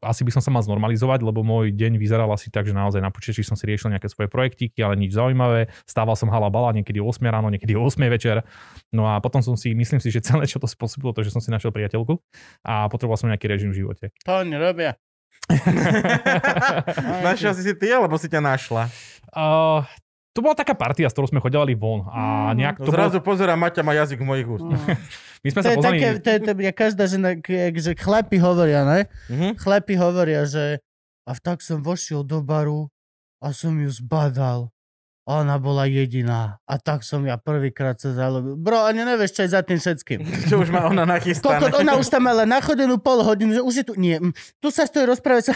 asi by som sa mal znormalizovať, lebo môj deň vyzeral asi tak, že naozaj na počítači som si riešil nejaké svoje projektíky, ale nič zaujímavé. Stával som hala bala niekedy o 8 ráno, niekedy o 8 večer. No a potom som si, myslím si, že celé čo to spôsobilo to, že som si našiel priateľku a potreboval som nejaký režim v živote. To oni robia. Našiel si si ty, alebo si ťa našla? Uh, to bola taká partia, s ktorou sme chodevali von a nejak to bolo, Zrazu pozerám, Maťa má jazyk v mojich úst. my sme To sa je poznali, také, to je, to je, každá žena, že chlapi hovoria, ne? Mhm. Chlapi hovoria, že a tak som vošiel do baru a som ju zbadal. A ona bola jediná. A tak som ja prvýkrát sa zalúbil. Bro, ani nevieš, čo je za tým všetkým. Čo už má ona nachystané. Kokot, ona už tam mala nachodenú pol hodinu, že už je tu... Nie, mm, tu sa stojí rozprávať sa...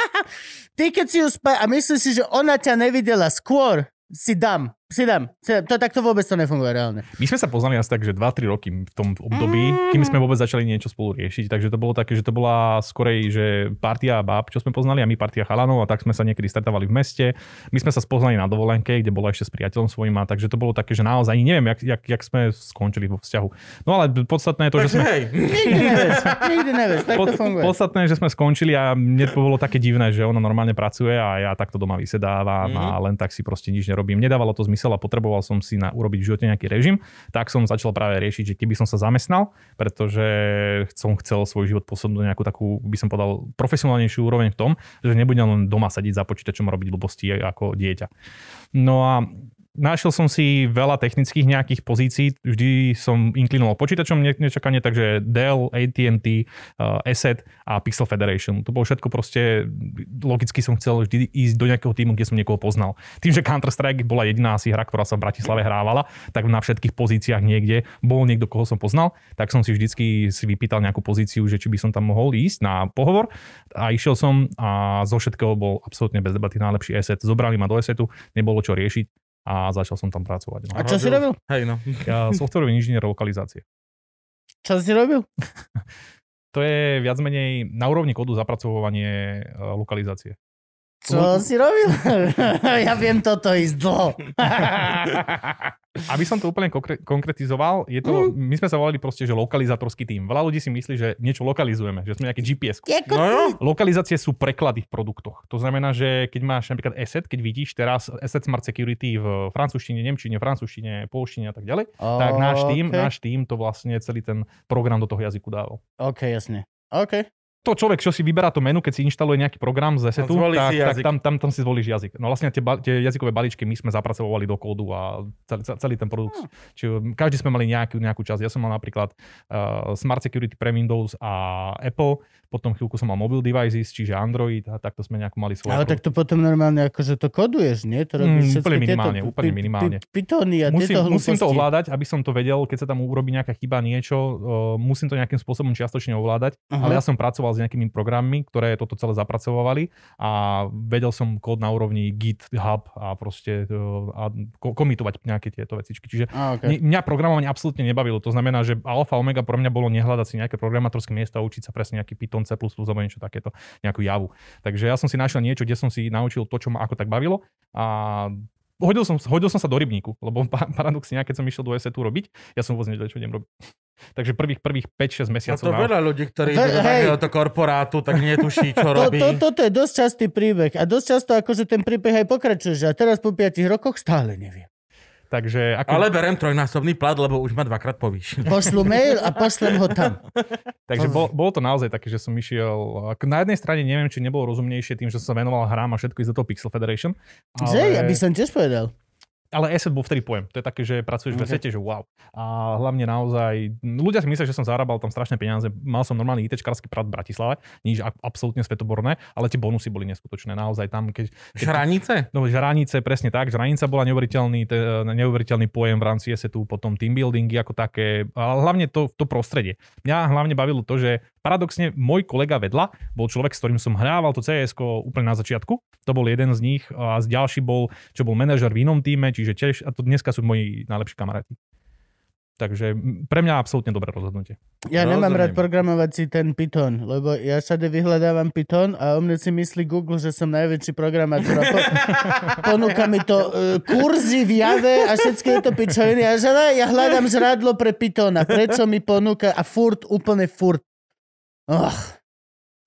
Ty keď si ju spá... A myslíš si, že ona ťa nevidela skôr, סידם. Si dám, si dám. Si dám. To vôbec to nefunguje reálne. My sme sa poznali asi tak, že 2-3 roky v tom období, kým sme vôbec začali niečo spolu riešiť. Takže to bolo také, že to bola skorej, že partia báb, čo sme poznali a my partia chalanov a tak sme sa niekedy stretávali v meste. My sme sa spoznali na dovolenke, kde bola ešte s priateľom svojím a takže to bolo také, že naozaj neviem, jak, jak, jak sme skončili vo vzťahu. No ale podstatné je to, že Takže sme... hej, Nikdy nevieš, nikdy nevieš, tak to funguje. podstatné je, že sme skončili a mne to bolo také divné, že ona normálne pracuje a ja takto doma vysedávam Mhm. a len tak si proste nič nerobím. Nedávalo to zmysel a potreboval som si na, urobiť v živote nejaký režim, tak som začal práve riešiť, že keby som sa zamestnal, pretože som chcel svoj život posunúť do nejakú takú, by som povedal, profesionálnejšiu úroveň v tom, že nebudem len doma sedieť za počítačom a robiť blbosti ako dieťa. No a Našiel som si veľa technických nejakých pozícií, vždy som inklinoval počítačom ne- nečakane, takže Dell, AT&T, uh, Asset a Pixel Federation. To bolo všetko proste, logicky som chcel vždy ísť do nejakého týmu, kde som niekoho poznal. Tým, že Counter-Strike bola jediná asi hra, ktorá sa v Bratislave hrávala, tak na všetkých pozíciách niekde bol niekto, koho som poznal, tak som si vždycky si vypýtal nejakú pozíciu, že či by som tam mohol ísť na pohovor a išiel som a zo všetkého bol absolútne bez debaty najlepší asset. Zobrali ma do assetu, nebolo čo riešiť a začal som tam pracovať. No. A čo si robil? hej no. Ja softwarový inžinier lokalizácie. Čo si robil? To je viac menej na úrovni kódu zapracovanie e, lokalizácie. Čo si robil? ja viem toto ísť dlho. Aby som to úplne konkre- konkretizoval, je to, my sme sa volali proste, že lokalizátorský tým. Veľa ľudí si myslí, že niečo lokalizujeme, že sme nejaký GPS. No jo. Lokalizácie sú preklady v produktoch. To znamená, že keď máš napríklad asset, keď vidíš teraz asset Smart Security v francúzštine, nemčine, francúzštine, polštine a tak ďalej, tak náš tým, OK. náš tým to vlastne celý ten program do toho jazyku dával. OK, jasne. OK. To človek, čo si vyberá to menu, keď si inštaluje nejaký program z zvolí tak, si tak tam, tam, tam si zvolíš jazyk. No vlastne tie, ba- tie jazykové balíčky my sme zapracovali do kódu a celý, celý ten produkt. Hm. Čiže každý sme mali nejakú, nejakú časť. Ja som mal napríklad uh, Smart Security pre Windows a Apple, potom chvíľku som mal mobile devices, čiže Android a takto sme nejakú mali svoje. Ale tak to potom normálne akože to koduješ, nie? To robíš Mm, úplne tieto minimálne, pi- úplne minimálne. Pythony a musím, tieto musím to ovládať, aby som to vedel, keď sa tam urobí nejaká chyba, niečo, uh, musím to nejakým spôsobom čiastočne ovládať, Aha. ale ja som pracoval s nejakými programmi, ktoré toto celé zapracovávali a vedel som kód na úrovni GitHub a proste uh, a ko- komitovať nejaké tieto vecičky. Čiže okay. okay. mňa programovanie absolútne nebavilo. To znamená, že alfa omega pre mňa bolo nehľadať si nejaké programátorské miesto a učiť sa presne nejaký Python, C++ alebo niečo takéto, nejakú javu. Takže ja som si našiel niečo, kde som si naučil to, čo ma ako tak bavilo a hodil som, hodil som sa do rybníku, lebo pa- paradoxne, ja keď som išiel do ESETu robiť, ja som vôbec nevedel, čo idem robiť. Takže prvých, prvých 5-6 A mesiacov. to na- veľa ľudí, ktorí Ve- idú do hej. takéhoto korporátu, tak netuší, čo To, robí. to, toto je dosť častý príbeh a dosť často akože ten príbeh aj pokračuje, že a teraz po 5 rokoch stále neviem. Takže ako, Ale berem trojnásobný plat, lebo už ma dvakrát povýšil. Pošlu mail a pošlem ho tam. takže bol, bolo to naozaj také, že som išiel... Na jednej strane neviem, či nebolo rozumnejšie tým, že som sa venoval hrám a všetko ísť do toho Pixel Federation. Že? Ja by som tiež povedal. Ale asset bol vtedy pojem. To je také, že pracuješ okay. v Okay. asete, že wow. A hlavne naozaj, ľudia si myslia, že som zarábal tam strašné peniaze. Mal som normálny ITčkarský prat v Bratislave, nič a- absolútne svetoborné, ale tie bonusy boli neskutočné. Naozaj tam, keď... keď Šranice? No, žranice, presne tak. Žranica bola neuveriteľný, te, neuveriteľný pojem v rámci assetu, potom team buildingy ako také, ale hlavne to, to prostredie. Mňa hlavne bavilo to, že paradoxne môj kolega vedľa bol človek, s ktorým som hrával to cs úplne na začiatku. To bol jeden z nich a z ďalší bol, čo bol manažer v inom týme, čiže tiež, a to dneska sú moji najlepší kamaráti. Takže pre mňa absolútne dobré rozhodnutie. Ja nemám rád Rozumiem. programovací ten Python, lebo ja všade vyhľadávam Python a o mne si myslí Google, že som najväčší programátor. Po, ponúka mi to uh, kurzy v Jave a všetky tieto pičoviny. A že "No, ja hľadám žrádlo pre Pythona. Prečo mi ponúka? A furt, úplne furt. Oh.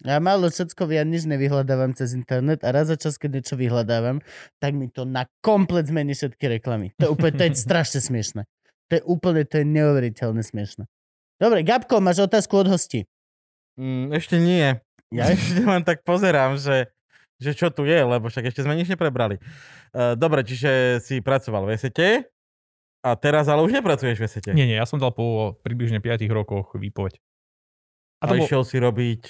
Ja málo všetko, ja nič nevyhľadávam cez internet a raz za čas, keď niečo vyhľadávam, tak mi to na komplet zmení všetky reklamy. To je úplne, to je strašne smiešne. To je úplne, to je neuveriteľne smiešne. Dobre, Gabko, máš otázku od hostí. Mm, ešte nie. Ja? Ešte len tak pozerám, že, že čo tu je, lebo však ešte sme nič neprebrali. Uh, dobre, čiže si pracoval v Esete a teraz ale už nepracuješ v Esete. Nie, nie, ja som dal po približne 5 rokoch výpoveď. A, a išiel si robiť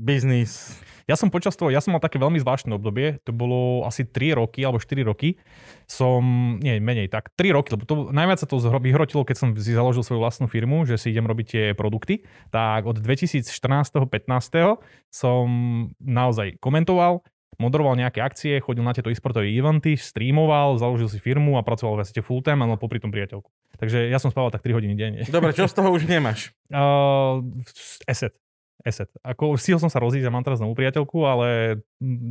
biznis. Ja som počas toho, ja som mal také veľmi zvláštne obdobie, to bolo asi 3 roky alebo 4 roky, som, nie, menej, tak. 3 roky, lebo to, najviac sa to vyhrotilo, keď som si založil svoju vlastnú firmu, že si idem robiť tie produkty, tak od 2014-15 som naozaj komentoval, moderoval nejaké akcie, chodil na tieto e-sportové eventy, streamoval, založil si firmu a pracoval v podstate full time a mal popri tom priateľku. Takže ja som spával tak 3 hodiny denne. Dobre, čo z toho už nemáš? Uh, asset. Asset. Ako stihol som sa rozísť a mám teraz novú priateľku, ale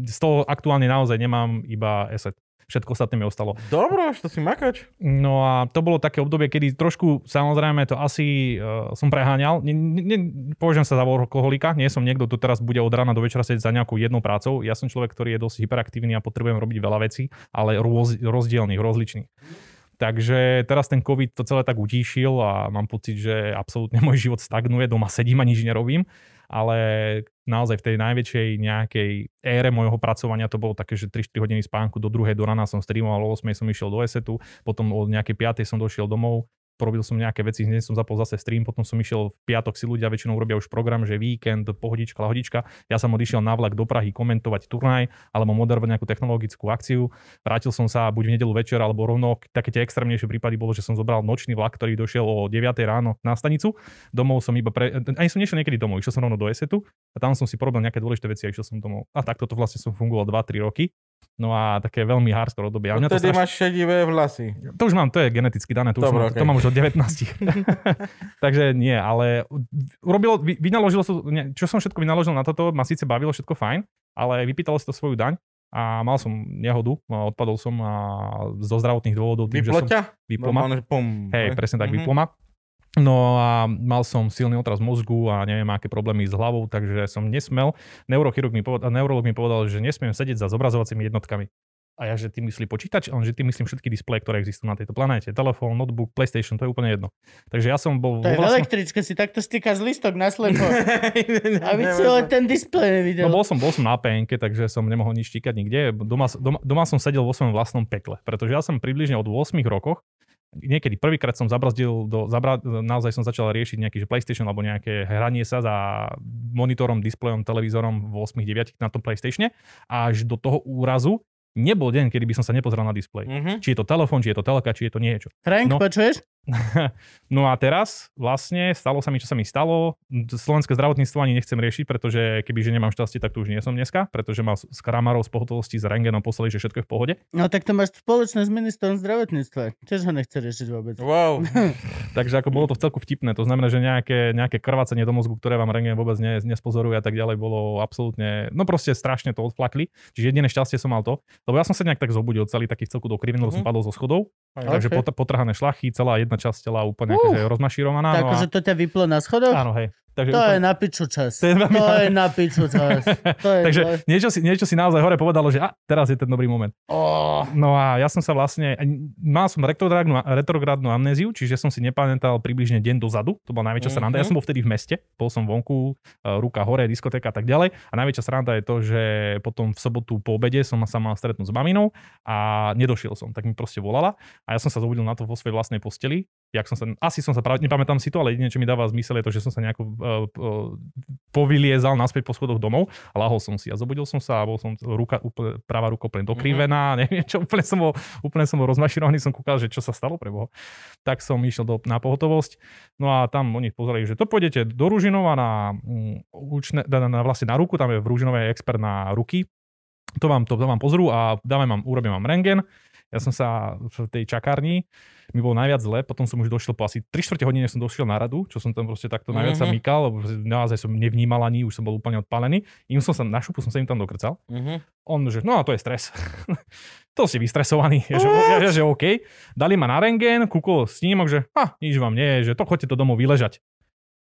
z toho aktuálne naozaj nemám iba asset. Všetko ostatné mi ostalo. Dobro, to si makač. No a to bolo také obdobie, kedy trošku, samozrejme, to asi uh, som preháňal. Ne, ne, považujem sa za workoholika, nie som niekto, kto teraz bude od rána do večera sedieť za nejakou jednou prácou. Ja som človek, ktorý je dosť hyperaktívny a potrebujem robiť veľa vecí, ale roz, rozdielných, rozličných. Takže teraz ten COVID to celé tak utíšil a mám pocit, že absolútne môj život stagnuje, doma sedím a nič nerobím ale naozaj v tej najväčšej nejakej ére môjho pracovania to bolo také, že 3-4 hodiny spánku do druhej do rana som streamoval, o 8 som išiel do esetu, potom o nejakej 5 som došiel domov, porobil som nejaké veci, hneď som zapol zase stream, potom som išiel v piatok si ľudia väčšinou robia už program, že víkend, pohodička, lahodička. Ja som odišiel na vlak do Prahy komentovať turnaj alebo moderovať nejakú technologickú akciu. Vrátil som sa buď v nedelu večer alebo rovno, také tie extrémnejšie prípady bolo, že som zobral nočný vlak, ktorý došiel o 9 ráno na stanicu. Domov som iba pre... Ani som nešiel niekedy domov, išiel som rovno do Esetu a tam som si porobil nejaké dôležité veci a išiel som domov. A takto to vlastne som fungoval 2-3 roky. No a také veľmi hardcore obdobie. No tedy straš... máš šedivé vlasy. To už mám, to je geneticky dané, to, Dobre, už mám, okay. to mám už od 19. Takže nie, ale urobilo, vynaložilo som, čo som všetko vynaložil na toto, ma síce bavilo všetko fajn, ale vypýtalo si to svoju daň a mal som nehodu, odpadol som a zo zdravotných dôvodov. Tým, Vyplo ťa? Vyploma. Hej, presne tak, mm-hmm. vyploma. No a mal som silný otraz mozgu a neviem aké problémy s hlavou, takže som nesmel. Neurochirurg mi povedal, neurolog mi povedal, že nesmiem sedieť za zobrazovacími jednotkami. A ja, že ty myslí počítač, on, že ty myslím všetky displeje, ktoré existujú na tejto planéte. Telefón, notebook, PlayStation, to je úplne jedno. Takže ja som bol... To je vlastnom... električke, si takto stýkaš listok na slepo. aby si len ten displej nevidel. No bol som, bol som na penke, takže som nemohol nič štíkať nikde. Doma, doma, doma, som sedel vo svojom vlastnom pekle, pretože ja som približne od 8 rokoch niekedy prvýkrát som zabrazdil, do, zabra, naozaj som začal riešiť nejaký že PlayStation alebo nejaké hranie sa za monitorom, displejom, televízorom v 8-9 na tom PlayStatione až do toho úrazu nebol deň, kedy by som sa nepozeral na displej. Mm-hmm. Či je to telefón, či je to telka, či je to niečo. Frank, no, počuješ? no a teraz vlastne stalo sa mi, čo sa mi stalo. Slovenské zdravotníctvo ani nechcem riešiť, pretože keby že nemám šťastie, tak tu už nie som dneska, pretože ma s kramarov z pohotovosti s rengenom poslali, že všetko je v pohode. No tak to máš spoločné s ministrom zdravotníctva. Tiež ho nechce riešiť vôbec. Wow. Takže ako bolo to v celku vtipné. To znamená, že nejaké, nejaké krvácanie do mozgu, ktoré vám rengen vôbec ne, nespozoruje a tak ďalej, bolo absolútne, no proste strašne to odflakli. Čiže jediné šťastie som mal to. Lebo ja som sa nejak tak zobudil celý taký celku do kriviny, mm-hmm. som padol zo schodov. Okay. Takže potrhané šlachy, celá jedna časť tela úplne uh, akože rozmašírovaná. Tak, no a... to ťa vyplo na schodoch? Áno, hej. Takže to úplne... je na piču čas. To je, to je na piču čas. To je Takže to... niečo, si, niečo si naozaj hore povedalo, že a, teraz je ten dobrý moment. Oh. No a ja som sa vlastne, mal som retrográdnu, retrográdnu amnéziu, čiže som si nepamätal približne deň dozadu. To bola najväčšia mm-hmm. sranda. Ja som bol vtedy v meste, bol som vonku, e, ruka hore, diskotéka a tak ďalej. A najväčšia sranda je to, že potom v sobotu po obede som sa mal stretnúť s maminou a nedošiel som, tak mi proste volala. A ja som sa zobudil na to vo svojej vlastnej posteli jak som sa, asi som sa, práve, nepamätám si to, ale jedine, čo mi dáva zmysel je to, že som sa nejako uh, uh, povyliezal naspäť po schodoch domov a lahol som si a zobudil som sa a bol som ruka, úplne, pravá ruka úplne dokrivená, mm-hmm. neviem čo, úplne som bol, úplne som bol rozmaširovaný, som kúkal, že čo sa stalo pre Boha. Tak som išiel do, na pohotovosť, no a tam oni pozerali, že to pôjdete do Ružinova na, um, na, na, vlastne na ruku, tam je v Ružinovej expert na ruky, to vám, to, to vám pozrú a dáme vám, urobím vám rengen. Ja som sa v tej čakárni mi bolo najviac zle, potom som už došiel po asi 3 čtvrte hodine som došiel na radu, čo som tam proste takto najviac uh-huh. sa mhm. mykal, lebo naozaj som nevnímal ani, už som bol úplne odpálený. Im som sa, na šupu som sa im tam dokrcal. Uh-huh. On, že no a to je stres. to si vystresovaný. Ja, že, ja, ja, že OK. Dali ma na rengen, kúkol snímok, že ha, nič vám nie je, že to chodte to domov vyležať.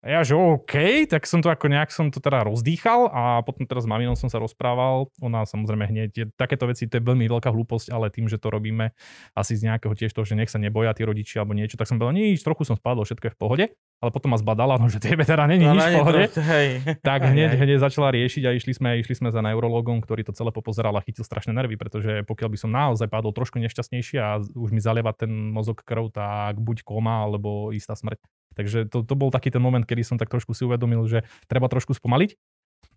A ja, že OK, tak som to ako nejak som to teda rozdýchal a potom teraz s maminou som sa rozprával. Ona samozrejme hneď, je, takéto veci, to je veľmi veľká hlúposť, ale tým, že to robíme asi z nejakého tiež toho, že nech sa neboja tí rodičia alebo niečo, tak som povedal, nič, trochu som spadol, všetko je v pohode, ale potom ma zbadala, no, že tebe teda není no, nič v pohode. To, hej. Tak hneď, hneď začala riešiť a išli sme, išli sme za neurologom, ktorý to celé popozeral a chytil strašné nervy, pretože pokiaľ by som naozaj padol trošku nešťastnejšie a už mi zalieva ten mozog krv, tak buď koma alebo istá smrť. Takže to, to bol taký ten moment, kedy som tak trošku si uvedomil, že treba trošku spomaliť.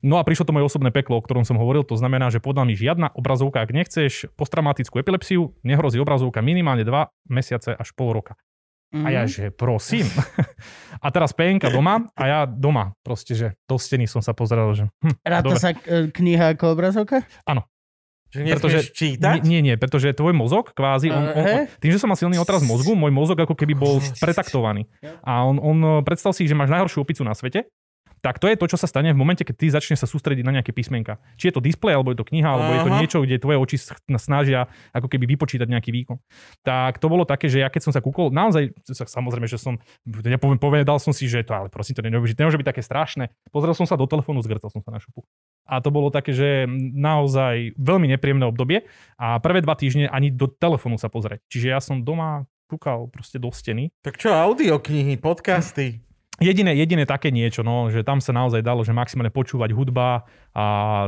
No a prišlo to moje osobné peklo, o ktorom som hovoril, to znamená, že podľa mi žiadna obrazovka, ak nechceš posttraumatickú epilepsiu, nehrozí obrazovka minimálne 2 mesiace až pol roka. Mm-hmm. A ja, mhm. že prosím. a teraz penka doma a ja doma proste, že do steny som sa pozeral, že... Hm, Ráta sa e, kniha ako obrazovka? Áno. Že nesmieš čítať? Nie, nie, pretože tvoj mozog kvázi, on, on, on, tým, že som mal silný otraz mozgu, môj mozog ako keby bol pretaktovaný. A on, on predstav si, že máš najhoršiu opicu na svete, tak to je to, čo sa stane v momente, keď ty začneš sa sústrediť na nejaké písmenka. Či je to displej, alebo je to kniha, alebo je to Aha. niečo, kde tvoje oči snažia ako keby vypočítať nejaký výkon. Tak to bolo také, že ja keď som sa kúkol, naozaj, sa- samozrejme, že som, ja poviem, povedal som si, že to, ale prosím, to nemôže, nemôže byť také strašné. Pozrel som sa do telefónu, zgrcal som sa na šupu. A to bolo také, že naozaj veľmi nepríjemné obdobie a prvé dva týždne ani do telefónu sa pozrieť. Čiže ja som doma kúkal proste do steny Tak čo, audioknihy, podcasty? Jediné, jediné také niečo, no, že tam sa naozaj dalo, že maximálne počúvať hudba a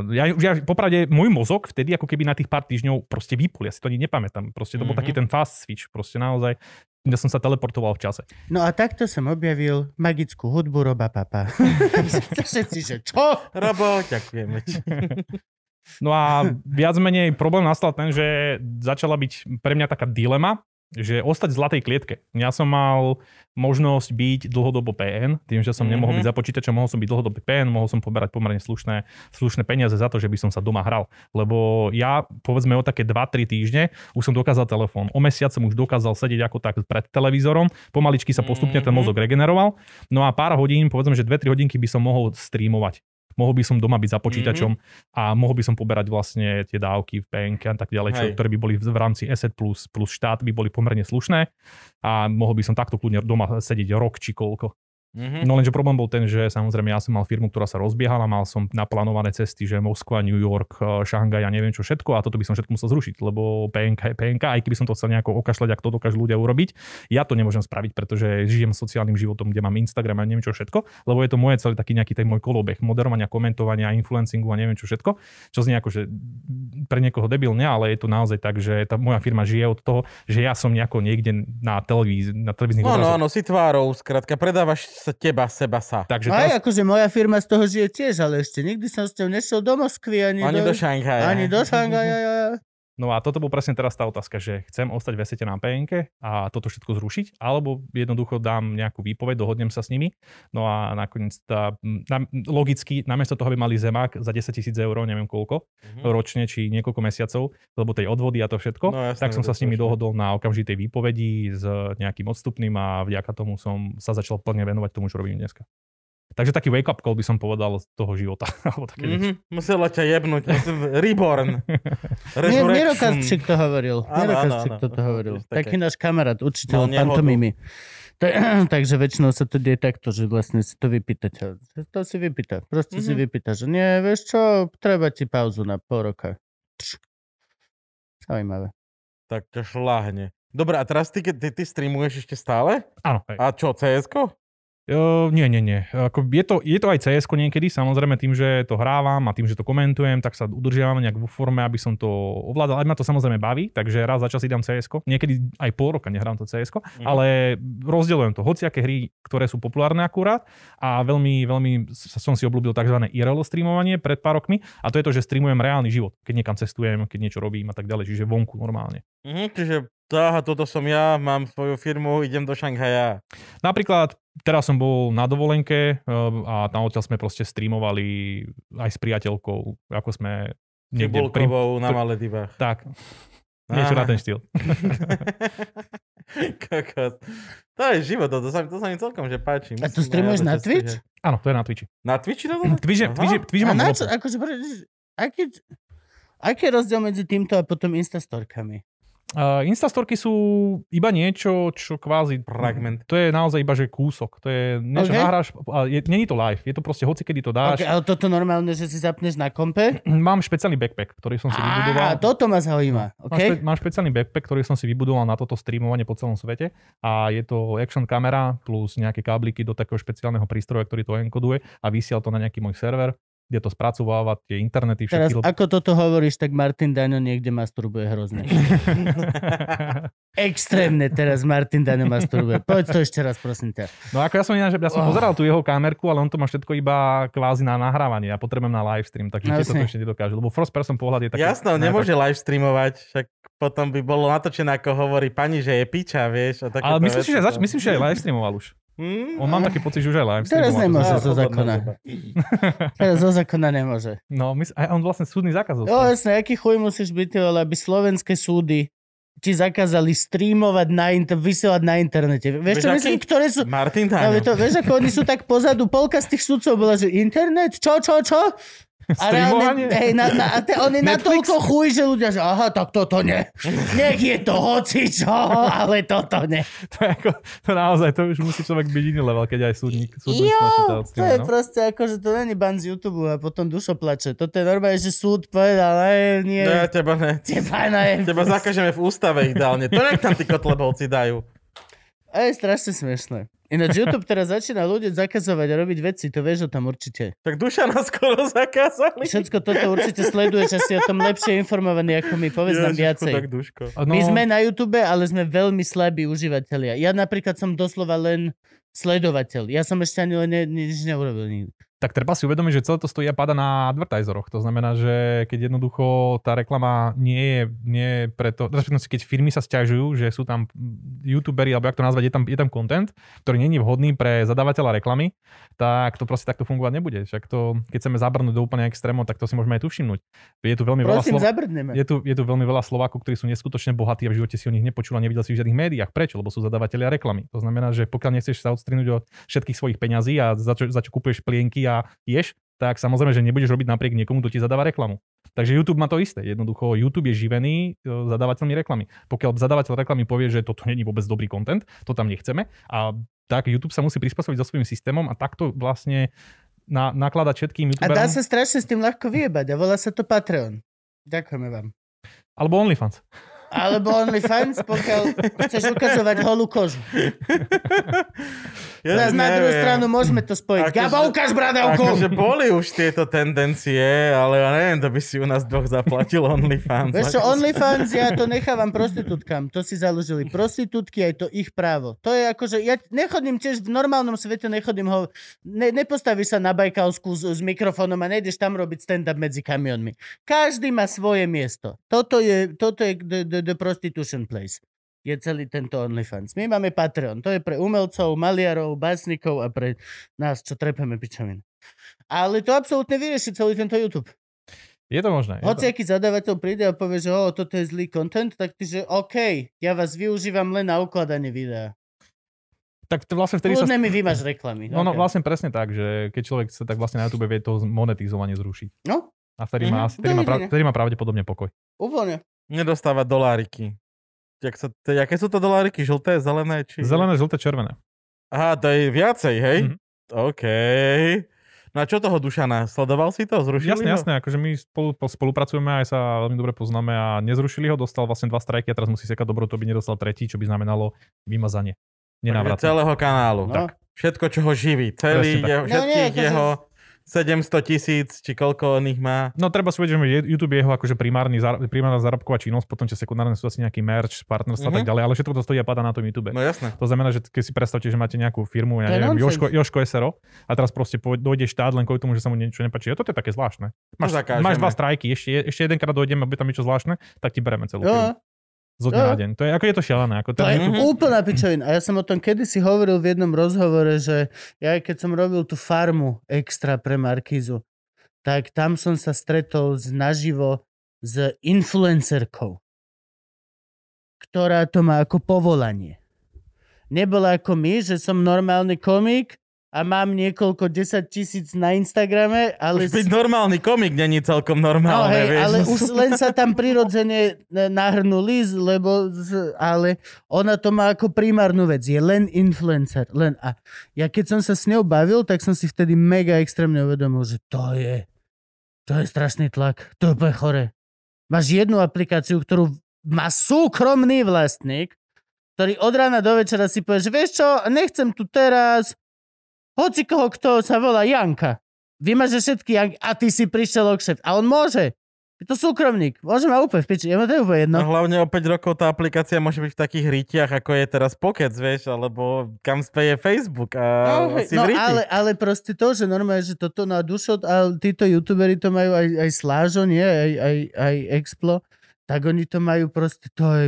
ja, ja popravde môj mozog vtedy ako keby na tých pár týždňov proste vypol, ja si to ani nepamätám, proste to bol Mhm. taký ten fast switch, proste naozaj, ja som sa teleportoval v čase. No a takto som objavil magickú hudbu Roba Papa. Všetci, že čo? Robo, ďakujeme ti. No a viac menej problém nastal ten, že začala byť pre mňa taká dilema, že ostať v zlatej klietke. Ja som mal možnosť byť dlhodobo PN, tým, že som nemohol Mhm. byť za počítačom, mohol som byť dlhodobo PN, mohol som poberať pomerne slušné, slušné peniaze za to, že by som sa doma hral. Lebo ja, povedzme o také 2-3 týždne, už som dokázal telefón. O mesiac som už dokázal sedieť ako tak pred televízorom, pomaličky sa postupne ten Mhm. mozog regeneroval. No a pár hodín, povedzme, že 2-3 hodinky by som mohol streamovať. Mohol by som doma byť za počítačom a mohol by som poberať vlastne tie dávky v PNK a tak ďalej, čo, ktoré by boli v v rámci ESET plus, plus štát by boli pomerne slušné a mohol by som takto kľudne doma sedieť rok či koľko. Mhm. No lenže problém bol ten, že samozrejme ja som mal firmu, ktorá sa rozbiehala, mal som naplánované cesty, že Moskva, New York, eh, Šangaj a neviem čo všetko a toto by som všetko musel zrušiť, lebo PNK je PNK, aj keby som to chcel nejako okašľať, ak to dokážu ľudia urobiť, ja to nemôžem spraviť, pretože žijem sociálnym životom, kde mám Instagram a neviem čo všetko, lebo je to moje celý taký nejaký ten môj kolobeh moderovania, komentovania, influencingu a neviem čo všetko, čo znie ako, že pre niekoho debilne, ale je to naozaj tak, že tá moja firma žije od toho, že ja som nejako niekde na televízii, na televíznych Áno, obrazoch. áno, si tvárou, skrátka, predávaš sa teba, seba sa. Takže Aj teraz, akože moja firma z toho žije tiež, ale ešte nikdy som s ňou nešiel do Moskvy, ani, Ani do do, Šanghaja. ani do Šangaja. No a toto bol presne teraz tá otázka, že chcem ostať v SET na PNK a toto všetko zrušiť, alebo jednoducho dám nejakú výpoveď, dohodnem sa s nimi. No a nakoniec tá, na, logicky, namiesto toho, aby mali zemák za 10 tisíc eur, neviem koľko, Mhm. ročne či niekoľko mesiacov, lebo tej odvody a to všetko, No, jasné, tak som sa s nimi dohodol na okamžitej výpovedi s nejakým odstupným a vďaka tomu som sa začal plne venovať tomu, čo robím dneska. Takže taký wake-up call by som povedal z toho života. Alebo také niečo. Mhm, muselo ťa jebnúť. Reborn. Nie, Resurrection. Miro Kasčík to hovoril. Áno, Miro áno, Kasčík áno. toto hovoril. Také- Taký náš kamarát, učiteľ nehodu. pantomimy. Ta- Takže väčšinou sa to deje takto, že vlastne si to vypýtate. To si vypýta. Proste si Mhm. vypýta, že nie, vieš čo, treba ti pauzu na pol roka. Zaujímavé. Tak ťa šláhne. Dobre, a teraz ty, ty, ty streamuješ ešte stále? Áno. A čo, CS-ko? Uh, nie, nie, nie. Ako je, to, je to aj cs niekedy, samozrejme tým, že to hrávam a tým, že to komentujem, tak sa udržiavam nejak vo forme, aby som to ovládal. Aj ma to samozrejme baví, takže raz za čas si dám cs Niekedy aj pol roka nehrám to cs Mhm. ale rozdeľujem to. Hociaké hry, ktoré sú populárne akurát a veľmi, veľmi som si obľúbil tzv. IRL streamovanie pred pár rokmi a to je to, že streamujem reálny život, keď niekam cestujem, keď niečo robím a tak ďalej, čiže vonku normálne. Mhm, čiže Aha, toto som ja, mám svoju firmu, idem do Šanghaja. Napríklad teraz som bol na dovolenke eh, a tam odtiaľ sme proste streamovali aj s priateľkou, ako sme niekde... pri- na Maledivách. Tak, niečo na ten štýl. Kokos. To je život, to sa, to sa mi celkom že páči. A to Musím streamuješ na to Twitch? že- Áno, to je na Twitchi. Na Twitchi to Twitch, je- Aha. Twitch, je- Twitch A mám na monopol. čo, akože, aký, aký je rozdiel medzi týmto a potom Instastorkami? Uh, Instastorky sú iba niečo, čo kvázi... Fragment. To je naozaj iba, že kúsok. To je niečo, Ok. okay. nahráš, a je, není to live, je to proste hoci, kedy to dáš. Okay, ale toto normálne, že si zapneš na kompe? Mám špeciálny backpack, ktorý som si Á, vybudoval. toto ma zaujíma. Mám, špe, Okay? mám špeciálny backpack, ktorý som si vybudoval na toto streamovanie po celom svete a je to action kamera plus nejaké kábliky do takého špeciálneho prístroja, ktorý to enkoduje a vysiel to na nejaký môj server, kde to spracováva tie internety, Teraz, všetky... ako toto hovoríš, tak Martin Daňo niekde masturbuje hrozne. Extrémne teraz Martin Daňo masturbuje. Povedz to ešte raz, prosím ťa. No ako ja som ináč, ja som Oh. pozeral tú jeho kamerku, ale on to má všetko iba kvázi na nahrávanie. Ja potrebujem na live stream, takže No, to ešte nedokáže. Lebo first person pohľad je taký... Jasné, on nemôže live streamovať, však potom by bolo natočené, ako hovorí pani, že je piča, vieš. A Ale myslím si, že, zač- myslím, že aj live streamoval už. Hm? On mám taký pocit, že už aj live Teraz nemôže zo zákona. Teraz zo zákona nemôže. No, my, aj on vlastne súdny zákaz Jo, dostal. jasne, aký chuj musíš byť, vole, aby slovenské súdy ti zakázali streamovať na inter- vysielať na internete. Vieš čo myslím, ktoré sú... Martin No, to, vieš, ako oni sú tak pozadu, polka z tých sudcov bola, že internet, čo, čo, čo? A reálne, hej, na, na, on je natoľko chuj, že ľudia, že aha, tak toto ne. Nech je to hoci čo, ale toto ne. To, je ako, to naozaj, to už musí človek byť iný level, keď aj súdnik, súdnik Jo, to je no? proste ako, že to není ban z YouTube a potom dušo plače. Toto je normálne, že súd povedal, ne, nie, Ne, teba ne. teba ne. Teba zakažeme v ústave ideálne. To nech tam tí kotlebovci dajú. A je strašne smiešné. Ináč YouTube teraz začína ľudia zakazovať a robiť veci, to vieš o tom určite. Tak duša nás skoro zakázali. Všetko toto určite sleduješ, asi o tom lepšie informovaný ako my, povedz nám viacej. Tak duško. No, My sme na YouTube, ale sme veľmi slabí užívateľia. Ja napríklad som doslova len sledovateľ. Ja som ešte ani len ne, nič neurobil nikdy. Tak treba si uvedomiť, že celé to stojí a pada na advertisoroch. To znamená, že keď jednoducho tá reklama nie je, nie je preto, keď firmy sa stiažujú, že sú tam youtuberi, alebo jak to nazvať, je tam, je tam content, ktorý je vhodný pre zadávateľa reklamy, tak to proste takto fungovať nebude. Však to, keď chceme zabrnúť do úplne extrémov, tak to si môžeme aj tu všimnúť. Je tu veľmi veľa Prosím, zabrdneme. Je tu, je tu veľmi veľa Slovákov, ktorí sú neskutočne bohatí a v živote si o nich nepočul a nevidel si v žiadnych médiách. Prečo? Lebo sú zadávateľia reklamy. To znamená, že pokiaľ nechceš sa odstrinúť od všetkých svojich peňazí a za čo, za čo kúpuješ plienky a ješ, tak samozrejme, že nebudeš robiť napriek niekomu, kto ti zadáva reklamu. Takže YouTube má to isté. Jednoducho YouTube je živený e, zadávateľmi reklamy. Pokiaľ zadávateľ reklamy povie, že toto není vôbec dobrý content, to tam nechceme a tak YouTube sa musí prispôsobiť so svojím systémom a takto vlastne na, nakladať všetkým A dá YouTuberom. sa strašne s tým ľahko vyjebať a volá sa to Patreon. Ďakujeme vám. Alebo OnlyFans. Alebo OnlyFans, pokiaľ chceš ukazovať holú kožu. Ja na druhú stranu môžeme to spojiť. Akože- Gabo, ukáž bradavku! Akože boli už tieto tendencie, ale ja neviem, to by si u nás dvoch zaplatil OnlyFans. Vieš čo, Ako- OnlyFans, ja to nechávam prostitútkam. To si založili prostitútky, aj to ich právo. To je akože, ja nechodím tiež v normálnom svete, nechodím ho, ne, nepostavíš sa na Bajkalsku s, s mikrofónom a nejdeš tam robiť stand-up medzi kamionmi. Každý má svoje miesto. Toto je, toto je the, the, the prostitution place. Je celý tento OnlyFans. My máme Patreon. To je pre umelcov, maliarov, básnikov a pre nás, čo trepeme pičoviny. Ale to absolútne vyrieši celý tento YouTube. Je to možné. Hoci aký zadávateľ príde a povie, že o, toto je zlý content, tak ty, že OK, ja vás využívam len na ukladanie videa. Tak to vlastne vtedy sa... Kľudne mi vymaž reklamy. No, no, OK. vlastne presne tak, že keď človek sa tak vlastne na YouTube vie to monetizovanie zrušiť. No, A vtedy, má, Mhm, vtedy, má, vtedy má pravdepodobne pokoj. úplne. Nedostávať doláriky. Jak sa, to, aké sú to doláriky? Žlté, zelené? Či... Zelené, žlté, červené. Aha, to je viacej, hej? Mhm. OK. No a čo toho Dušana? Sledoval si to? Zrušili Jasne, ho? jasne, akože my spolu, po- spolupracujeme, aj sa veľmi dobre poznáme a nezrušili ho, dostal vlastne dva strajky a teraz musí sekať dobrotu, aby nedostal tretí, čo by znamenalo vymazanie. Nenávratné. Celého kanálu. No. Tak. Všetko, čo ho živí. Celý Presne jeho, No nie, všetkých akože- jeho 700 tisíc, či koľko on ich má. No treba si vedieť, že YouTube je jeho akože primárny, primárna zárobková činnosť, potom tie sekundárne sú asi nejaký merch, partnerstva a tak Mhm. ďalej, ale všetko to stojí a padá na tom YouTube. No jasné. To znamená, že keď si predstavte, že máte nejakú firmu, ja neviem. Joško, Joško SRO a teraz proste dojde štát len kvôli tomu, že sa mu niečo nepáči. A toto je také zvláštne. Máš, máš dva strajky, ešte, ešte jedenkrát dojdeme, aby tam niečo zvláštne, tak ti bereme celú Jo, firmu. Zo dňa Jo. na deň. To je, ako je to šialené. Ako to je Mhm. úplná pičovina. A ja som o tom kedysi hovoril v jednom rozhovore, že ja keď som robil tú farmu extra pre Markízu, tak tam som sa stretol z naživo s influencerkou, ktorá to má ako povolanie. Nebola ako my, že som normálny komik a mám niekoľko 10 tisíc na Instagrame, ale... Už byť normálny komik není celkom No normálne, hej, vieš. ale už len sa tam prirodzene e, nahrnuli, lebo ale ona to má ako primárnu vec, je len influencer, len a ja keď som sa s ňou bavil, tak som si vtedy mega extrémne uvedomil, že to je, to je strašný tlak, to je úplne chore. Máš jednu aplikáciu, ktorú má súkromný vlastník, ktorý od rána do večera si povie, že vieš čo, nechcem tu teraz hoci koho, kto sa volá Janka. Vymaže všetky Janky a ty si prišiel o kšeft. A on môže. Je to súkromník. Môže ma úplne v piči. Je ma to úplne jedno. No hlavne o 5 rokov tá aplikácia môže byť v takých rýtiach, ako je teraz Pocket, vieš, alebo kam speje Facebook a No, si no v ale, ale proste to, že normálne, že toto na dušo, a títo youtuberi to majú aj, aj Slážo, nie? Aj, aj, aj Explo, tak oni to majú proste, to je...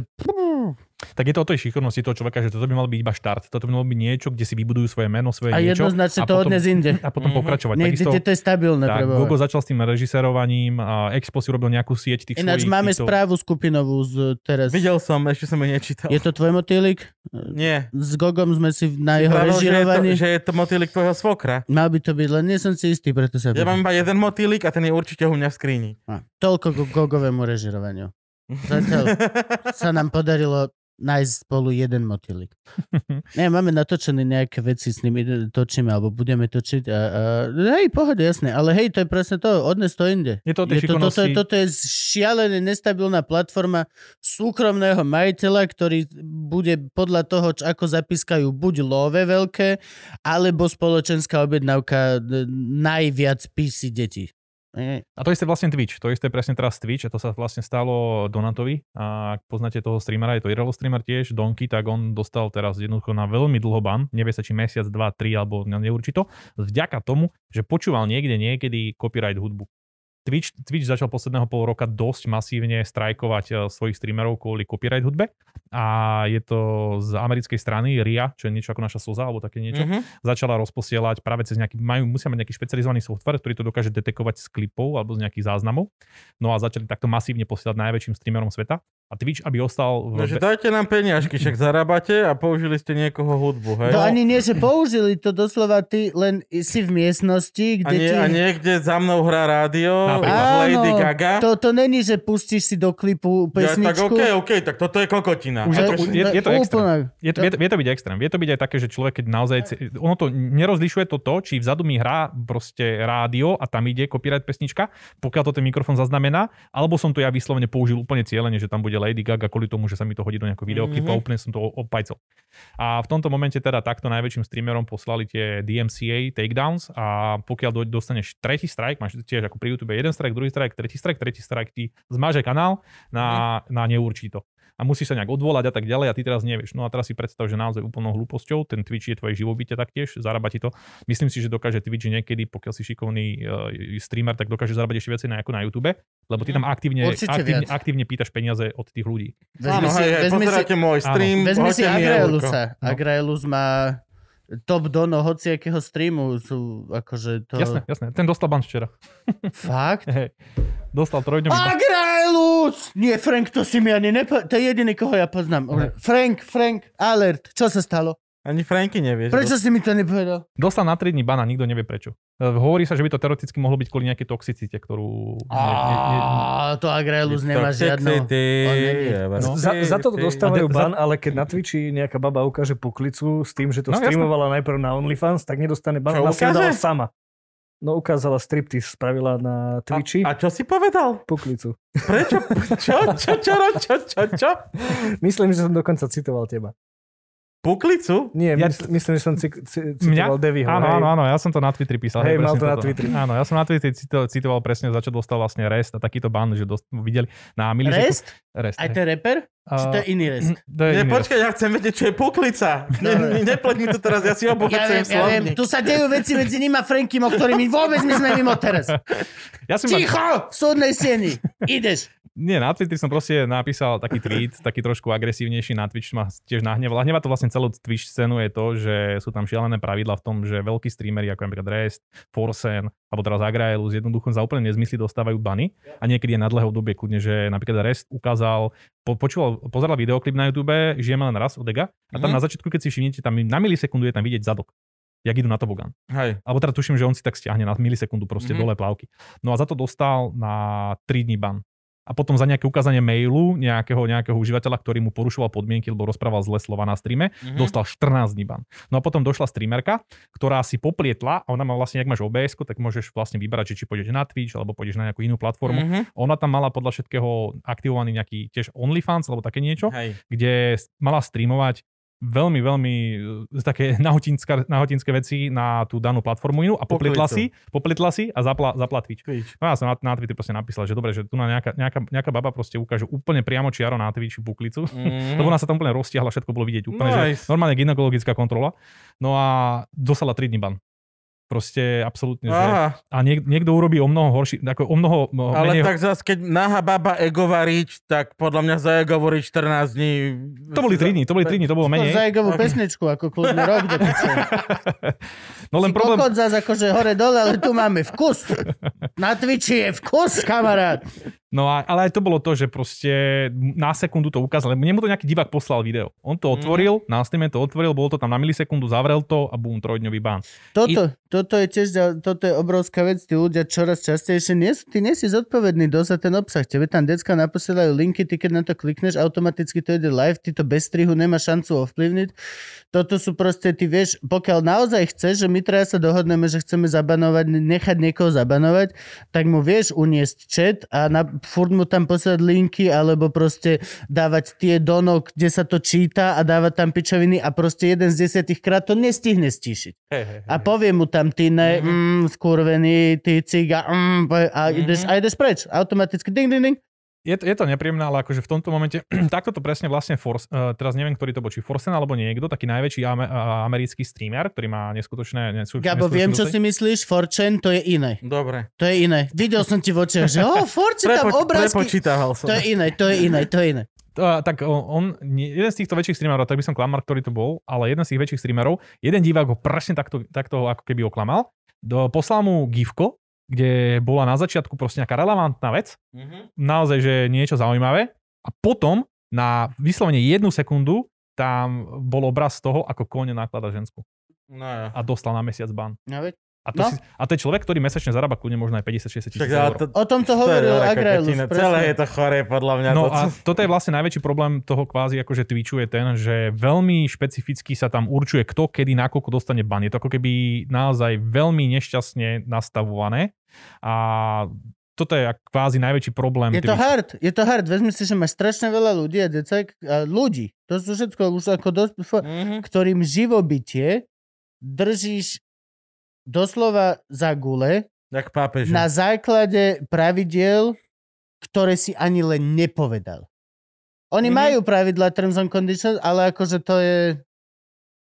Tak je to o tej šikovnosti toho človeka, že toto by mal byť iba štart. Toto by malo byť niečo, kde si vybudujú svoje meno, svoje A niečo. jednoznačne to potom- odnes inde. A potom Mhm. pokračovať. Niekde, Takisto, to je stabilné. tak, preboha. Gogo začal s tým režisérovaním a Expo si urobil nejakú sieť tých Ináč svojich máme týchto... správu skupinovú z teraz. Videl som, ešte som ju nečítal. Je to tvoj motýlik? Nie. S Gogom sme si na jeho Pravil, že, je to, režirovaní. že je to motýlik tvojho svokra. Mal by to byť, len nie som si istý, preto sa Ja mám iba jeden motýlik a ten je určite u mňa v skríni. A, Toľko k Gogovému režirovaniu. Zatiaľ sa nám podarilo nájsť spolu jeden motýlik. Nie, máme natočené nejaké veci s ním, ide- točíme, alebo budeme točiť. A, a, hej, pohode, jasné. Ale hej, to je presne to, odnes to inde. Je to Je to, toto, je, toto je šialené nestabilná platforma súkromného majiteľa, ktorý bude podľa toho, čo, ako zapískajú, buď love veľké, alebo spoločenská objednávka najviac PC detí. A to isté vlastne Twitch. To isté presne teraz Twitch a to sa vlastne stalo Donatovi. A ak poznáte toho streamera, je to Irelo streamer tiež, Donky, tak on dostal teraz jednoducho na veľmi dlho ban. Nevie sa či mesiac, dva, tri alebo neurčito. Vďaka tomu, že počúval niekde niekedy copyright hudbu. Twitch, Twitch začal posledného pol roka dosť masívne strajkovať eh, svojich streamerov kvôli copyright hudbe a je to z americkej strany RIA, čo je niečo ako naša slza alebo také niečo Mhm. začala rozposielať práve cez nejaký, majú, musia mať nejaký špecializovaný software, ktorý to dokáže detekovať z klipov alebo z nejakých záznamov. No a začali takto masívne posielať najväčším streamerom sveta. A Twitch, aby ostal... V... No, že dajte nám peniažky, však zarábate a použili ste niekoho hudbu, hej? To ani nie, že použili to doslova ty, len si v miestnosti, A, kde nie, ti... a niekde za mnou hrá rádio, Napríklad. Lady Áno, Gaga. To, to není, že pustíš si do klipu ja, tak pesničku. OK, OK, tak toto je kokotina. Už je to- je- je to. Úplne. Je to, vie, to, vie to byť extrém. Vie to byť aj také, že človek, keď naozaj... Ono to nerozlišuje to to, či vzadu mi hrá proste rádio a tam ide copyright pesnička, pokiaľ to ten mikrofón zaznamená, alebo som to ja vyslovene použil úplne cieľene, že tam bude Lady Gaga kvôli tomu, že sa mi to hodí do nejakého videoklipu Mhm. a úplne som to opajcol. A v tomto momente teda takto najväčším streamerom poslali tie DMCA takedowns a pokiaľ do, dostaneš tretí strike, máš tiež ako pri YouTube jeden strike, druhý strike, tretí strike, tretí strike, ti zmaže kanál na, na neurčito a musíš sa nejak odvolať a tak ďalej a ty teraz nevieš. No a teraz si predstav, že naozaj úplnou hlúposťou, ten Twitch je tvoje živobytie taktiež, zarába ti to. Myslím si, že dokáže Twitch niekedy, pokiaľ si šikovný uh, streamer, tak dokáže zarábať ešte viacej ako na YouTube, lebo ty tam aktívne, Určite aktívne, viac. aktívne pýtaš peniaze od tých ľudí. Áno, hej, hej, pozerajte môj stream, Vezmi si. Agraelusa. No. Agraelus má top dono hociakého streamu. Sú akože to... Jasné, jasné. Ten dostal ban včera. Fakt? Hej. Dostal trojdňový ban. Agraelus! Nie, Frank, to si mi ani nepo... To je jediný, koho ja poznám. Frank, Frank, alert. Čo sa stalo? Ani Franky nevieš. Prečo si mi to nepovedal? Dostal na 3 dní bana, nikto nevie prečo. E, Hovorí sa, že by to teoreticky mohlo byť kvôli nejakej toxicite, ktorú... Ne, ne, ne, Á, to Agraelus nemá žiadnu... No. Za, za to dostávajú de- ban, ale keď na Twitchi nejaká baba ukáže puklicu s tým, že to No, streamovala najprv na OnlyFans, tak nedostane ban. Čo Ona si dala sama. No ukázala striptease, spravila na Twitchi A, a čo si povedal? puklicu. Prečo? Čo? Čo? Čo? Čo? Čo? Čo? Myslím, že som dokonca citoval teba. Puklicu? Nie, Ja- mysl, myslím, že som cik, ci, Mňa? citoval Devyho. Áno, hej. áno, áno, ja som to na Twitteri písal. Hej, mal presne to na. Twitteri. Áno, ja som na Twitteri cito, citoval presne, za čo dostal vlastne rest a takýto ban, že dost, videli na milisekund. Rest? Rest. Aj hej. to je rapper? Či to je iný rest? To je Nie, iný počkaj, ja chcem vedieť, čo je puklica. Ne, ne, nepleť mi to teraz, ja si Ja obohacujem viem, ja viem. Tu sa dejú veci medzi ním a Frankim, o ktorými vôbec my sme mimo teraz. Ja som ma- Ticho! V súdnej sieni. Ideš. Nie, na Twitteri som proste napísal taký tweet, taký trošku agresívnejší na Twitch ma tiež nahneval. A hneva to vlastne celú Twitch scénu je to, že sú tam šialené pravidla v tom, že veľkí streamery ako napríklad Rest, Forsen alebo teraz Agraelus jednoducho za úplne nezmysly dostávajú bany a niekedy je na dlhé obdobie kľudne, že napríklad Rest ukázal, po, počúval, pozeral videoklip na YouTube, žijeme len raz od Ega a tam Mhm. na začiatku, keď si všimnete, tam na milisekundu je tam vidieť zadok jak idú na tobogán. Hej. Alebo teda tuším, že on si tak stiahne na milisekundu proste Mhm. mm-hmm. dole plavky. No a za to dostal na 3 dní ban. A potom za nejaké ukázanie mailu nejakého, nejakého užívateľa, ktorý mu porušoval podmienky, lebo rozprával zle slova na streame, Mhm. dostal 14 dní ban. No a potom došla streamerka, ktorá si poplietla a ona má vlastne, ak máš obs tak môžeš vlastne vybrať, že či pôjdeš na Twitch alebo pôjdeš na nejakú inú platformu. Mhm. Ona tam mala podľa všetkého aktivovaný nejaký tiež OnlyFans alebo také niečo, Hej. kde mala streamovať veľmi, veľmi e, také nahotinské, nahotinské veci na tú danú platformu inú a Poklicu. si, popletla si a zapla, zapla Twitch. No ja som na, na Twitter proste napísal, že dobre, že tu na nejaká, nejaká, nejaká baba proste ukáže úplne priamo čiaro na Twitch buklicu, Mhm. lebo ona sa tam úplne roztiahla, všetko bolo vidieť úplne, Nice. že normálne gynekologická kontrola. No a dostala 3 dní ban. Proste absolútne, že... Aha, A niek- niekto urobí o mnoho horší, ako o mnoho ale menej... tak zase, keď nahá baba ego variť, tak podľa mňa za ego variť 14 dní. To boli 3 dní, to boli 3 dní, to bolo menej. Za Egovú pesničku, ako kľudný rok do. No len Si problém, kokot zás akože hore dole, ale tu máme vkus. Na Twitchi je vkus, kamarát. No a, ale aj to bolo to, že proste na sekundu to ukázal, lebo nemu to nejaký divák poslal video. On to otvoril, na Steam to otvoril, bolo to tam na milisekundu, zavrel to a bum, trojdňový ban. Toto, toto je tiež, toto je obrovská vec, tí ľudia čoraz častejšie, nie, sú- ty nie si zodpovedný dosť za ten obsah, tebe tam decka naposielajú linky, ty keď na to klikneš, automaticky to ide live, ty to bez strihu nemá šancu ovplyvniť. Toto sú proste, ty vieš, pokiaľ naozaj chceš, že my traja sa dohodneme, že chceme zabanovať, nechať niekoho zabanovať, tak mu vieš uniesť chat a na, furt mu tam posielať linky, alebo proste dávať tie donok, kde sa to číta a dávať tam pičoviny a proste jeden z desiatich krát to nestihne stíšiť. Hey, hey, A povie mu tam ty ne, Mhm. mm, skurvený, ty ciga, mm, a, ideš, Mhm. a ideš preč. Automaticky ding, ding, ding. Je, to- je to nepríjemné, ale akože v tomto momente, takto to presne vlastne Force, uh, teraz neviem, ktorý to bol, či Forsen alebo niekto, taký najväčší ame, uh, americký streamer, ktorý má neskutočné... neskutočné Gabo, viem, čo si myslíš, Fortune, to je iné. Dobre. To je iné. Videl som ti v očiach, že oh, Fortune, tam Prepo- obrázky. prepočítaval som. To je iné, to je iné, to je iné. Uh, tak on, jeden z týchto väčších streamerov, tak by som klamal, ktorý to bol, ale jeden z tých väčších streamerov, jeden divák ho presne takto, takto ako keby oklamal, do, poslal mu gifko, kde bola na začiatku proste nejaká relevantná vec, Mhm. naozaj, že niečo zaujímavé a potom na vyslovene jednu sekundu tam bol obraz toho, ako kone naklada žensku No ja. a dostal na mesiac ban. No, veď. A to, No. si, a to je človek, ktorý mesačne zarába kľudne možno aj 50-60 tisíc eur. to, O tom to to hovoril veľká Agrailus. Celé je to choré, podľa mňa. No to, a toto je vlastne najväčší problém toho kvázi akože Twitchu je ten, že veľmi špecificky sa tam určuje, kto kedy nakoľko dostane ban. Je to ako keby naozaj veľmi nešťastne nastavované a toto je kvázi najväčší problém. Je to Twitchu. hard, je to hard. Vezmi si, že máš strašne veľa ľudí a decek, a ľudí. To sú všetko už ako dosť, Mhm. ktorým živobytie držíš doslova za gule Jak pápež. na základe pravidiel, ktoré si ani len nepovedal. Oni Mhm. majú pravidla terms and conditions, ale akože to je...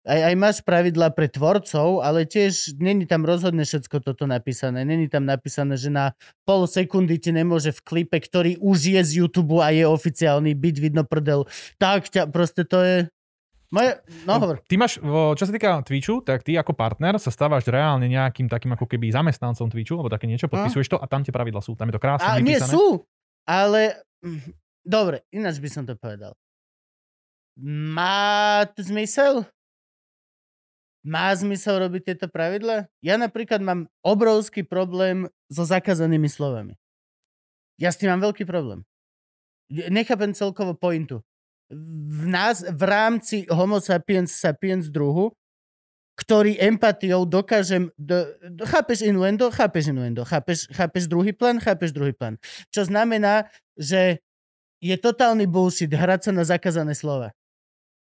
Aj, aj máš pravidla pre tvorcov, ale tiež není tam rozhodne všetko toto napísané. Není tam napísané, že na pol sekundy ti nemôže v klipe, ktorý už je z YouTube a je oficiálny, byť vidno prdel. Tak ťa, proste to je... Moje... No hovor. Ty máš, čo sa týka Twitchu, tak ty ako partner sa stávaš reálne nejakým takým ako keby zamestnancom Twitchu, alebo také niečo, podpisuješ to a tam tie pravidla sú. Tam je to krásne A nie vypísané. sú, ale... mm, Dobre, ináč by som to povedal. Má to zmysel? Má zmysel robiť tieto pravidla? Ja napríklad mám obrovský problém so zakázanými slovami. Ja s tým mám veľký problém. Nechápem celkovo pointu. V, nás, v rámci homo sapiens sapiens druhu, ktorý empatiou dokážem... Do, do, chápeš innuendo? Chápeš innuendo. Chápeš, chápeš druhý plán? Chápeš druhý plán. Čo znamená, že je totálny bullshit hrať sa na zakázané slova.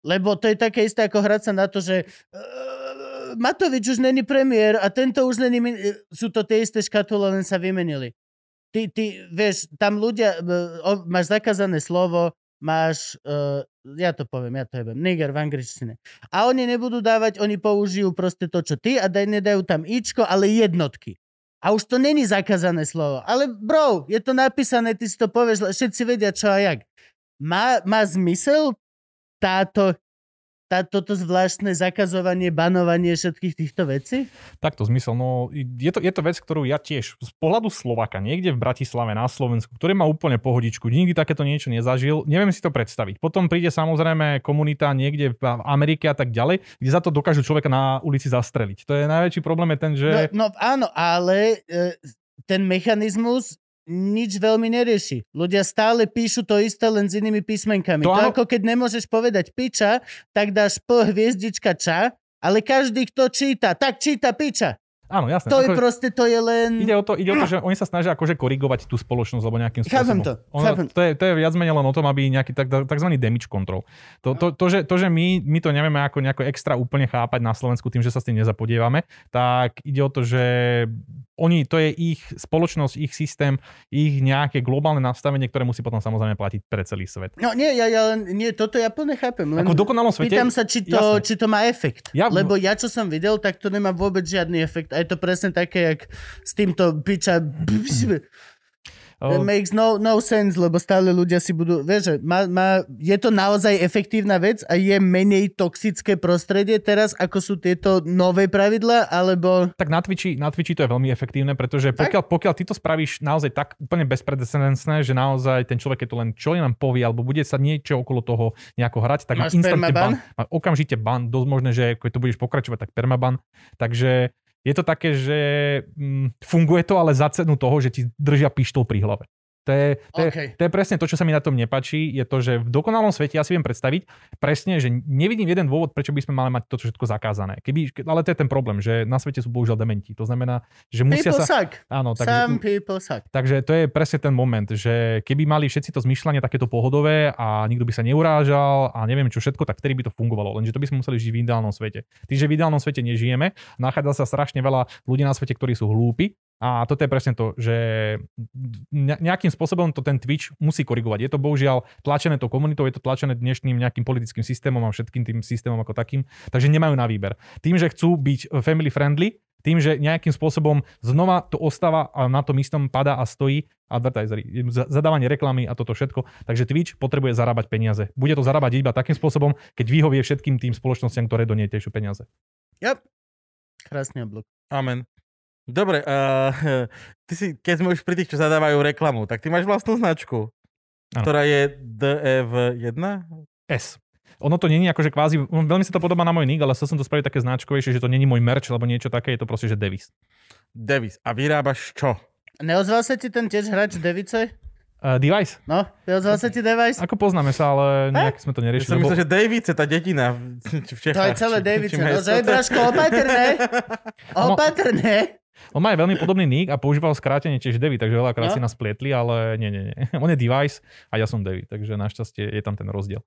Lebo to je také isté ako hrať sa na to, že uh, Matovič už není premiér a tento už není... min- Sú to tie isté škatule, len sa vymenili. Ty, ty vieš, tam ľudia... Uh, máš zakázané slovo, máš... Uh, ja to poviem, ja to jebem. Niger v angličtine. A oni nebudú dávať, oni použijú proste to, čo ty a daj, nedajú tam ičko, ale jednotky. A už to není zakázané slovo. Ale bro, je to napísané, ty si to povieš, všetci vedia čo a jak. Má, má zmysel táto, tá, toto zvláštne zakazovanie, banovanie všetkých týchto vecí? Takto zmysel. No, je to, je to vec, ktorú ja tiež z pohľadu Slovaka, niekde v Bratislave na Slovensku, ktorý má úplne pohodičku, nikdy takéto niečo nezažil, neviem si to predstaviť. Potom príde samozrejme komunita niekde v Amerike a tak ďalej, kde za to dokážu človeka na ulici zastreliť. To je najväčší problém je ten, že... No, no áno, ale e, ten mechanizmus nič veľmi nerieši. Ľudia stále píšu to isté, len s inými písmenkami. To To, ako keď nemôžeš povedať piča, tak dáš p hviezdička ča, ale každý, kto číta, tak číta piča. Áno, jasné. To je Ako- proste, to je len... Ide o, to, ide o to, že oni sa snažia akože korigovať tú spoločnosť alebo nejakým Chápem spôsobom. to, Ono, chápem. to, je, to je viac menej len o tom, aby nejaký tak, tzv. damage control. To, to, to, že, to, že my, my to nevieme ako nejako extra úplne chápať na Slovensku tým, že sa s tým nezapodievame, tak ide o to, že oni, to je ich spoločnosť, ich systém, ich nejaké globálne nastavenie, ktoré musí potom samozrejme platiť pre celý svet. No nie, ja, ja len, nie, toto ja plne chápem. Len Ako v dokonalom svete... pýtam sa, či to, jasné. či to má efekt. Ja- Lebo ja, čo som videl, tak to nemá vôbec žiadny efekt. Aj je to presne také, jak s týmto piča... It O, makes no, no sense, lebo stále ľudia si budú... Vieš, že má, má, je to naozaj efektívna vec a je menej toxické prostredie teraz, ako sú tieto nové pravidla, alebo... tak na Twitchi, na Twitchi to je veľmi efektívne, pretože pokiaľ, pokiaľ ty to spravíš naozaj tak úplne bezprecedentné, že naozaj ten človek, keď to len čo len povie, alebo bude sa niečo okolo toho nejako hrať, tak má instantne permaban? ban. Má okamžite ban, dosť možné, že keď to budeš pokračovať, tak permaban. Takže je to také, že mm, funguje to, ale za cenu toho, že ti držia pištol pri hlave. To je, to, je, OK. to je presne to, čo sa mi na tom nepačí, je to, že v dokonalom svete ja si viem predstaviť presne, že nevidím jeden dôvod, prečo by sme mali mať toto všetko zakázané. Keby, ale to je ten problém, že na svete sú bohužiaľ dementi. To znamená, že musia People sa... suck. Áno, Some takže, people suck. takže to je presne ten moment, že keby mali všetci to zmyšľanie takéto pohodové a nikto by sa neurážal a neviem čo všetko, tak vtedy by to fungovalo. Lenže to by sme museli žiť v ideálnom svete. Tým, že v ideálnom svete nežijeme, nachádza sa strašne veľa ľudí na svete, ktorí sú hlúpi a toto je presne to, že ne- nejakým spôsobom to ten Twitch musí korigovať. Je to bohužiaľ tlačené tou komunitou, je to tlačené dnešným nejakým politickým systémom a všetkým tým systémom ako takým, takže nemajú na výber. Tým, že chcú byť family friendly, tým, že nejakým spôsobom znova to ostáva a na tom istom padá a stojí advertisery, za- zadávanie reklamy a toto všetko. Takže Twitch potrebuje zarábať peniaze. Bude to zarábať iba takým spôsobom, keď vyhovie všetkým tým spoločnostiam, ktoré do nej tečú peniaze. Yep. Krásny oblúk. Amen. Dobre, uh, ty si, keď sme už pri tých, čo zadávajú reklamu, tak ty máš vlastnú značku, Áno. ktorá je DEV1? S. Ono to není akože kvázi, veľmi sa to podobá na môj nick, ale chcel som to spraviť také značkovejšie, že to není môj merch alebo niečo také, je to proste, že Davis. Davis. A vyrábaš čo? Neozval sa ti ten tiež hráč Device? Uh, device? No, neozval sa ti Device? Ako poznáme sa, ale nejak sme to Ja neriešili. som lebo- myslel, že Davice, tá dedina v v Čechách. To je celé či No, že Braško, opatrné. Opatrné. On má aj veľmi podobný nick a používal skrátenie tiež Devi, takže veľakrát No. si nás plietli, ale nie, nie, nie. On je device a ja som Devi, takže našťastie je tam ten rozdiel.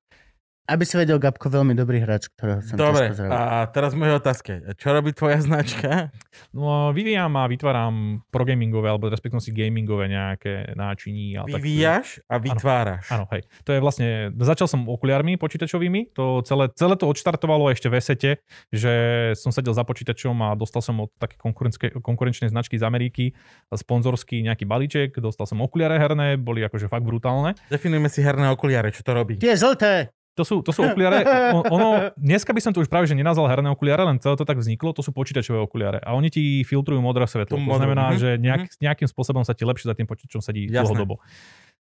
Aby si vedel, Gabko, veľmi dobrý hráč, ktorého som Dobre, a teraz moje otázke. Čo robí tvoja značka? No vyvíjam a vytváram progamingové alebo respektíve si gamingové nejaké náčiní. A tak- Vyvíjaš a vytváraš. Áno, hej. To je vlastne, začal som okuliarmi počítačovými, to celé, celé to odštartovalo ešte v esete, že som sedel za počítačom a dostal som od také konkurenčnej- konkurenčnej značky z Ameriky sponzorský nejaký balíček, dostal som okuliare herné, boli akože fakt brutálne. Definujme si herné okuliare, čo to robí. Tie žlté. To sú, to sú okuliare, ono, dneska by som to už práve že nenazval herné okuliare, len celé to tak vzniklo, to sú počítačové okuliare a oni ti filtrujú modré svetlo. To znamená, mhm, že nejak, nejakým spôsobom sa ti lepšie za tým počítačom sedí Jasné. dlhodobo.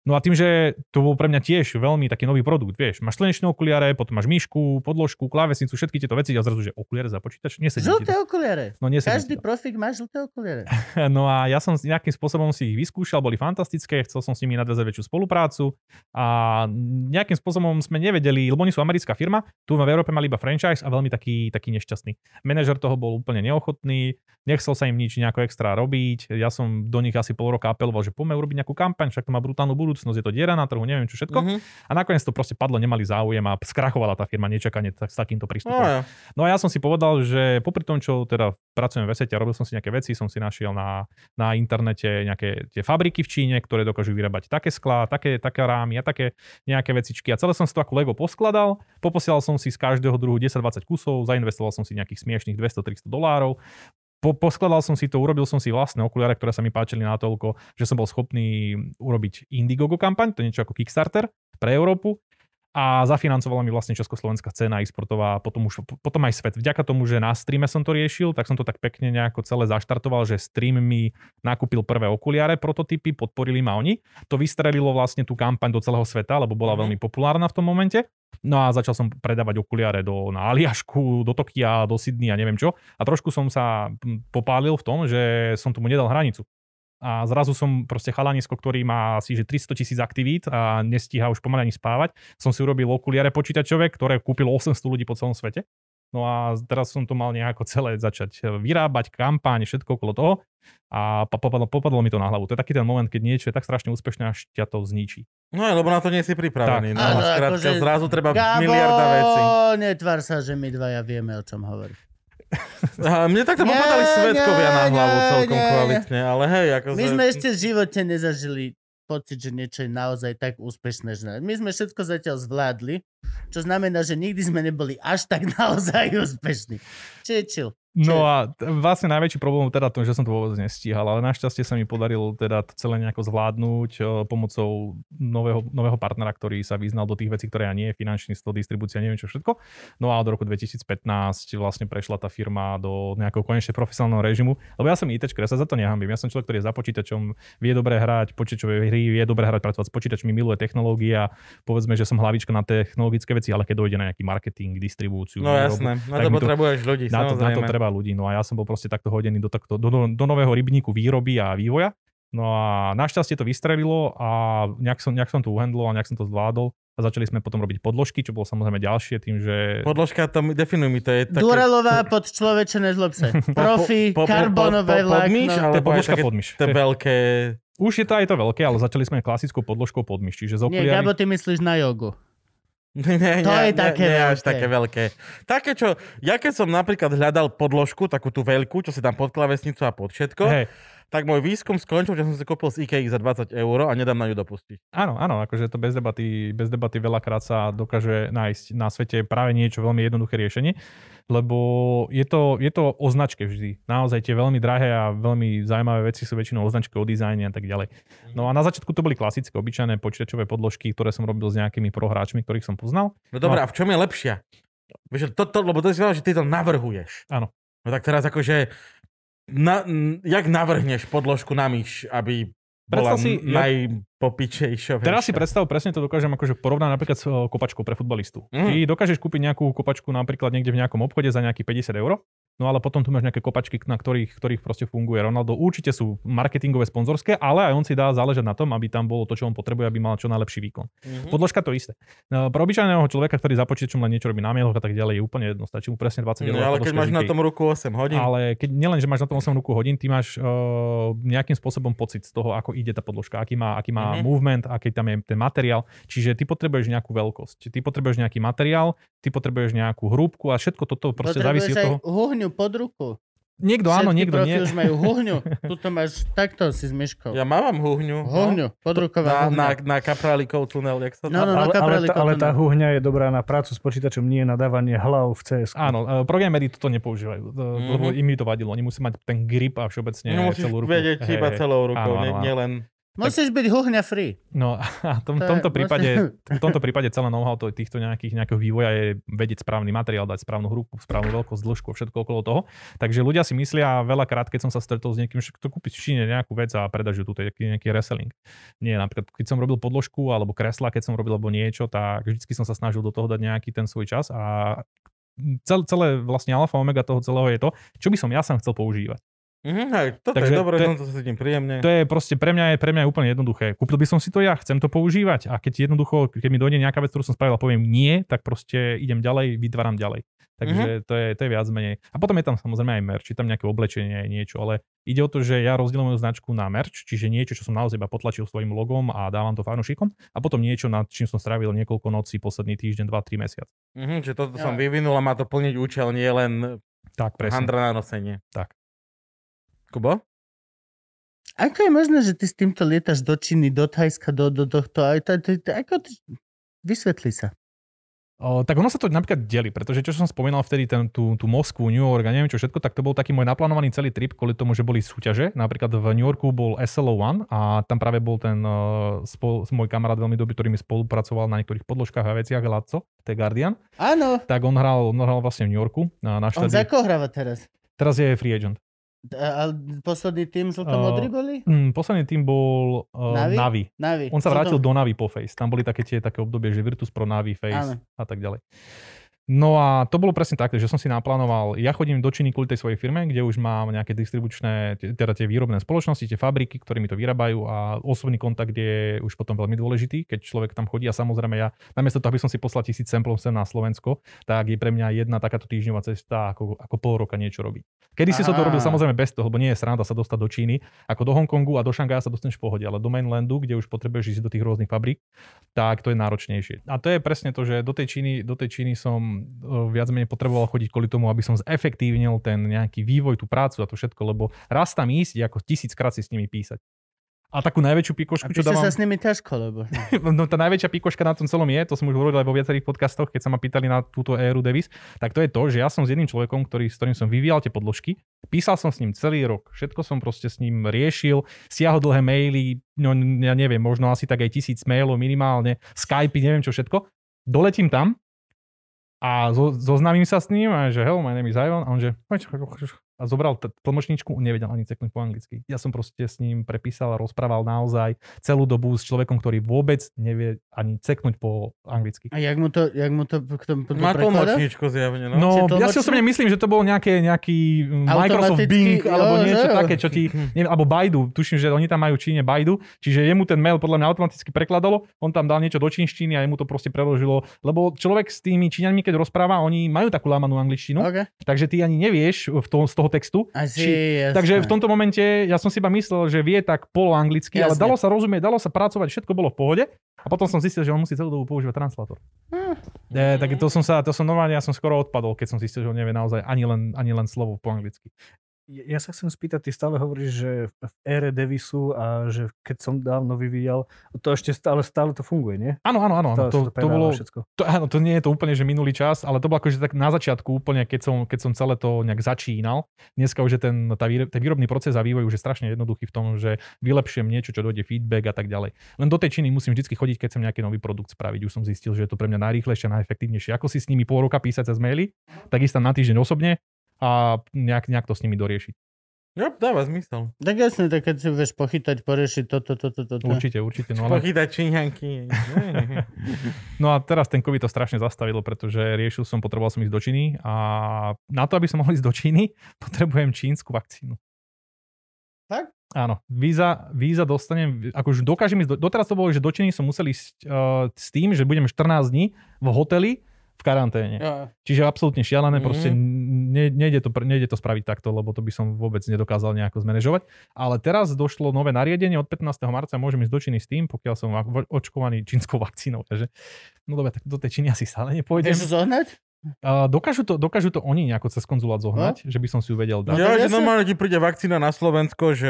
No a tým, že to bol pre mňa tiež veľmi taký nový produkt, vieš, máš slnečné okuliare, potom máš myšku, podložku, klávesnicu, všetky tieto veci a zrazu, že okuliare za počítač, nesedí Žlté okuliare. No, nesedí Každý to. profik má žlté okuliare. No a ja som nejakým spôsobom si ich vyskúšal, boli fantastické, chcel som s nimi nadviazať väčšiu spoluprácu a nejakým spôsobom sme nevedeli, lebo oni sú americká firma, tu v Európe mali iba franchise a veľmi taký, taký nešťastný. Manažer toho bol úplne neochotný, nechcel sa im nič nejako extra robiť, ja som do nich asi pol roka apeloval, že poďme urobiť nejakú kampaň, však to má brutálnu budúcnosť, je to diera na trhu, neviem čo všetko. Mhm. A nakoniec to proste padlo, nemali záujem a skrachovala tá firma nečakane tak, s takýmto prístupom. No, jo. No a ja som si povedal, že popri tom, čo teda pracujem v Esete a robil som si nejaké veci, som si našiel na, na internete nejaké tie fabriky v Číne, ktoré dokážu vyrábať také sklá, také, také rámy a také nejaké vecičky. A celé som si to ako Lego poskladal, poposielal som si z každého druhu 10-20 kusov, zainvestoval som si nejakých smiešných 200-300 dolárov, po, poskladal som si to, urobil som si vlastné okuliare, ktoré sa mi páčili natoľko, že som bol schopný urobiť Indiegogo kampaň, to je niečo ako Kickstarter pre Európu a zafinancovala mi vlastne československá scéna e-sportová a potom, už, potom aj svet. Vďaka tomu, že na streame som to riešil, tak som to tak pekne nejako celé zaštartoval, že stream mi nakúpil prvé okuliare, prototypy, podporili ma oni. To vystrelilo vlastne tú kampaň do celého sveta, lebo bola Mhm. veľmi populárna v tom momente. No a začal som predávať okuliare do, na Aliašku, do Tokia, do Sydney a neviem čo. A trošku som sa popálil v tom, že som tomu nedal hranicu. A zrazu som proste chalanisko, ktorý má asi že 300 tisíc aktivít a nestíha už pomaly ani spávať. Som si urobil okuliare počítačové, ktoré kúpilo 800 ľudí po celom svete. No a teraz som to mal nejako celé začať vyrábať, kampaň, všetko okolo toho. A po- popadlo, popadlo mi to na hlavu. To je taký ten moment, keď niečo je tak strašne úspešné, až ťa to zničí. No lebo na to nie si pripravený. Tak. No, Áno, skrátka, akože- zrazu treba Gabo, miliarda vecí. netvár sa, že my dvaja vieme, o čom hovorí. A mne takto popadali svetkovia na hlavu nie, celkom nie. kvalitne, ale hej, ako My sme ešte v živote nezažili pocit, že niečo je naozaj tak úspešné. Že... My sme všetko zatiaľ zvládli. Čo znamená, že nikdy sme neboli až tak naozaj úspešní. Čiže chill. No a t- vlastne najväčší problém teda to, že som to vôbec nestíhal, ale našťastie sa mi podarilo teda to celé nejako zvládnuť eh, pomocou nového, nového partnera, ktorý sa vyznal do tých vecí, ktoré ja nie, finančníctvo, distribúcia, neviem čo všetko. No a od roku 2015 vlastne prešla tá firma do nejakého konečne profesionálneho režimu, lebo ja som ITčker, ja sa za to nehambím. Ja som človek, ktorý je za počítačom, vie dobre hrať počítačové hry, vie dobre hrať pracovať s počítačmi, miluje technológie a povedzme, že som hlavička na technologické veci, ale keď dojde na nejaký marketing, distribúciu, No výrobu, jasné, na to potrebuješ ľudí, na to, na to treba ľudí. No a ja som bol proste takto hodený do, takto, do, do, do nového rybníku výroby a vývoja. No a našťastie to vystrelilo a nejak som, nejak som to uhendlol a nejak som to zvládol. A začali sme potom robiť podložky, čo bolo samozrejme ďalšie tým, že... Podložka, to mi, definuj mi, to je také... Duralová pod človeče nezlob sa. Profi, po- po- po- karbonové po- podmyš, vlákno. To je podložka také podmyš. To je veľké... Už je to aj to veľké, ale začali sme klasickou podložkou podmyš, čiže z Nie, okuliarmi. Gabo, ty myslíš na jogu. Nie, To nie, je také nie až také veľké. Také, čo... Ja keď som napríklad hľadal podložku, takú tú veľkú, čo si tam pod klavesnicu a pod všetko, Hej, tak môj výskum skončil, že som si kúpil z IKEA za 20 eur a nedám na ňu dopustiť. áno, áno, akože to bez debaty, bez debaty veľakrát sa dokáže nájsť na svete práve niečo veľmi jednoduché riešenie, lebo je to, je to o značke vždy. Naozaj tie veľmi drahé a veľmi zaujímavé veci sú väčšinou o značke, o dizajne a tak ďalej. No a na začiatku to boli klasické, obyčajné počítačové podložky, ktoré som robil s nejakými prohráčmi, ktorých som poznal. No dobré, No. a v čom je lepšia? Vieš, to, to, lebo to je že ty to navrhuješ. Áno. No tak teraz akože, na, jak navrhneš podložku na myš, aby bola Predstav si, najpopičejšia. Teraz si predstav, presne to dokážem akože porovnať napríklad s o, kopačkou pre futbalistu. Mhm. Ty dokážeš kúpiť nejakú kopačku napríklad niekde v nejakom obchode za nejakých 50 eur, no ale potom tu máš nejaké kopačky, na ktorých, ktorých proste funguje Ronaldo. Určite sú marketingové, sponzorské, ale aj on si dá záležať na tom, aby tam bolo to, čo on potrebuje, aby mal čo najlepší výkon. Mhm. Podložka to isté. No, pre obyčajného človeka, ktorý za počítačom len niečo robí na mailoch a tak ďalej, je úplne jedno. Stačí mu presne 20 eur. No, ale keď máš na tom ruku 8 hodín, Ale keď nielen, že máš na tom 8 ruku hodín, ty máš uh, nejakým spôsobom pocit z toho, ako ide tá podložka, aký má, aký má Mhm. movement, aký tam je ten materiál. Čiže ty potrebuješ nejakú veľkosť, ty potrebuješ nejaký materiál, ty potrebuješ nejakú hrúbku a všetko toto proste závisí od toho. huhňu pod ruku. Niekto áno, Všetky niekto profi nie. už majú huhňu. Tuto máš takto si s myškou. ja mám huhňu. Huhňu, Na, podruková na, huhňa. na kaprálikov tunel, jak sa No, no, no, Ale, ale, tá, ale tá huhňa je dobrá na prácu s počítačom, nie na dávanie hlav v CS. Áno, uh, programeri toto nepoužívajú, Mhm. lebo im to vadilo. Oni musí mať ten grip a všeobecne no, celú ruku. vedieť iba celou rukou, Áno, áno, áno. nielen... Musíš byť huhňa free. No a tom, To je tomto vlastne- prípade, v tomto prípade celé know-how to, týchto nejakých, nejakého vývoja je vedieť správny materiál, dať správnu hrupu, správnu veľkosť, dĺžku, všetko okolo toho. Takže ľudia si myslia veľakrát, keď som sa stretol s niekým, že to kúpiť v Číne nejakú vec a predajú tu nejaký, nejaký reselling. Nie, napríklad keď som robil podložku alebo kresla, keď som robil alebo niečo, tak vždycky som sa snažil do toho dať nejaký ten svoj čas a cel, celé vlastne alfa omega toho celého je to, čo by som ja sám chcel používať. Mhm, hej, toto Takže je dobré, to je- to, sa príjemne. To je proste pre mňa je, pre mňa je úplne jednoduché. Kúpil by som si to ja, chcem to používať a keď jednoducho, keď mi dojde nejaká vec, ktorú som spravil a poviem nie, tak proste idem ďalej, vytváram ďalej. Takže to, je, to je viac menej. A potom je tam samozrejme aj merch, či tam nejaké oblečenie, niečo, ale ide o to, že ja rozdielujem moju značku na merch, čiže niečo, čo som naozaj iba potlačil svojim logom a dávam to fanúšikom a potom niečo, nad čím som strávil niekoľko nocí, posledný týždeň, 2-3 mesiac. Mhm, že toto Ja. som vyvinul a má to plniť účel, nie len Tak, presne. handra na nosenie. Tak. Kubo? Ako je možné, že ty s týmto lietaš do Číny, do Thajska, do, do tohto? Aj to, to, to, ako ty... Vysvetli sa. O, tak ono sa to napríklad deli, pretože čo som spomínal vtedy, ten, tú, tú Moskvu, New York a neviem čo všetko, tak to bol taký môj naplánovaný celý trip kvôli tomu, že boli súťaže. Napríklad v New Yorku bol SLO One a tam práve bol ten uh, spol, môj kamarát veľmi dobrý, ktorý mi spolupracoval na niektorých podložkách a veciach, Laco, to je Guardian. Áno, Tak on hral, on hral vlastne v New Yorku. A na on za koho hráva teraz? Teraz je free agent. A, a posledný tým žltomodrý boli? Mm, posledný tým bol uh, Navi? Navi. Navi. On sa Žltom- vrátil do Navi po Face. Tam boli také tie také obdobie, že Virtus Pro Navi, Face Áno. a tak ďalej. No a to bolo presne také, že som si naplánoval, ja chodím do Číny kvôli tej svojej firme, kde už mám nejaké distribučné, teda tie výrobné spoločnosti, tie fabriky, ktoré mi to vyrábajú a osobný kontakt je už potom veľmi dôležitý, keď človek tam chodí a samozrejme ja, namiesto toho, aby som si poslal tisíc samplov sem na Slovensko, tak je pre mňa jedna takáto týždňová cesta ako, ako pol roka niečo robiť. Kedy si som to robil samozrejme bez toho, lebo nie je sranda sa dostať do Číny, ako do Hongkongu a do Šangaja sa dostaneš v pohode, ale do mainlandu, kde už potrebuješ ísť do tých rôznych fabrík, tak to je náročnejšie. A to je presne to, že do tej Číny, do tej Číny som viac menej potreboval chodiť kvôli tomu, aby som zefektívnil ten nejaký vývoj, tú prácu a to všetko, lebo raz tam ísť ako tisíckrát si s nimi písať. A takú najväčšiu pikošku, čo dávam... sa s nimi ťažko, lebo... No tá najväčšia pikoška na tom celom je, to som už hovoril aj vo viacerých podcastoch, keď sa ma pýtali na túto éru Davis, tak to je to, že ja som s jedným človekom, ktorý, s ktorým som vyvíjal tie podložky, písal som s ním celý rok, všetko som proste s ním riešil, siahol dlhé maily, no ja neviem, možno asi tak aj tisíc mailov minimálne, Skype, neviem čo všetko. Doletím tam a zo, zoznamím sa s ním a že hello, my name is Ivan. A on že a zobral t- tlmočníčku, on nevedel ani ceknúť po anglicky. Ja som proste s ním prepísal a rozprával naozaj celú dobu s človekom, ktorý vôbec nevie ani ceknúť po anglicky. A jak mu to, jak mu to k tomu Má prekladá? tlmočníčku zjavne, no. No, ja si osobne myslím, že to bol nejaké, nejaký mm, Microsoft Bing alebo jo, niečo jo. také, čo ti, neviem, alebo Baidu, tuším, že oni tam majú Číne Baidu, čiže jemu ten mail podľa mňa automaticky prekladalo, on tam dal niečo do čínštiny a jemu to proste preložilo, lebo človek s tými Číňanmi, keď rozpráva, oni majú takú lámanú angličtinu, OK. takže ty ani nevieš v tom, z toho textu, Asi, Či- jasné. Takže v tomto momente ja som si iba myslel, že vie tak poloanglicky, ale Jasne. dalo sa rozumieť, dalo sa pracovať, všetko bolo v pohode. A potom som zistil, že on musí celú dobu používať translátor. Hm. E, tak to som sa, to som normálne, ja som skoro odpadol, keď som zistil, že on nevie naozaj ani len, ani len slovo po anglicky. Ja sa chcem spýtať, ty stále hovoríš, že v ére Davisu a že keď som dávno vyvíjal, to ešte stále, stále to funguje, nie? Áno, áno, áno. Stále To, to, predáva bolo, všetko. to, áno, to nie je to úplne, že minulý čas, ale to bolo akože tak na začiatku úplne, keď som, keď som celé to nejak začínal. Dneska už je ten, tá výre, ten výrobný proces a vývoj už je strašne jednoduchý v tom, že vylepšujem niečo, čo dojde feedback a tak ďalej. Len do tej činy musím vždy chodiť, keď chcem nejaký nový produkt spraviť. Už som zistil, že je to pre mňa najrýchlejšie a najefektívnejšie. Ako si s nimi pol roka písať cez maily, tak ísť tam na týždeň osobne a nejak, nejak to s nimi doriešiť. Jo, dáva zmysel. Tak jasne, tak keď si vieš pochytať, poriešiť toto, toto, toto. Určite, určite. No, ale, Pochytať číňanky. no a teraz ten COVID to strašne zastavilo, pretože riešil som, potreboval som ísť do Číny a na to, aby som mohol ísť do Číny, potrebujem čínsku vakcínu. Fakt? Áno, víza, víza dostanem, akože dokážem ísť, do, doteraz to bolo, že do Číny som musel ísť uh, s tým, že budem 14 dní v hoteli karanténe. Jo. Čiže absolútne šialené, Mhm. proste ne, nejde, to, nejde to spraviť takto, lebo to by som vôbec nedokázal nejako zmanéžovať. Ale teraz došlo nové nariadenie, od 15. marca môžem ísť do Číny s tým, pokiaľ som va- očkovaný čínskou vakcínou. Takže, no dobre, tak do tej Číny asi stále nepôjdem. Vieš zohnať? A dokážu, to, dokážu to oni nejako cez konzulát zohnať, No. že by som si ju vedel dať. Jo, tak že normálne ti príde vakcína na Slovensko, že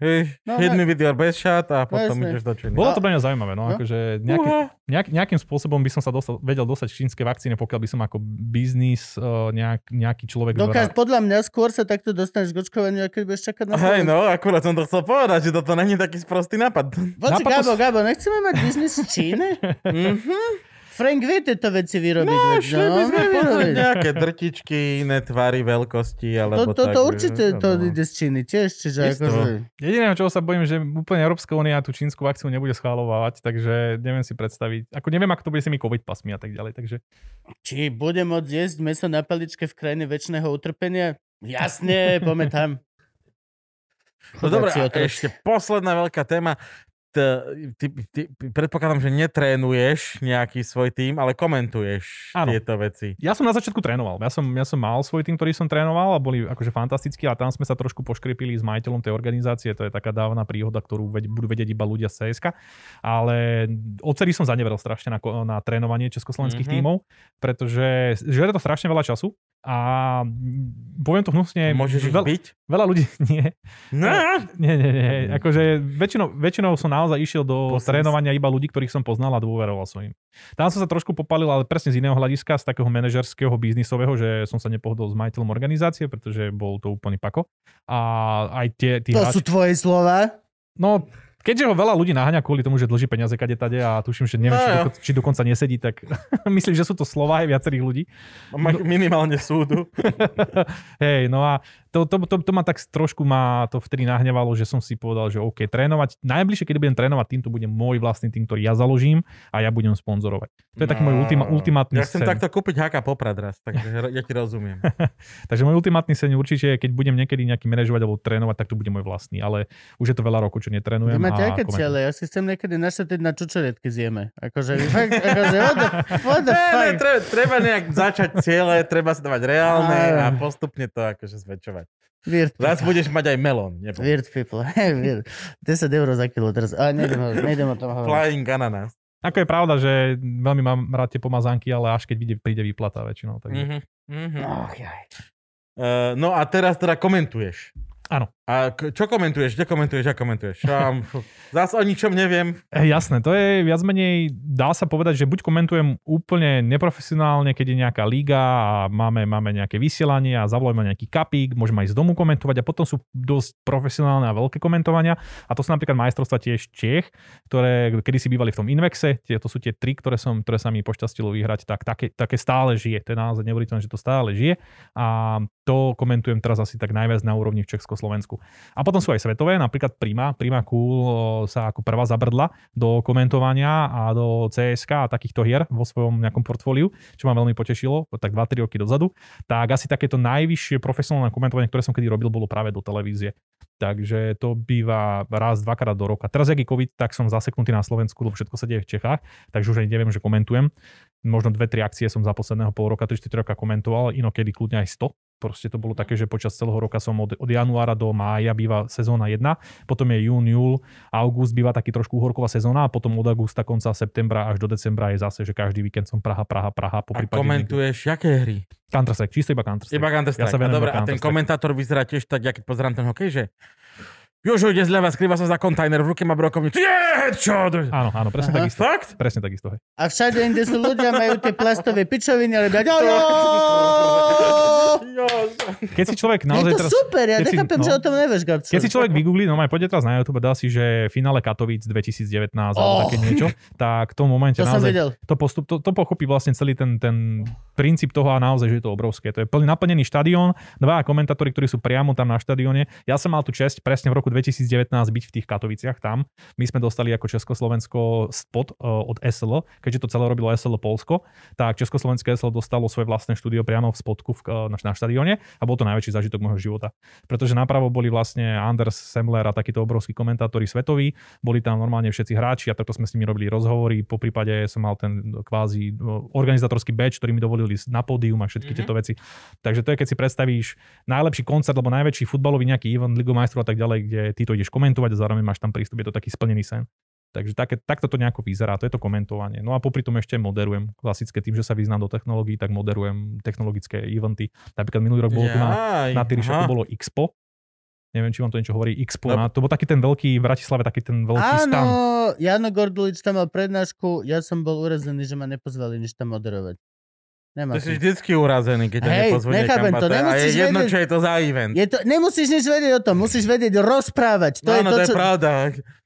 hej, No, with your best shot a potom jasne. ideš do Číny. Bolo to pre mňa zaujímavé, no, No. akože nejaký, nejak, nejakým spôsobom by som sa dostal, vedel dostať čínske vakcíny, pokiaľ by som ako biznis uh, nejak, nejaký človek... Dokáž, podľa mňa skôr sa takto dostaneš k očkovaniu, keď budeš čakať na Hej, Slovensku. no, akurát som to chcel povedať, že toto není taký sprostý nápad. Napadlo Gabo, Gabo, nechceme mať biznis v Číne? Mhm. Frank vie tieto veci vyrobiť. No, veď, šli by sme vyrobiť. nejaké drtičky, iné tvary, veľkosti, To, alebo to, tak. to že- určite to no. ide z Číny tiež, čiže akože... Jediné, čo sa bojím, že úplne Európska únia tú čínsku vakcínu nebude schváľovať, takže neviem si predstaviť. Ako neviem, ako to bude s tými covid pasmi a tak ďalej. Takže Či bude môcť jesť meso na paličke v krajine väčšného utrpenia? Jasne, poďme tam. No otroci. ešte posledná veľká téma. Ty, ty, predpokladám, že netrénuješ nejaký svoj tým, ale komentuješ Áno. tieto veci. ja som na začiatku trénoval. Ja som, ja som mal svoj tým, ktorý som trénoval a boli akože fantastickí a tam sme sa trošku poškripili s majiteľom tej organizácie. To je taká dávna príhoda, ktorú ved, budú vedieť iba ľudia z CSK. Ale odtedy som zaneveril strašne na, na trénovanie československých Mhm. tímov, pretože žere to strašne veľa času a poviem to hnusne, Môžeš ich veľ- byť? veľa ľudí nie. No. Nie, nie, nie. Akože väčšinou, väčšinou som naozaj išiel do Posledný trénovania iba ľudí, ktorých som poznal a dôveroval som im. Tam som sa trošku popalil, ale presne z iného hľadiska, z takého manažerského, biznisového, že som sa nepohodol s majiteľom organizácie, pretože bol to úplný pako. A aj tie, tí To hráči... sú tvoje slova? No, keďže ho veľa ľudí naháňa kvôli tomu, že dlží peniaze kade tade a tuším, že neviem, No či, doko, či dokonca nesedí, tak myslím, že sú to slova aj viacerých ľudí. Ma- Minimálne súdu. Hej, no a to, to, to, to ma tak trošku ma to vtedy nahnevalo, že som si povedal, že OK, trénovať, najbližšie, keď budem trénovať tým, to bude môj vlastný tým, ktorý ja založím a ja budem sponzorovať. To je taký môj ultima, ultimátny Ja chcem sen. takto kúpiť haka poprad raz, takže ja ti rozumiem. Takže môj ultimátny sen určite je, keď budem niekedy nejaký manažovať alebo trénovať, tak to bude môj vlastný, ale už je to veľa rokov, čo netrénujem. Vy máte aké ciele? Ja si chcem niekedy našetiť na čučorietky zjeme. Akože, fakt, akože, what the, what the Ne, ne, treba, treba nejak začať ciele, treba sa dávať reálne a postupne to akože zväčšovať. Weird Raz people. budeš mať aj melón. nebo Weird people. Weird. 10 eur za kilo teraz. A nejdem, nejdem o tom hovoriť. Flying ananas. Ako je pravda, že veľmi mám rád tie pomazánky, ale až keď vyjde, príde výplata väčšinou. Takže... Mhm, mhm. Ach, jaj. Uh, no a teraz teda komentuješ. Áno. A čo komentuješ, kde komentuješ, čo komentuješ? Šám, zás o ničom neviem. E, jasné, to je viac menej, dá sa povedať, že buď komentujem úplne neprofesionálne, keď je nejaká liga a máme, máme nejaké vysielanie a zavolajme nejaký kapík, môžeme aj z domu komentovať a potom sú dosť profesionálne a veľké komentovania a to sú napríklad majstrovstva tiež Čech, ktoré kedy si bývali v tom Invexe, tie, to sú tie tri, ktoré, som, ktoré sa mi pošťastilo vyhrať, tak také, také stále žije, to je naozaj neuveriteľné, že to stále žije a to komentujem teraz asi tak najviac na úrovni v Československu. A potom sú aj svetové, napríklad Prima. Prima Cool sa ako prvá zabrdla do komentovania a do CSK a takýchto hier vo svojom nejakom portfóliu, čo ma veľmi potešilo, tak 2-3 roky dozadu. Tak asi takéto najvyššie profesionálne komentovanie, ktoré som kedy robil, bolo práve do televízie. Takže to býva raz, dvakrát do roka. Teraz, jak COVID, tak som zaseknutý na Slovensku, lebo všetko sa deje v Čechách, takže už ani neviem, že komentujem. Možno dve, tri akcie som za posledného pol roka, 3-4 roka komentoval, inokedy kľudne aj 100 proste to bolo také, že počas celého roka som od, od januára do mája býva sezóna 1, potom je jún, júl, august býva taký trošku uhorková sezóna a potom od augusta konca septembra až do decembra je zase, že každý víkend som Praha, Praha, Praha. Po A komentuješ, jaké hry? Counter-Strike, čisto iba Counter-Strike. Iba Counter-Strike. Ja sa a, venujem dobre, a ten komentátor vyzerá tiež tak, ja keď pozerám ten hokej, že Jožo ide zľava, skrýva sa za kontajner, v ruke má brokovnicu. Je, čo? Áno, áno, presne Aha. takisto. Fakt? Presne takisto. Hej. A všade, kde sú ľudia, majú tie plastové pičoviny, ale dať. Keď si človek Je naozaj to teraz... super, ja keď si- nechápem, no. že o tom nevieš, Gabčo. Keď si človek vygooglí, no aj poďte teraz na YouTube dá si, že finále Katovíc 2019 alebo Oh. také niečo, tak v tom momente To naozaj to, postup, to, to pochopí vlastne celý ten, ten princíp toho a naozaj, že je to obrovské. To je plný naplnený štadión, dva komentátori, ktorí sú priamo tam na štadióne. Ja som mal tu čest presne v roku 2019 byť v tých Katoviciach tam. My sme dostali ako Československo spot uh, od SL, keďže to celé robilo SL Polsko, tak Československé SL dostalo svoje vlastné štúdio priamo v spodku v, uh, na, na štadióne a bol to najväčší zážitok môjho života. Pretože napravo boli vlastne Anders Semler a takíto obrovskí komentátori svetoví, boli tam normálne všetci hráči a takto sme s nimi robili rozhovory. Po prípade som mal ten kvázi no, organizátorský badge, ktorý mi dovolili na pódium a všetky Mhm. tieto veci. Takže to je, keď si predstavíš najlepší koncert alebo najväčší futbalový nejaký event Ligu majstrov a tak ďalej, kde ty to ideš komentovať a zároveň máš tam prístup, je to taký splnený sen. Takže také, takto to nejako vyzerá, to je to komentovanie. No a popri tom ešte moderujem. Klasické tým, že sa vyznám do technológií, tak moderujem technologické eventy. Napríklad minulý rok bol tu na, na Tyrišaku bolo Expo. Neviem, či vám to niečo hovorí. Expo. No. to bol taký ten veľký, v Bratislave taký ten veľký Áno, stan. Jano Gordulič tam mal prednášku, ja som bol urazený, že ma nepozvali nič tam moderovať. Nemá Ty si vždycky urazený, keď Hej, nechápem niekam. to, a a je nemusíš jedno, vedieť- čo je to za event. Je to, nemusíš nič vedieť o tom, musíš vedieť rozprávať. To no, je no, to, to je čo... pravda.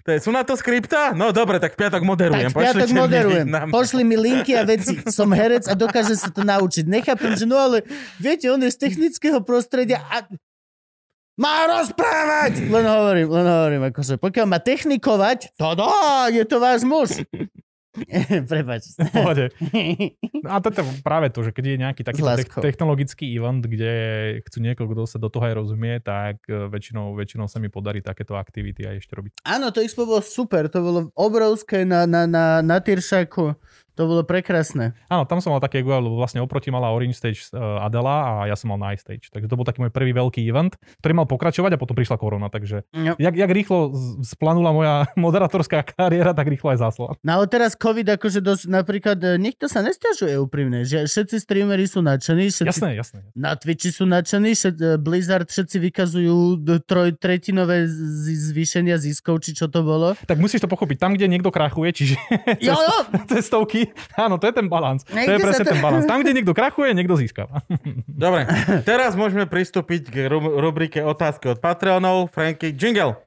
To je, sú na to skripta? No dobre, tak v piatok moderujem. Tak v piatok Pošlite mi moderujem. nám- Pošli mi linky a veci. Som herec a dokážem sa to naučiť. Nechápem, že no ale viete, on je z technického prostredia a má rozprávať! Len hovorím, len hovorím, akože pokiaľ má technikovať, to dá, je to váš muž. Prepač. Pohode. No A to je práve to, že keď je nejaký taký te- technologický event, kde chcú niekoho, kto sa do toho aj rozumie, tak e, väčšinou, väčšinou sa mi podarí takéto aktivity aj ešte robiť. Áno, to Expo bolo super, to bolo obrovské na, na, na, na Tyršaku. To bolo prekrásne. Áno, tam som mal také guel, lebo vlastne oproti mala Orange Stage uh, Adela a ja som mal Night Stage. Takže to bol taký môj prvý veľký event, ktorý mal pokračovať a potom prišla korona. Takže No. jak, jak rýchlo splanula moja moderátorská kariéra, tak rýchlo aj zasla. No ale teraz COVID akože dosť, napríklad, e, nikto sa nestiažuje úprimne, že všetci streamery sú nadšení, všetci Jasné, jasné. na Twitchi sú nadšení, všet, e, Blizzard všetci vykazujú troj, tretinové zvýšenia ziskov, či čo to bolo. Tak musíš to pochopiť. Tam, kde niekto krachuje, čiže Jo, jo, cestovky, áno, to je ten balans. To je presne to- ten balans. Tam, kde niekto krachuje, niekto získava. Dobre, teraz môžeme pristúpiť k ru- rubrike otázky od Patreonov. Franky, jingle.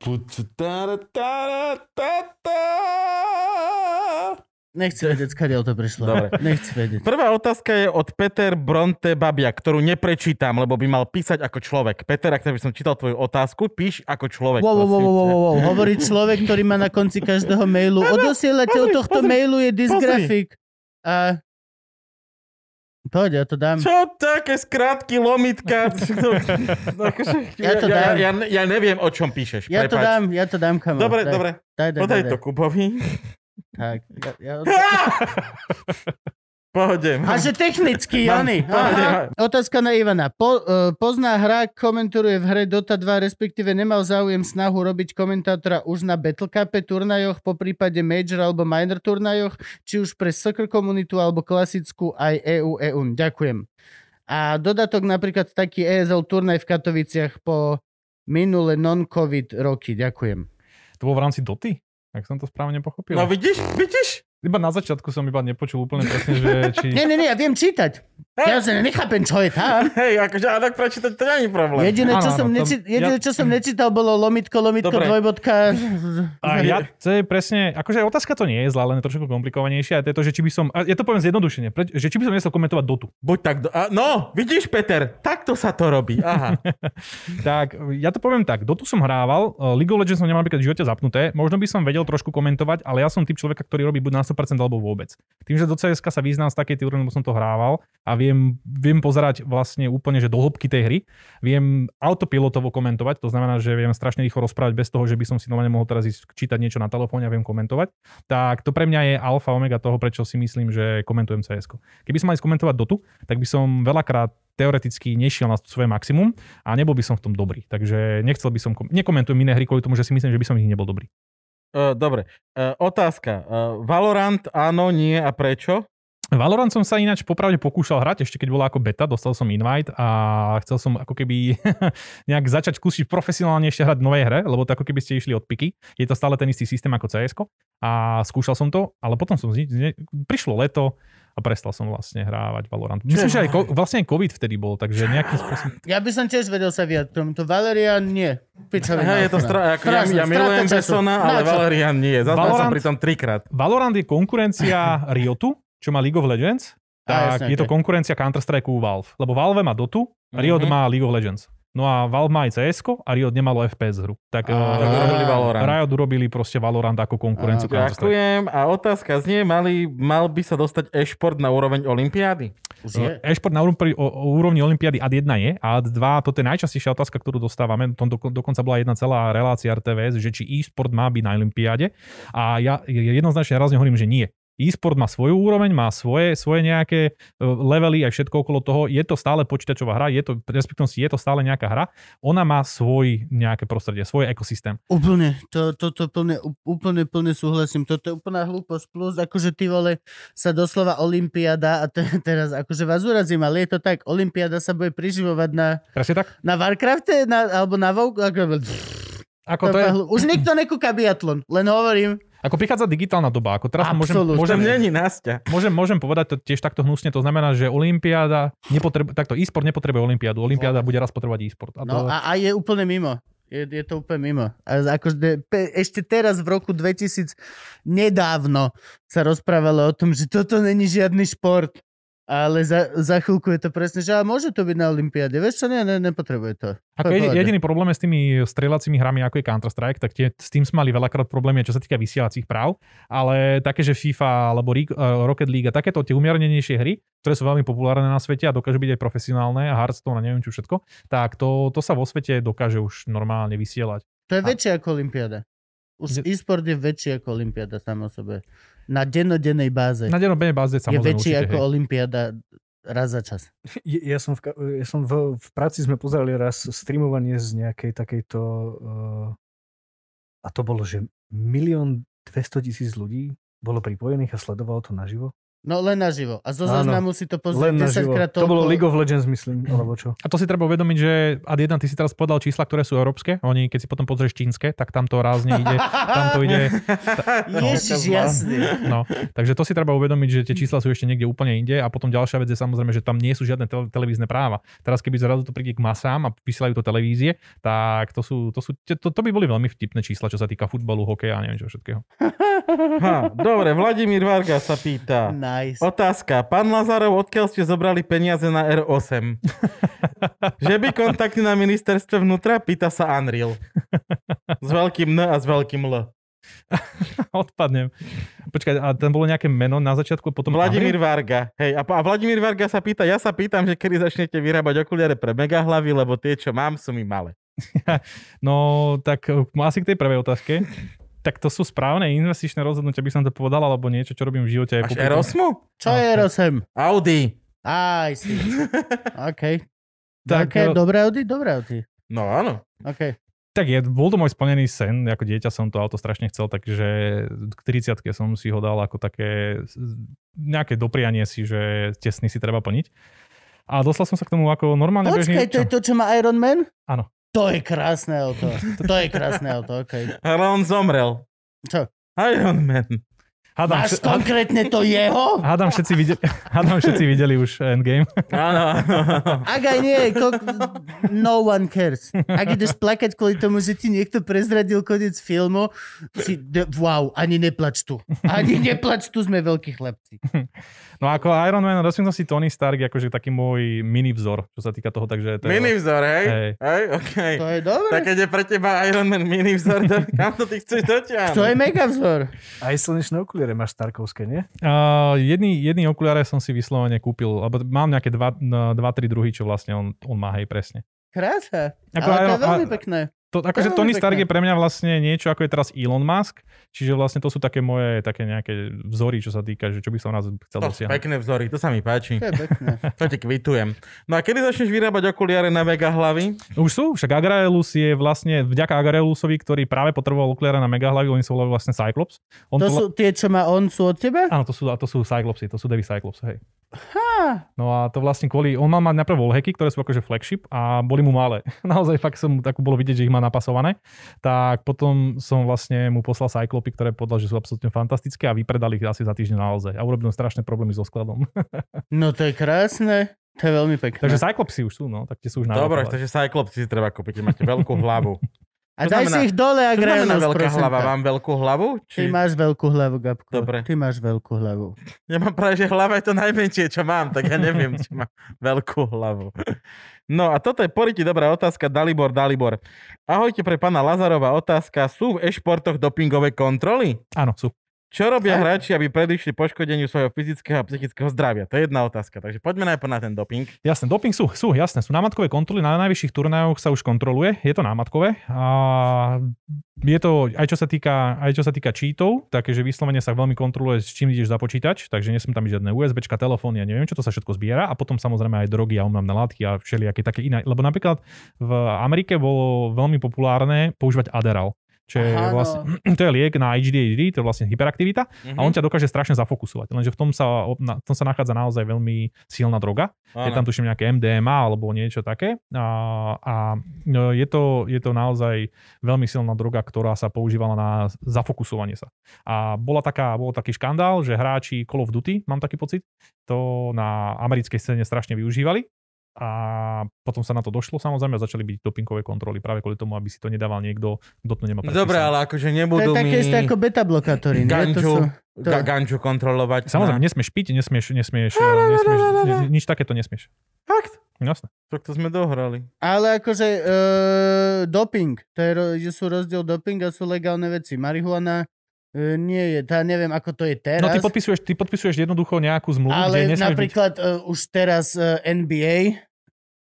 Nechci vedieť, skadiaľ to prišlo. Dobre. Nechci vedieť. Prvá otázka je od Peter Bronte Babia, ktorú neprečítam, lebo by mal písať ako človek. Peter, ak by som čítal tvoju otázku, píš ako človek. Wow, wow, wow, wow, wow. Hovorí človek, ktorý má na konci každého mailu. Odosielateľ tohto pozri, mailu je dysgrafik. A... Poď, ja to dám. Čo také skratky, lomitka? Akože, Ja to ja, dám. ja, ja neviem, o čom píšeš. Ja to prepáč. dám, ja to dám, kamo. Dobre, daj, dobre. Daj, daj, Podaj daj, to. Kubovi. Tak, ja, ja... Pohode. A že technicky, Mám- pohode. Otázka na Ivana. Po, uh, pozná hra, komentuje v hre Dota 2, respektíve nemal záujem snahu robiť komentátora už na Battle Cup turnajoch, po prípade Major alebo Minor turnajoch, či už pre soccer komunitu alebo klasickú aj E EU EU. Ďakujem. A dodatok napríklad taký ESL turnaj v Katoviciach po minule non-covid roky. Ďakujem. To bolo v rámci Doty? Ak som to správne pochopil. No vidíš, vidíš? Iba na začiatku som iba nepočul úplne presne, že či... Nie, nie, nie, ja viem čítať. Ja sa nechápem, čo je tam. Hej, akože a tak prečítať to je problém. Jediné, čo, som, neči... tam- Jediné, ja- čo som nečítal, bolo lomitko, lomitko, Dobre. dvojbodka. A ja, to je presne, akože otázka to nie je zlá, len je trošku komplikovanejšia. A to je to, že či by som, a ja to poviem zjednodušene, že či by som nechcel komentovať Dotu. Buď tak, do... a, no, vidíš Peter, takto sa to robí. Aha. Tak, ja to poviem tak, Dotu som hrával, uh, League of Legends som nemal napríklad v živote zapnuté, možno by som vedel trošku komentovať, ale ja som typ človeka, ktorý robí buď na 100% alebo vôbec. Tým, že do CSK sa vyznám z takej úrovne, som to hrával a viem, viem pozerať vlastne úplne, že do hĺbky tej hry, viem autopilotovo komentovať, to znamená, že viem strašne rýchlo rozprávať bez toho, že by som si normálne mohol teraz ísť čítať niečo na telefóne a viem komentovať. Tak to pre mňa je alfa omega toho, prečo si myslím, že komentujem CS. Keby som mal ísť komentovať Dotu, tak by som veľakrát teoreticky nešiel na svoje maximum a nebol by som v tom dobrý. Takže nechcel by som, kom- nekomentujem iné hry kvôli tomu, že si myslím, že by som ich nebol dobrý. Uh, dobre, uh, otázka. Uh, Valorant áno, nie a prečo? Valorant som sa ináč popravde pokúšal hrať, ešte keď bola ako beta, dostal som invite a chcel som ako keby nejak začať skúsiť profesionálne ešte hrať v novej hre, lebo to ako keby ste išli od piky. Je to stále ten istý systém ako cs a skúšal som to, ale potom som, ne, prišlo leto a prestal som vlastne hrávať Valorant. Myslím, že aj ko, vlastne aj COVID vtedy bol, takže nejakým spôsobom... Ja by som tiež vedel sa viať tomuto. Valerian nie. Pičovina. Hej, je to stra- ako ja, ja milujem. Bessona, ale? Valerian nie. Zaspal som Valorant- pri tom trikrát. Valorant je konkurencia Riotu, čo má League of Legends, tak jasne, je to konkurencia Counter-Strike u Valve. Lebo Valve má Dotu, Riot Mhm. má League of Legends. No a Valve má aj cs a Riot nemalo FPS hru. Tak urobili Valorant. Riot urobili proste Valorant ako konkurenciu Counter-Strike. Ďakujem. A otázka znie, mali, mal by sa dostať e-šport na úroveň Olympiády? Je. E-šport na úrovni, o, o úrovni Olympiády AD 1 je, a AD 2 toto je najčastejšia otázka, ktorú dostávame. To do, dokonca bola jedna celá relácia RTVS, že či e-sport má byť na Olympiáde. A ja jednoznačne raz hovorím, že nie. E-sport má svoju úroveň, má svoje, svoje nejaké e, levely aj všetko okolo toho. Je to stále počítačová hra, je to, respektíve je to stále nejaká hra. Ona má svoj nejaké prostredie, svoj ekosystém. Úplne, to, to, to plne, úplne, plne súhlasím. Toto je úplná hlúposť. Plus, akože ty vole, sa doslova Olympiáda, a te, teraz akože vás urazím, ale je to tak, Olympiáda sa bude priživovať na, Presne tak? na Warcrafte, na, alebo na WoW. Ako, Ako, to to je, je... Už nikto nekúka biatlon, len hovorím. Ako prichádza digitálna doba. Ako teraz môžem, môžem, není Nastia. Môžem, môžem povedať to tiež takto hnusne, to znamená, že Olympiáda nepotrebuje, takto e-sport nepotrebuje Olympiádu, Olympiáda bude raz potrebovať e-sport. A to, No a, a je úplne mimo. Je, je to úplne mimo. A pe, ešte teraz v roku 2000 nedávno sa rozprávalo o tom, že toto není žiadny šport. Ale za, za chvíľku je to presne, že a môže to byť na Olympiáde. Vieš čo, nie, ne, nepotrebuje to. Ako je jediný problém je s tými strelacími hrami, ako je Counter-Strike, tak tie, s tým sme mali veľakrát problémy, čo sa týka vysielacích práv, ale také, že FIFA alebo uh, Rocket League a takéto tie umiernenejšie hry, ktoré sú veľmi populárne na svete a dokážu byť aj profesionálne a Hearthstone a neviem čo všetko, tak to, to sa vo svete dokáže už normálne vysielať. To je A- väčšie ako Olympiáda. Už Je- e-sport je väčší ako Olympiáda samo o sebe. Na dennodennej báze Na dennodennej báze je samozrejme väčší určite, ako hej. Olympiáda raz za čas. Ja, ja som, v, ja som v, v práci sme pozerali raz streamovanie z nejakej takejto uh, a to bolo, že milión 200 tisíc ľudí bolo pripojených a sledovalo to naživo. No len naživo. A zo záznamu si to pozrieť Len naživo. 10 krát To bolo toľko. League of Legends, myslím, alebo čo. A to si treba uvedomiť, že Ad1, ty si teraz povedal čísla, ktoré sú európske. Oni, keď si potom pozrieš čínske, tak tam to rázne ide. Tam to ide. Ježiš, jasný. No, takže to si treba uvedomiť, že tie čísla sú ešte niekde úplne inde a potom ďalšia vec je samozrejme, že tam nie sú žiadne tele- televízne práva. Teraz keby zrazu to príde k masám a vysielajú to televízie, tak to sú, to, sú, to, to by boli veľmi vtipné čísla, čo sa týka futbalu, hokeja a neviem čo všetkého. Ha, dobre, Vladimír Varga sa pýta. Nice. Otázka. Pán Lazarov, odkiaľ ste zobrali peniaze na R8? že by kontakty na ministerstve vnútra? Pýta sa Unreal. S veľkým N a s veľkým L. Odpadnem. Počkaj, a tam bolo nejaké meno na začiatku, potom Vladimír Unreal? Varga. Hej, a, a Vladimír Varga sa pýta, ja sa pýtam, že kedy začnete vyrábať okuliare pre megahlavy, lebo tie, čo mám, sú mi malé. No, tak asi k tej prvej otázke. Tak to sú správne investičné rozhodnutia, by som to povedal, alebo niečo, čo robím v živote. Máš. R8? Čo je R8? Audi. Aj si. OK. Tak, Také eh, dobré Audi? Dobré Audi. No áno. OK. Tak je, bol to môj splnený sen, ako dieťa som to auto strašne chcel, takže k 30 som si ho dal ako také nejaké doprianie si, že tie sny si treba plniť. A dostal som sa k tomu ako normálne bežný Počkaj, to je to, čo má Iron Man? Áno. To je krásne auto. To je krásne auto, okej. Ale on zomrel. Čo? Iron Man. Hádam, Máš vš- konkrétne to jeho? hádam, všetci videli, hádam všetci videli už Endgame. Áno. Ak aj nie, ko- no one cares. Ak ideš plakať kvôli tomu, že ti niekto prezradil koniec filmu, si, wow, ani neplač tu. Ani neplač tu, sme veľkí chlapci. No ako Iron Man, rozumiem si Tony Stark je akože taký môj mini vzor, čo sa týka toho, takže to je... Mini vzor, hej? Hej. Hej, okej. To je dobré. Tak keď je pre teba Iron Man mini vzor, tak kam to ty chceš dotiahnuť? To je mega vzor. Aj slnečné okuliare máš Starkovské, nie? Uh, jedný, jedný okuliare som si vyslovene kúpil, lebo mám nejaké dva, no, dva tri druhy, čo vlastne on, on má, hej, presne. Krása. Ako Ale to je Iron- veľmi pekné. To, akože Tony Stark je pre mňa vlastne niečo, ako je teraz Elon Musk, čiže vlastne to sú také moje také nejaké vzory, čo sa týka, že čo by som raz chcel To sú dosiahnuť. pekné vzory, to sa mi páči. To je pekné. To ti kvitujem. No a kedy začneš vyrábať okuliare na mega hlavy? Už sú, však Agraelus je vlastne, vďaka Agraelusovi, ktorý práve potreboval okuliare na megahlavy, oni sa volajú vlastne Cyclops. On To sú tie, čo má on, sú od teba? Áno, to sú, a to sú Cyclopsy, to sú Devi Cyclops, hej. Á, No a to vlastne kvôli, on mal mať najprv wallhacky, ktoré sú akože flagship a boli mu malé. Naozaj fakt som tak bolo vidieť, že ich má napasované. Tak potom som vlastne mu poslal Cyclopy, ktoré podľa, že sú absolútne fantastické a vypredali ich asi za týždeň naozaj. A urobil strašné problémy so skladom. no to je krásne. To je veľmi pekné. Takže Cyclopsy už sú, no, tak tie sú už na Dobre, takže Cyclops si treba kúpiť, máte veľkú hlavu. A to daj znamená- si ich dole a znamená Grailus, veľká prosím hlava? Mám veľkú hlavu? Ty Či... máš veľkú hlavu, Gabko. Dobre. Ty máš veľkú hlavu. Ja mám práve, že hlava je to najmenšie, čo mám, tak ja neviem, či mám veľkú hlavu. No a toto je poriti dobrá otázka, Dalibor, Dalibor. Ahojte pre pána Lazarova otázka. Sú v e-športoch dopingové kontroly? Áno, sú. Čo robia hráči, aby predišli poškodeniu svojho fyzického a psychického zdravia? To je jedna otázka. Takže poďme najprv na ten doping. Jasné, doping sú, sú, jasné, sú námatkové kontroly, na najvyšších turnajoch sa už kontroluje, je to námatkové a je to, aj čo sa týka, aj čo sa týka cheatov, takže vyslovene sa veľmi kontroluje, s čím ideš za počítač, takže nesmú tam žiadne USBčka, telefóny, ja neviem čo, to sa všetko zbiera a potom samozrejme aj drogy a umamné látky a všelijaké také iné. Lebo napríklad v Amerike bolo veľmi populárne používať Adderall. Čo je Aha, no. vlastne, to je liek na ADHD, to je vlastne hyperaktivita a on ťa dokáže strašne zafokusovať. Lenže v tom sa, na, v tom sa nachádza naozaj veľmi silná droga. Je tam tuším nejaké MDMA alebo niečo také. A, a no, je, to, je to naozaj veľmi silná droga, ktorá sa používala na zafokusovanie sa. A bola taká, bol taký škandál, že hráči Call of Duty, mám taký pocit, to na americkej scéne strašne využívali. A potom sa na to došlo samozrejme a začali byť dopingové kontroly práve kvôli tomu, aby si to nedával niekto, kto to nemá Dobre, predpísané. ale akože To je nebudú také mi isté ako beta blokátory. nie? To sú... to- ga, ganču kontrolovať. Samozrejme, na... nesmieš piť, nesmieš, nesmieš, nesmieš, ne, nič takéto nesmieš. Fakt? Jasné. Tak to sme dohrali. Ale akože uh, doping, to je, že sú rozdiel doping a sú legálne veci. Marihuana uh, nie je, tá neviem ako to je teraz. No ty podpisuješ, ty podpisuješ jednoducho nejakú zmluvu, ale kde nesmieš byť... napríklad uh, už teraz uh, NBA,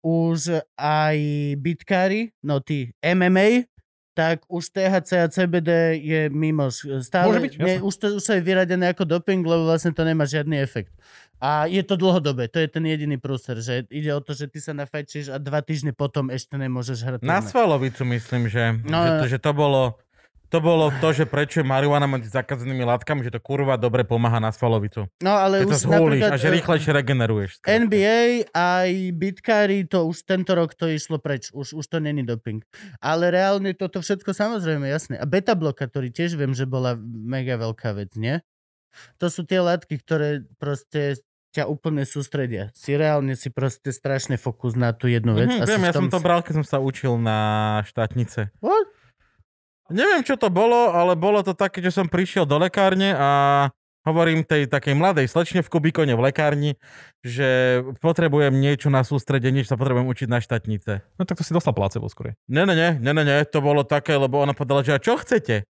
už aj bitkári, no tí MMA, tak už THC a CBD je mimo. Stále, Môže byť, nie, už, to, už sa je vyradené ako doping, lebo vlastne to nemá žiadny efekt. A je to dlhodobé, to je ten jediný prúser, že ide o to, že ty sa nafajčíš a dva týždne potom ešte nemôžeš hrať. Na svalovicu myslím, že, No, že, to, že to bolo to bolo to, že prečo je marihuana medzi zakázanými látkami, že to kurva dobre pomáha na svalovicu. No ale Že už zhúliš a že eh, rýchlejšie regeneruješ. skrátka. NBA aj bitkári, to už tento rok to išlo preč. Už, už to není doping. Ale reálne toto všetko samozrejme, jasné. A beta blokátory tiež viem, že bola mega veľká vec, nie? To sú tie látky, ktoré proste ťa úplne sústredia. Si reálne si proste strašne fokus na tú jednu vec. Mhm, si viem, ja som to bral, keď som sa učil na štátnice. What? Neviem, čo to bolo, ale bolo to také, že som prišiel do lekárne a hovorím tej takej mladej slečne v Kubikone v lekárni, že potrebujem niečo na sústredenie, že sa potrebujem učiť na štátnice. No tak to si dostal placebo skôr. Ne, ne, ne, ne, ne, ne, to bolo také, lebo ona povedala, že a čo chcete?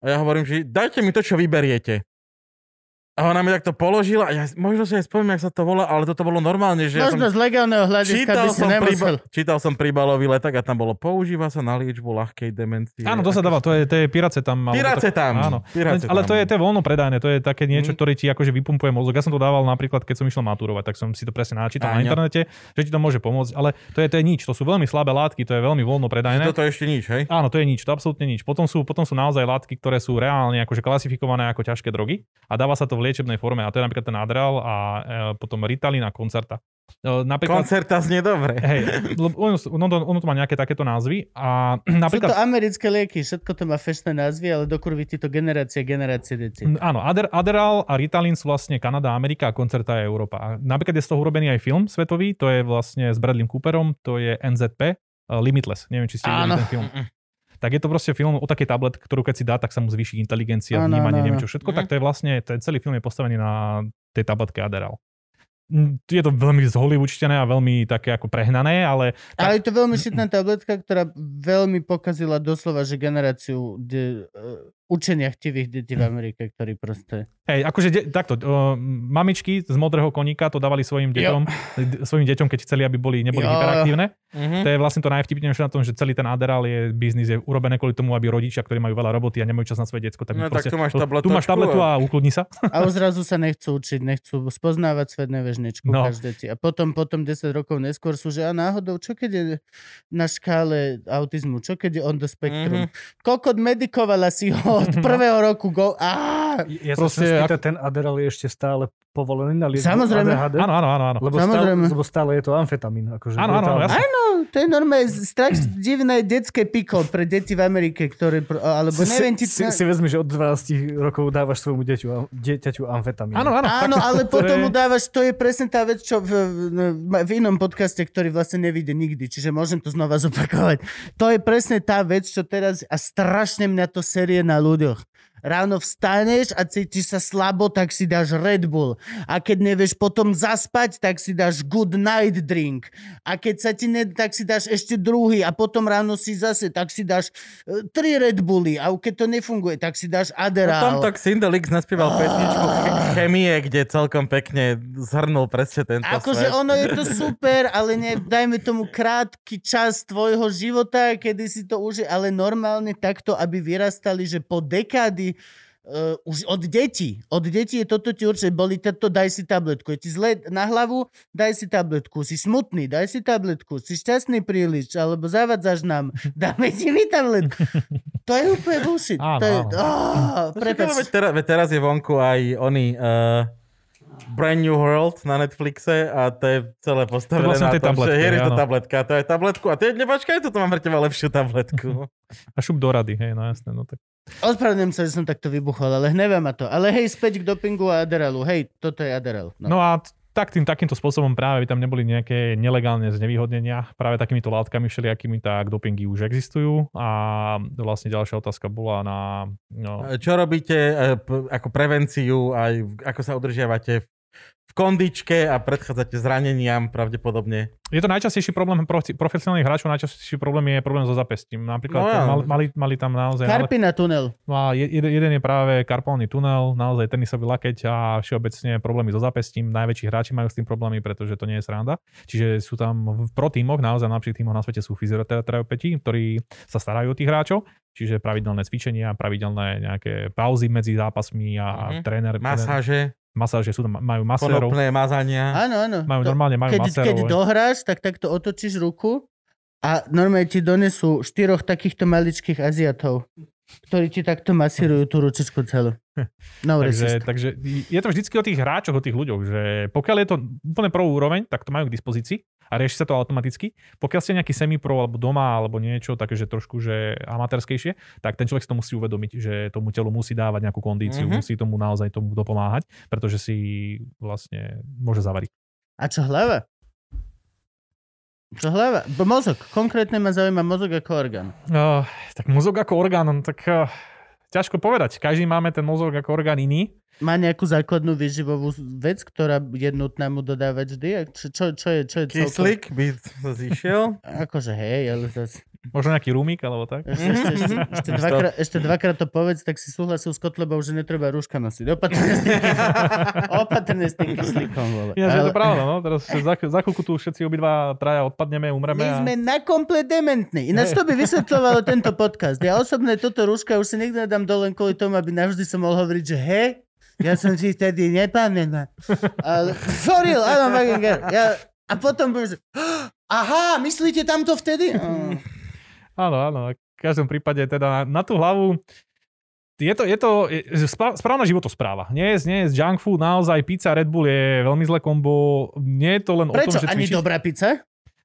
A ja hovorím, že dajte mi to, čo vyberiete. A ona mi takto položila a ja možno si aj spomínam, jak sa to volá, ale toto bolo normálne, že ja som Možno z legálneho hľadiska by čítal si som, nemusel. príba, čítal som príbalový letak a tam bolo používa sa na liečbu ľahkej demencie. Áno, to sa dáva, to je, to je piracetam. alebo to tak- Piracetam. Áno. Piracetam. Ale to je, to je voľno predajné, to je také niečo, Mhm. ktoré ti akože vypumpuje mozog. Ja som to dával napríklad, keď som išiel maturovať, tak som si to presne načítal na internete, že ti to môže pomôcť, ale to je, to je nič, to sú veľmi slabé látky, to je veľmi voľno predajné. Toto ešte nič, hej? Áno, to je nič, to absolútne nič. Potom sú, potom sú naozaj látky, ktoré sú reálne akože klasifikované ako ťažké drogy a dáva sa to v liečebnej forme a to je napríklad ten Adderall a e, potom Ritalin a Concerta. E, napríklad, Koncerta znie dobre. hej, ono, ono, to, ono to má nejaké takéto názvy a Sú napríklad... to americké lieky, všetko to má fešné názvy, ale do kurvy ti to generácie, generácie deti. Mm, Áno, Adder, Adderall a Ritalin sú vlastne Kanada, Amerika a Koncerta je Európa. A napríklad je z toho urobený aj film svetový, to je vlastne s Bradleym Cooperom, to je NZP, uh, Limitless. Neviem, či ste videli ten film. Mm-mm. Tak je to proste film o takej tablet, ktorú keď si dá, tak sa mu zvýši inteligencia, Áno, vnímanie, áno, neviem čo všetko. Mhm. Tak to je vlastne, ten celý film je postavený na tej tabletke Adderall. Mm, Je to veľmi zhollywoodštené a veľmi také ako prehnané, ale Ale je to veľmi šitná tabletka, ktorá veľmi pokazila doslova, že generáciu de, učenia chtivých detí v Amerike, ktorí proste... Hej, akože de- takto, uh, mamičky z modrého koníka to dávali svojim deťom, d- svojim deťom, keď chceli, aby boli, neboli Jo. hyperaktívne. Mhm. To je vlastne to najvtipnejšie na tom, že celý ten Adderall je biznis, je urobené kvôli tomu, aby rodičia, ktorí majú veľa roboty a nemajú čas na svoje decko, tak No tak proste, tu máš tu máš tabletu a- ukludni sa. A zrazu sa nechcú učiť, nechcú spoznávať svet, nevieš nič, No. A potom, potom 10 rokov neskôr sú, že a náhodou, čo keď je na škále autizmu, čo keď je on the spectrum. Mhm. Kokot medikovala si ho od No. prvého roku, go, á, Ja Proste sa chcem spýtať, ten Adderall je ešte stále povolený na liečbu Samozrejme. ADHD? Áno, áno, áno. áno. Lebo Samozrejme. stále, lebo stále je to amfetamín. Akože Áno, áno, jasne. Áno, to je normálne strašne divné detské piko pre deti v Amerike, ktoré, alebo Si, neviem ti... si, si vezmi, že od 12 rokov dávaš svojmu dieťu, dieťaťu amfetamín. Áno, áno. Áno, tak- ale to potom mu dávaš, to je presne tá vec, čo v, v, inom podcaste, ktorý vlastne nevíde nikdy, čiže môžem to znova zopakovať. To je presne tá vec, čo teraz, a strašne mňa to série na ľuďoch. Ráno vstaneš a cítiš sa slabo, tak si dáš Red Bull. A keď nevieš potom zaspať, tak si dáš Good Night Drink. A keď sa ti ne, tak si dáš ešte druhý a potom ráno si zase, tak si dáš e, tri Red Bully. A keď to nefunguje, tak si dáš No Adderall. tomto Xindelix naspieval pesničku ch- Chemie, kde celkom pekne zhrnul presne tento Akože ono je to super, ale ne, dajme tomu krátky čas tvojho života, kedy si to už, ale normálne takto, aby vyrastali, že po dekády Uh, už od detí. Od detí je toto ti určite boli, toto daj si tabletku. Je ti zle na hlavu, daj si tabletku. Si smutný, daj si tabletku. Si šťastný príliš, alebo zavadzaš nám, dáme ti my tabletku. To je úplne bullshit. Áno, to je, áno. oh, prepač. veď, teraz, veď teraz je vonku aj oný uh, Brand New World na Netflixe a to je celé postavené vlastne na tom, že tabletky, hier je to tabletka, to je tabletku a ty nepačkaj, toto mám pre teba lepšiu tabletku. A šup do rady, hej, no jasné. No tak. Ospravedlňujem sa, že som takto vybuchol, ale hnevá ma to. Ale hej, späť k dopingu a Adderallu. Hej, toto je Adderall. No. No a tak tým, takýmto spôsobom práve by tam neboli nejaké nelegálne znevýhodnenia. Práve takýmito látkami všelijakými, tak dopingy už existujú. A vlastne ďalšia otázka bola na... No, Čo robíte p- ako prevenciu, aj ako sa udržiavate v, v kondičke a predchádzate zraneniam pravdepodobne? Je to najčastejší problém profesionálnych hráčov, najčastejší problém je problém so zapestím. Napríklad No mali, mali, mali tam naozaj... Ale, Karpina tunel. no a je- jeden, jeden je práve karpálny tunel, naozaj tenisový lakeť a všeobecne problémy so zapestím. Najväčší hráči majú s tým problémy, pretože to nie je sranda. Čiže sú tam v pro tímoch, naozaj na najlepších tímoch na svete sú fyzioterapeuti, ktorí sa starajú o tých hráčov. Čiže pravidelné cvičenia, pravidelné nejaké pauzy medzi zápasmi a Mhm. tréner... Masáže, Masáže sú tam, majú masérov. konopné mazania. Áno, áno. Majú To- normálne, majú keď, masérov. keď dohráš, tak takto otočíš ruku a normálne ti donesú štyroch takýchto maličkých Aziatov, ktorí ti takto masírujú tú ručičku celú. No, Takže, takže je to vždycky o tých hráčoch, o tých ľuďoch, že pokiaľ je to úplne prvú úroveň, tak to majú k dispozícii a rieši sa to automaticky. Pokiaľ ste nejaký semipro alebo doma alebo niečo také, že trošku že amatérskejšie, tak ten človek si to musí uvedomiť, že tomu telu musí dávať nejakú kondíciu, Mhm. mm-hmm. musí tomu naozaj tomu dopomáhať, pretože si vlastne môže zavariť. A čo hlava? Čo hlava? Bo mozog. Konkrétne ma zaujíma mozog ako orgán. Uh, tak mozog ako orgán, no tak uh, ťažko povedať. Každý máme ten mozog ako orgán iný. Má nejakú základnú výživovú vec, ktorá je nutná mu dodávať vždy? Čo, čo, čo je, čo je Kyslík by zišiel. Akože hej, ale zase... Možno nejaký rumík alebo tak. Ešte, ešte, ešte, ešte, dvakrát, ešte dvakrát to povedz, tak si súhlasil s Kotlebou, že netreba rúška nosiť. Opatrne s tým, opatrne s tým kyslíkom, vole. Ináč je to Ale- pravda, no. Teraz za, za chvíľku tu všetci obidva traja odpadneme, umreme. My a... sme na komplet dementní. Ináč to by vysvetľovalo tento podcast. Ja osobne toto rúška už si nikdy nedám dole kvôli tomu, aby navždy som mohol hovoriť, že he, ja som si vtedy nepamätá. Ale fucking care. Ja, a potom budem, aha, myslíte tamto vtedy? Mm. Áno, áno. V každom prípade teda na, na tú hlavu je to, je to je, spra- správna životospráva. Nie je, nie je junk food, naozaj pizza Red Bull je veľmi zlé kombo. Nie je to len Prečo? o tom, že Ani cvičiť, dobrá pizza?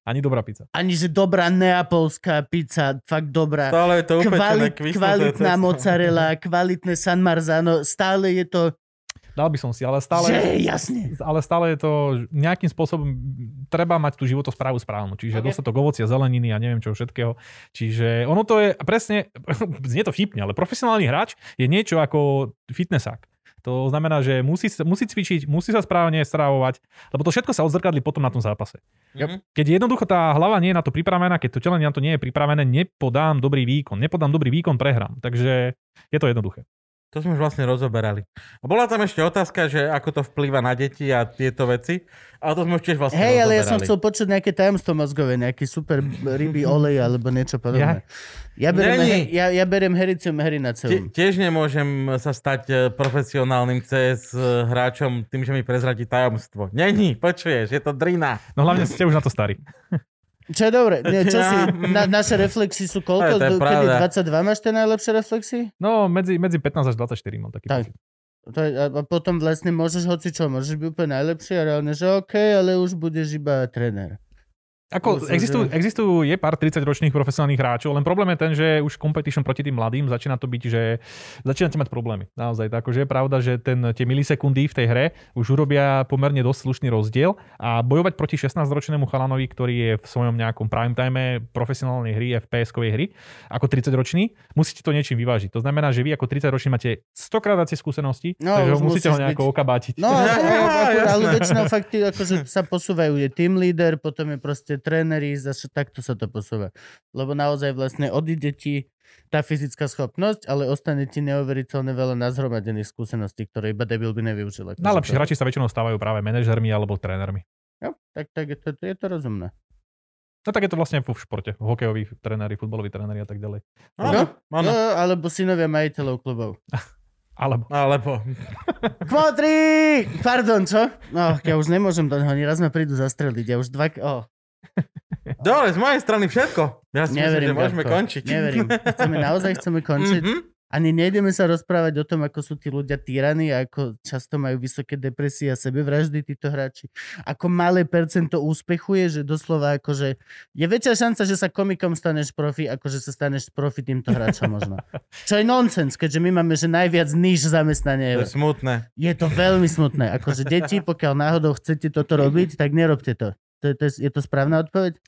ani dobrá pizza. Ani že dobrá neapolská pizza, fakt dobrá. Stále je to upečené, kvitnuté kvalitná mozzarella, kvalitné San Marzano, stále je to... Dal by som si, ale stále... Že, jasne. ale stále je to nejakým spôsobom treba mať tú životosprávu správnu. Čiže Ok. okay. dostatok ovocia, zeleniny a neviem čo všetkého. Čiže ono to je presne, znie to vtipne, ale profesionálny hráč je niečo ako fitnessák. To znamená, že musí, musí cvičiť, musí sa správne stravovať, lebo to všetko sa odzrkadlí potom na tom zápase. Mhm. Keď jednoducho tá hlava nie je na to pripravená, keď to telo na to nie je pripravené, nepodám dobrý výkon. Nepodám dobrý výkon, prehrám. Takže je to jednoduché. To sme už vlastne rozoberali. A bola tam ešte otázka, že ako to vplýva na deti a tieto veci. Ale to sme už tiež vlastne Hej, ale ja som chcel počuť nejaké tajomstvo mozgové, nejaký super rybý olej alebo niečo podobné. Ja beriem, Není. he, ja, ja beriem hericium Tie- herinaceum. tiež nemôžem sa stať e, profesionálnym CS e, hráčom tým, že mi prezradí tajomstvo. Není, počuješ, je to drina. No hlavne ste už na to starí. Čo je dobre? Nie, čo si, na, naše reflexy sú koľko? To je- to je Kedy pravda. 22 máš tie najlepšie reflexy? No, medzi, medzi 15 až 24 mám taký Tak. pocit. To je, a a potom vlastne môžeš hoci čo, môžeš byť úplne najlepší a reálne, že OK, ale už budeš iba tréner. Ako Myslím, existujú, že- existujú, je pár 30-ročných profesionálnych hráčov, len problém je ten, že už competition proti tým mladým začína to byť, že začínate mať problémy. Naozaj, tak, akože je pravda, že ten, tie milisekundy v tej hre už urobia pomerne dosť slušný rozdiel a bojovať proti 16-ročnému chalanovi, ktorý je v svojom nejakom prime time profesionálnej hry, FPS-kovej hry, ako 30-ročný, musíte to niečím vyvážiť. To znamená, že vy ako 30-ročný máte 100 krát viacej skúseností, No, takže musíte ho nejako byť- okabátiť. No, ale, ale, ale, väčšinou fakt akože sa posúvajú. Je team leader, potom je proste tréneri, zase takto sa to posúva. Lebo naozaj vlastne odíde ti tá fyzická schopnosť, ale ostane ti neuveriteľne veľa nazhromadených skúseností, ktoré iba debil by nevyužil. Najlepší to- hráči sa väčšinou stávajú práve manažermi alebo trénermi. Jo, tak, tak je, to, je to rozumné. No tak je to vlastne v športe. Hokejoví tréneri, futbaloví tréneri a tak ďalej. Áno, áno. Jo, alebo synovia majiteľov klubov. Alebo Alebo, Kvotri! Pardon, čo? No, ja už nemôžem do neho, raz ma prídu zastreliť. Ja už dva... Oh, dole, z mojej strany všetko. Ja si myslím, neverím, že môžeme Gabko, končiť. Neverím. Chceme, naozaj chceme končiť. Mhm. Ani nejdeme sa rozprávať o tom, ako sú tí ľudia týraní a ako často majú vysoké depresie a sebevraždy títo hráči. Ako malé percento úspechu je, že doslova akože je väčšia šanca, že sa komikom staneš profi, ako že sa staneš profi týmto hráčom možno. Čo je nonsens, keďže my máme, že najviac níž zamestnanie. To je smutné. Je to veľmi smutné. Akože deti, pokiaľ náhodou chcete toto robiť, tak nerobte to. To, je, to je, je to správna odpoveď?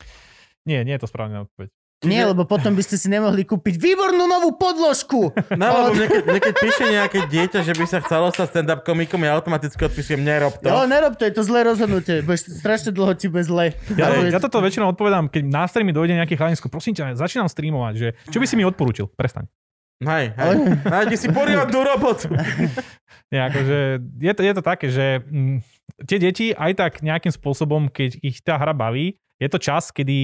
nie, nie je to správna odpoveď. Nie, lebo potom by ste si nemohli kúpiť výbornú novú podložku. No, lebo mne keď, mne keď píše nejaké dieťa, že by sa chcelo stať stand-up komikom, ja automaticky odpisujem, nerob to. Jo, nerob to, je to zlé rozhodnutie. Budeš strašne dlho ti bez zle. Ja, Ale- ja toto väčšinou odpovedám, keď na streamy dojde nejaký chalinsko, prosím ťa, začínam streamovať, že čo by si mi odporúčil? Prestaň. Hej, hej. Nájdi si poriadnu robotu. Nie, akože je to, je to také, že mm, tie deti aj tak nejakým spôsobom, keď ich tá hra baví, je to čas, kedy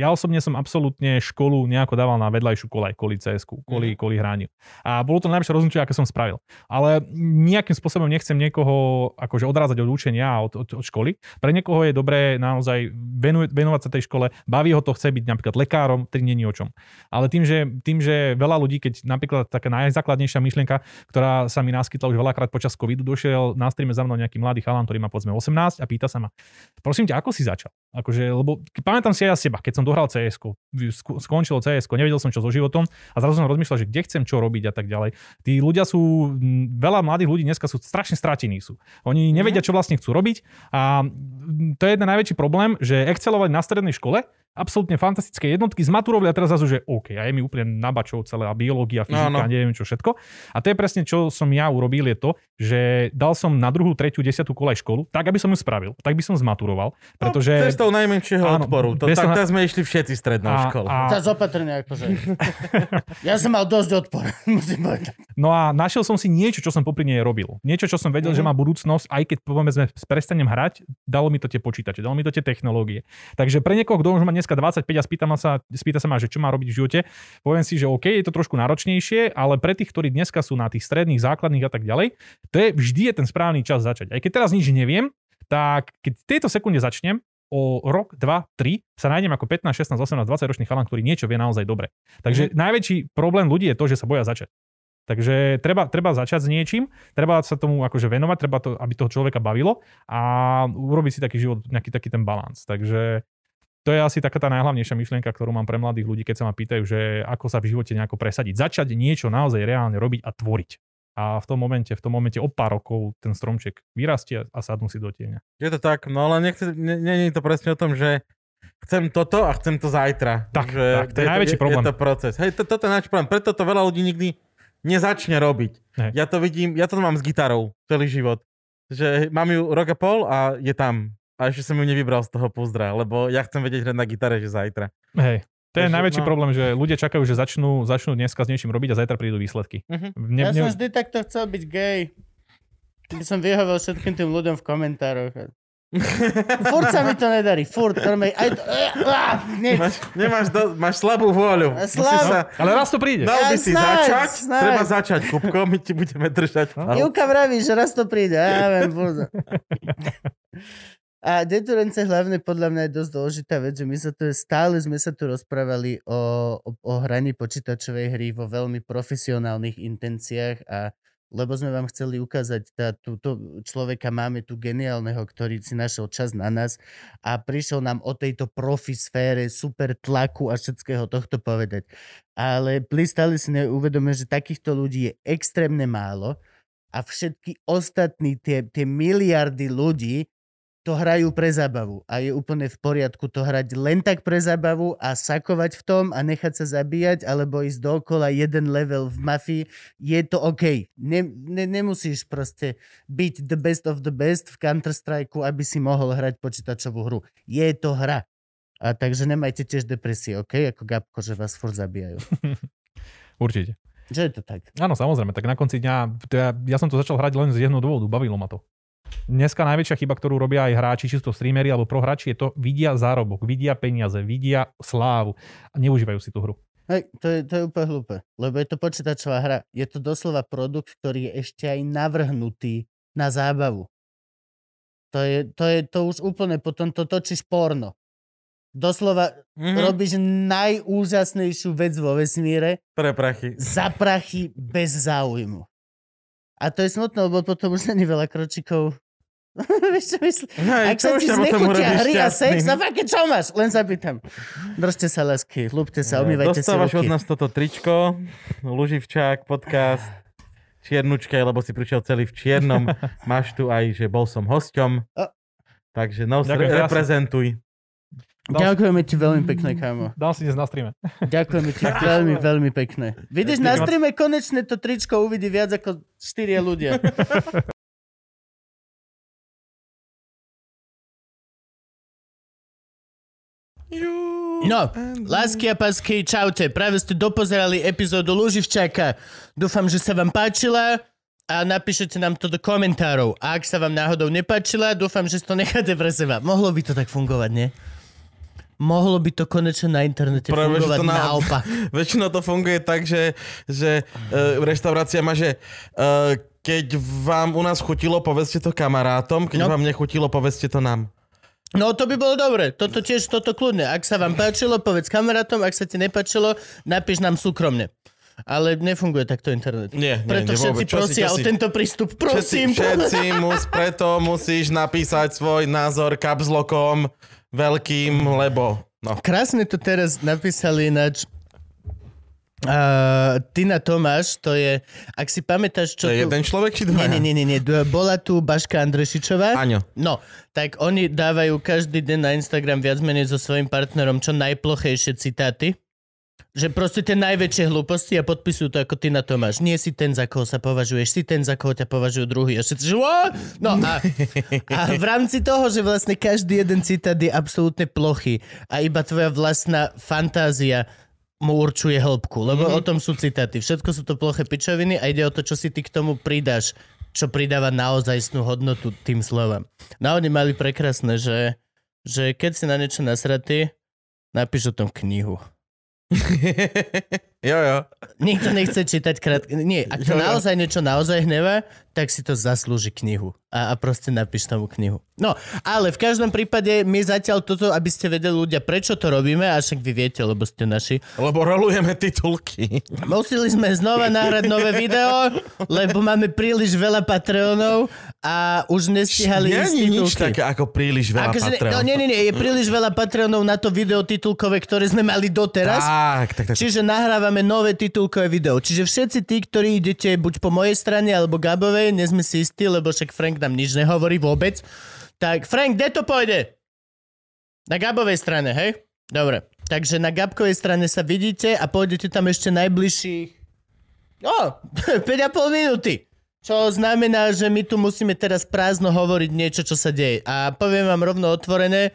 ja osobne som absolútne školu nejako dával na vedľajšiu kolaj, kvôli cs kvôli, kvôli hraniu. A bolo to najlepšie rozhodnutie, aké som spravil. Ale nejakým spôsobom nechcem niekoho akože odrázať od učenia a od, od, od školy. Pre niekoho je dobré naozaj venovať, venovať sa tej škole, baví ho to, chce byť napríklad lekárom, nie je o čom. Ale tým že, tým, že veľa ľudí, keď napríklad taká najzákladnejšia myšlienka, ktorá sa mi naskytla už veľakrát počas covidu, došiel na streame za mnou nejaký mladý chalan, ktorý má povedzme 18 a pýta sa ma, prosím ťa, ako si začal? Akože, lebo pamätám si aj ja seba, keď som dohral cs skončilo cs nevedel som čo so životom a zrazu som rozmýšľal, že kde chcem čo robiť a tak ďalej. Tí ľudia sú, veľa mladých ľudí dneska sú strašne stratení sú. Oni nevedia, čo vlastne chcú robiť a to je jeden najväčší problém, že excelovať na strednej škole, absolútne fantastické jednotky, zmaturovali a teraz zrazu, že OK, a je mi úplne nabačov celé a biológia, fyzika, Áno. a neviem čo všetko. A to je presne, čo som ja urobil, je to, že dal som na druhú, tretiu, desiatú kolaj školu, tak aby som ju spravil, tak by som zmaturoval, pretože... No, cestou najmenšieho Áno, odporu. To, tak teraz sme išli všetci strednou a, školou. a, Zas opatrne akože. Ja som mal dosť odpor, musím povedať. No a našiel som si niečo, čo som popri nej robil. Niečo, čo som vedel, Mhm. že má budúcnosť, aj keď povedzme prestanem hrať, dalo mi to tie počítače, dalo mi to tie technológie. Takže pre niekoho, kto už má dneska 25 a spýta, sa, spýta sa ma, že čo má robiť v živote, poviem si, že OK, je to trošku náročnejšie, ale pre tých, ktorí dneska sú na tých stredných, základných a tak ďalej, to je vždy je ten správny čas začať. Aj keď teraz nič neviem, tak keď v tejto sekunde začnem, o rok, dva, tri sa nájdem ako 15, 16, 18, 20 ročný chalan, ktorý niečo vie naozaj dobre. Takže najväčší problém ľudí je to, že sa boja začať. Takže treba, treba začať s niečím, treba sa tomu akože venovať, treba to, aby toho človeka bavilo a urobiť si taký život, nejaký taký ten balans. Takže to je asi taká tá najhlavnejšia myšlienka, ktorú mám pre mladých ľudí, keď sa ma pýtajú, že ako sa v živote nejako presadiť. Začať niečo naozaj reálne robiť a tvoriť. A v tom momente, v tom momente o pár rokov ten stromček vyrastie a sadnú si do tieňa. Je to tak, no ale nechce, nie, nie je to presne o tom, že chcem toto a chcem to zajtra. Tak, že tak, to je najväčší problém. Je to proces. Hej, to, toto je náš problém. Preto to veľa ľudí nikdy nezačne robiť. Hej. Ja to vidím, ja to mám s gitarou celý život. Že mám ju rok a pol a je tam. A ešte som ju nevybral z toho pouzdra, lebo ja chcem vedieť hrať na gitare, že zajtra. Hej. To je Takže, najväčší no. problém, že ľudia čakajú, že začnú, začnú dneska s niečím robiť a zajtra prídu výsledky. Mhm. Ne, Ja ne, som vždy takto chcel byť gay. By som vyhovel všetkým tým ľuďom v komentároch. Furt sa mi to nedarí, furt. Normálne, aj to, ah. Máš, nemáš do, máš slabú vôľu. Slab- sa, ale raz to príde. dal by Ja si snáď, začať, snáď. treba začať, Kupko, my ti budeme držať. palce. Ivka vraví, že raz to príde. Ja viem. A deturence hlavne podľa mňa je dosť dôležitá vec, že my sa tu stále sme sa tu rozprávali o, o, o hraní počítačovej hry vo veľmi profesionálnych intenciách a lebo sme vám chceli ukázať, tá, túto človeka máme tu geniálneho, ktorý si našiel čas na nás a prišiel nám o tejto profi sfére, super tlaku a všetkého tohto povedať. Ale please stále si neuvedomuje, že takýchto ľudí je extrémne málo a všetky ostatní, tie, tie miliardy ľudí, to hrajú pre zábavu a je úplne v poriadku to hrať len tak pre zábavu a sakovať v tom a nechať sa zabíjať alebo ísť dookola jeden level v mafii, je to OK. Ne, ne, nemusíš proste byť the best of the best v Counter-Strike, aby si mohol hrať počítačovú hru. Je to hra. A takže nemajte tiež depresie, OK? Ako Gabko, že vás furt zabíjajú. Určite. Že je to tak? Áno, samozrejme, tak na konci dňa, ja, ja som to začal hrať len z jedného dôvodu, bavilo ma to. Dneska najväčšia chyba, ktorú robia aj hráči, čisto streamery alebo prohráči, je to, vidia zárobok, vidia peniaze, vidia slávu a neužívajú si tú hru. Hej, to je, to je úplne hlúpe, lebo je to počítačová hra. Je to doslova produkt, ktorý je ešte aj navrhnutý na zábavu. To je, to je to už úplne, potom to točíš porno. Doslova Mhm. robíš najúžasnejšiu vec vo vesmíre Pre prachy. za prachy bez záujmu. A to je smutné, lebo potom už není veľa kročikov. Vieš čo myslím? Hej, Ak sa ti znechutia hry a sex, no fakt, čo máš? Len sa pýtam. Držte sa lesky, ľúbte sa, umývajte si Dostávaš od ruky. nás toto tričko, Luživčák, podcast, čiernučke, lebo si prišiel celý v čiernom. Máš tu aj, že bol som hosťom. Takže no, Ďakujem reprezentuj. Ďakujeme ti veľmi pekne, kámo. Dám si dnes na streame. Ďakujeme ti veľmi, veľmi pekne. Vidíš, na streame konečne to tričko uvidí viac ako 4 ľudia. No, lásky a pásky, čaute. Práve ste dopozerali epizódu Luživčáka. Dúfam, že sa vám páčila a napíšete nám to do komentárov. A ak sa vám náhodou nepáčila, dúfam, že to necháte pre seba. Mohlo by to tak fungovať, nie? Mohlo by to konečne na internete Práve, fungovať to na- naopak. Väčšinou to funguje tak, že, že uh, reštaurácia má, že uh, keď vám u nás chutilo, povedzte to kamarátom, keď No. vám nechutilo, povedzte to nám. No to by bolo dobre. Toto tiež, toto kľudne. Ak sa vám páčilo, povedz kamarátom. Ak sa ti nepáčilo, napíš nám súkromne. Ale nefunguje takto internet. Nie, Preto nie, všetci vôbec. Si- prosia o si- tento prístup. Všetci, Prosím. všetci mus, preto musíš napísať svoj názor kapslokom veľkým, lebo... No. Krásne to teraz napísali ináč. Uh, Tina Tomáš, to je, ak si pamätáš, čo To je tu... jeden človek či dva? nie, nie, nie, nie. Bola tu Baška Andrešičová. Aňo. No, tak oni dávajú každý deň na Instagram viac menej so svojím partnerom čo najplochejšie citáty. Že proste tie najväčšie hlúposti a podpisujú to ako ty na Tomáš. Nie si ten, za koho sa považuješ, si ten, za koho ťa považujú druhý. A všetci, že? No a, a v rámci toho, že vlastne každý jeden citát je absolútne plochý a iba tvoja vlastná fantázia mu určuje hĺbku, lebo mm-hmm. o tom sú citáty. Všetko sú to ploché pičoviny a ide o to, čo si ty k tomu pridáš, čo pridáva naozajstnú hodnotu tým slovám. No oni mali prekrásne, že, že keď si na niečo nasratý, napíš o tom knihu. Jo, jo. Nikto nechce čítať krátke. Nie, ak to Jo, jo. naozaj niečo naozaj hnevá, tak si to zaslúži knihu. A, a proste napíš tomu knihu. No, ale v každom prípade my zatiaľ toto, aby ste vedeli ľudia, prečo to robíme, a však vy viete, lebo ste naši. Lebo rolujeme titulky. Museli sme znova nahrať nové video, lebo máme príliš veľa Patreonov a už nestihali Nie ísť je nič titulky. také ako príliš veľa Akože, no nie, nie, nie, je príliš veľa Patreonov na to video titulkové, ktoré sme mali doteraz. Tak, tak, tak. Čiže nahrávame nové titulkové video. Čiže všetci tí, ktorí idete buď po mojej strane alebo Gabovej, nie sme si istí, lebo však Frank nám nič nehovorí vôbec. Tak Frank, kde to pôjde? Na Gabovej strane, hej? Dobre. Takže na Gabkovej strane sa vidíte a pôjdete tam ešte najbližších... O, 5,5 minúty. Čo znamená, že my tu musíme teraz prázdno hovoriť niečo, čo sa deje. A poviem vám rovno otvorené,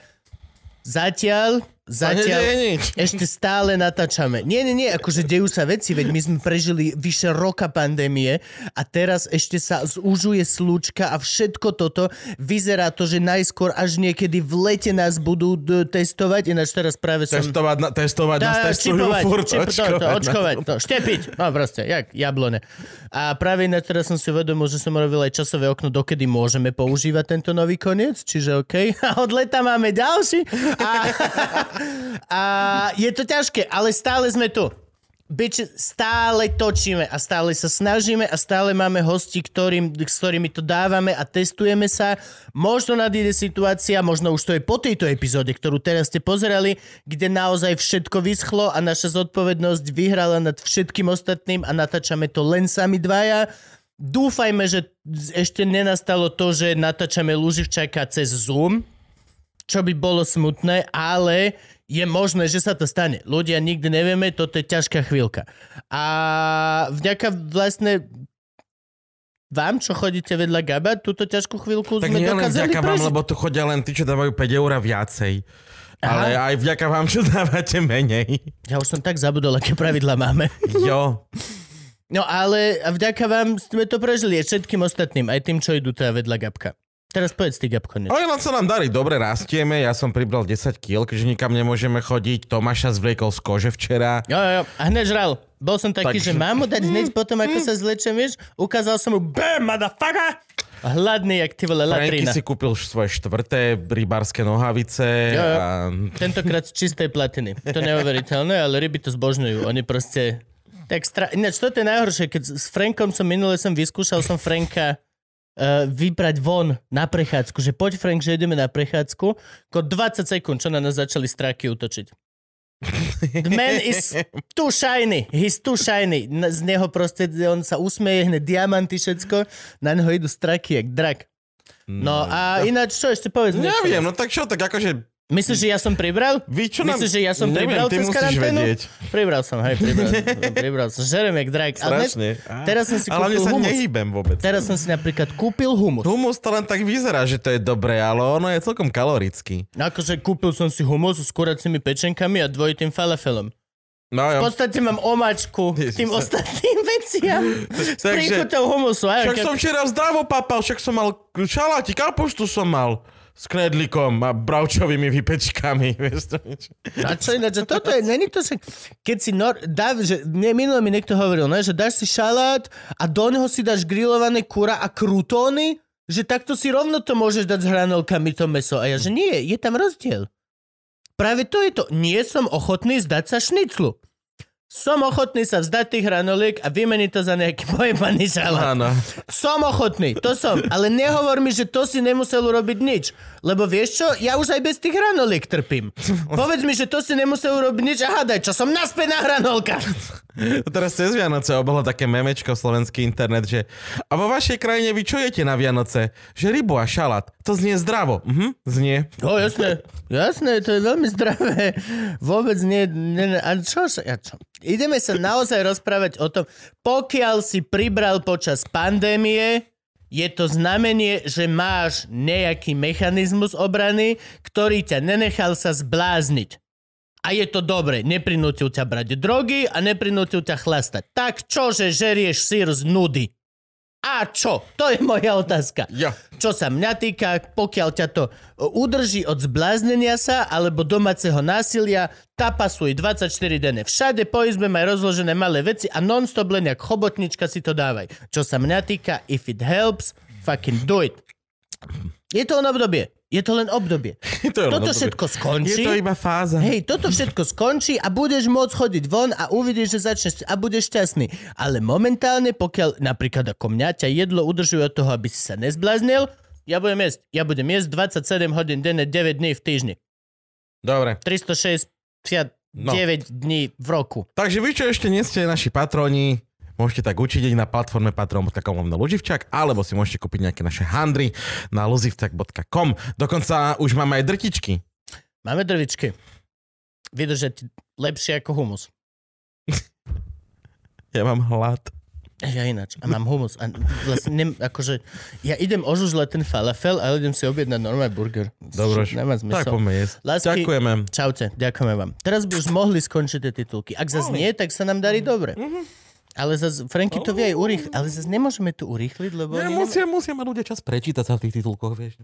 zatiaľ, Zatiaľ... nedeje nič. Ešte stále natáčame. Nie, nie, nie, akože dejú sa veci, veď my sme prežili vyše roka pandémie a teraz ešte sa zúžuje slučka a všetko toto. Vyzerá to, že najskôr až niekedy v lete nás budú d- testovať, ináč teraz práve som... Testovať, na, testovať nás Tá, testujú čipovať, furt, čip, to, to, očkovať. očkovať, to, štepiť, no proste, jak jablone. A práve ináč teraz som si uvedomil, že som robil aj časové okno, dokedy môžeme používať tento nový koniec, čiže OK. A od leta máme ďalší. A, a je to ťažké, ale stále sme tu. Bič, stále točíme a stále sa snažíme a stále máme hosti, ktorým, s ktorými to dávame a testujeme sa. Možno nadíde situácia, možno už to je po tejto epizóde, ktorú teraz ste pozerali, kde naozaj všetko vyschlo a naša zodpovednosť vyhrala nad všetkým ostatným a natáčame to len sami dvaja. Dúfajme, že ešte nenastalo to, že natáčame Luživčaka cez Zoom, čo by bolo smutné, ale je možné, že sa to stane. Ľudia nikdy nevieme, toto je ťažká chvíľka. A vďaka vlastne vám, čo chodíte vedľa Gaba, túto ťažkú chvíľku Tak sme dokázali vďaka vám, prežiť. lebo tu chodia len tí, čo dávajú 5 eur a viacej. Aha. Ale aj vďaka vám, čo dávate menej. Ja už som tak zabudol, aké pravidla máme. Jo. No ale vďaka vám sme to prežili aj všetkým ostatným, aj tým, čo idú teda vedľa Gabka. Teraz povedz ty, Gabko, niečo. Ale len sa nám darí, dobre rastieme, ja som pribral 10 kg, keďže nikam nemôžeme chodiť. Tomáša zvliekol z kože včera. Jo, jo, a hneď žral. Bol som taký, Takže- že mám mu dať hneď potom, ako sa zlečem, vieš? Ukázal som mu, BAM, motherfucker! Hladný, jak ty vole, Franky latrina. si kúpil svoje štvrté rybárske nohavice. Jo, jo. A... Tentokrát z čistej platiny. To neuveriteľné, ale ryby to zbožňujú. Oni proste... Tak stra... Ináč, toto je najhoršie, keď s Frankom som minule som vyskúšal som Franka vybrať von na prechádzku, že poď Frank, že ideme na prechádzku, ako 20 sekúnd, čo na nás začali stráky útočiť. The man is too shiny. He's too shiny. Z neho proste, on sa usmeje, hneď diamanty, všetko. Na neho idú straky, jak drak. No a ináč, čo ešte povedz? Neviem, no tak čo, tak akože... Myslíš, že ja som pribral? Vy čo nám... Myslíš, že ja som Neviem, pribral ty cez karanténu? vedieť. Pribral som, hej, pribral, pribral som. Žerem jak drak. Ale dnes, Strašne. teraz som si Ale kúpil sa humus. nehýbem vôbec. Teraz som si napríklad kúpil humus. Humus to len tak vyzerá, že to je dobré, ale ono je celkom kalorický. Akože kúpil som si humus s kuracími pečenkami a dvojitým falafelom. No V jo. podstate mám omačku k tým Ježiš. ostatným veciam. S príchuťou humusu. Aj, Však som včera zdravo papal, však som mal šaláti, kapuštu som mal s knedlikom a bravčovými vypečkami. Vieš to niečo? A čo ináč, toto je, není to však, keď si nor, dá, že mne minule mi niekto hovoril, ne, že dáš si šalát a do neho si dáš grillované kura a krutóny, že takto si rovno to môžeš dať s hranolkami to meso. A ja, že nie, je tam rozdiel. Práve to je to. Nie som ochotný zdať sa šniclu. Som ochotný sa vzdať tých hranoliek a vymeniť to za nejaký pojebaný šalát. Áno. Som ochotný, to som. Ale nehovor mi, že to si nemusel urobiť nič. Lebo vieš čo, ja už aj bez tých hranoliek trpím. Povedz mi, že to si nemusel urobiť nič a hádaj, čo som naspäť na hranolkách. Teraz cez Vianoce obolo také memečko slovenský internet, že a vo vašej krajine vy čo jete na Vianoce? Že rybu a šalát. To znie zdravo. Mhm, znie. No jasné, jasné, to je veľmi zdravé. Vôbec nie, nie, a čo, ja čo? Ideme sa naozaj rozprávať o tom, pokiaľ si pribral počas pandémie, je to znamenie, že máš nejaký mechanizmus obrany, ktorý ťa nenechal sa zblázniť. A je to dobre, neprinútil ťa brať drogy a neprinútil ťa chlastať. Tak čože žerieš sír z nudy? A čo? To je moja otázka. Ja. Čo sa mňa týka, pokiaľ ťa to udrží od zbláznenia sa alebo domáceho násilia, tapasuj 24 denne. Všade po izbe maj rozložené malé veci a non-stop len jak chobotnička si to dávaj. Čo sa mňa týka, if it helps, fucking do it. Je to len obdobie. Je to len obdobie. To je len Toto obdobie. všetko skončí. Je to iba fáza. Hej, toto všetko skončí a budeš môcť chodiť von a uvidíš, že začneš a budeš šťastný. Ale momentálne, pokiaľ napríklad ako mňa ťa jedlo udržuje od toho, aby si sa nezbláznil, ja budem jesť. Ja budem jesť 27 hodín denne, 9 dní v týždni. Dobre. 369 No. dní v roku. Takže vy, čo ešte nie ste naši patroni, môžete tak učiť na platforme patreon.com lomeno Luživčak, alebo si môžete kúpiť nejaké naše handry na luzivčak.com. Dokonca už máme aj drtičky. Máme drvičky. Vydržať lepšie ako humus. Ja mám hlad. Ja ináč. A mám humus. A vlastne nem, akože, ja idem ožužľať ten falafel, ale idem si objednať normálny burger. Dobre, tak poďme jesť. Lásky- Ďakujeme. Čaute, ďakujeme vám. Teraz by už mohli skončiť tie titulky. Ak zase nie, tak sa nám darí dobre. Ale zase, Franky to vie aj urýchliť, ale zase nemôžeme to urýchliť, lebo... Oni musia, musia mať ľudia čas prečítať sa v tých titulkoch, vieš.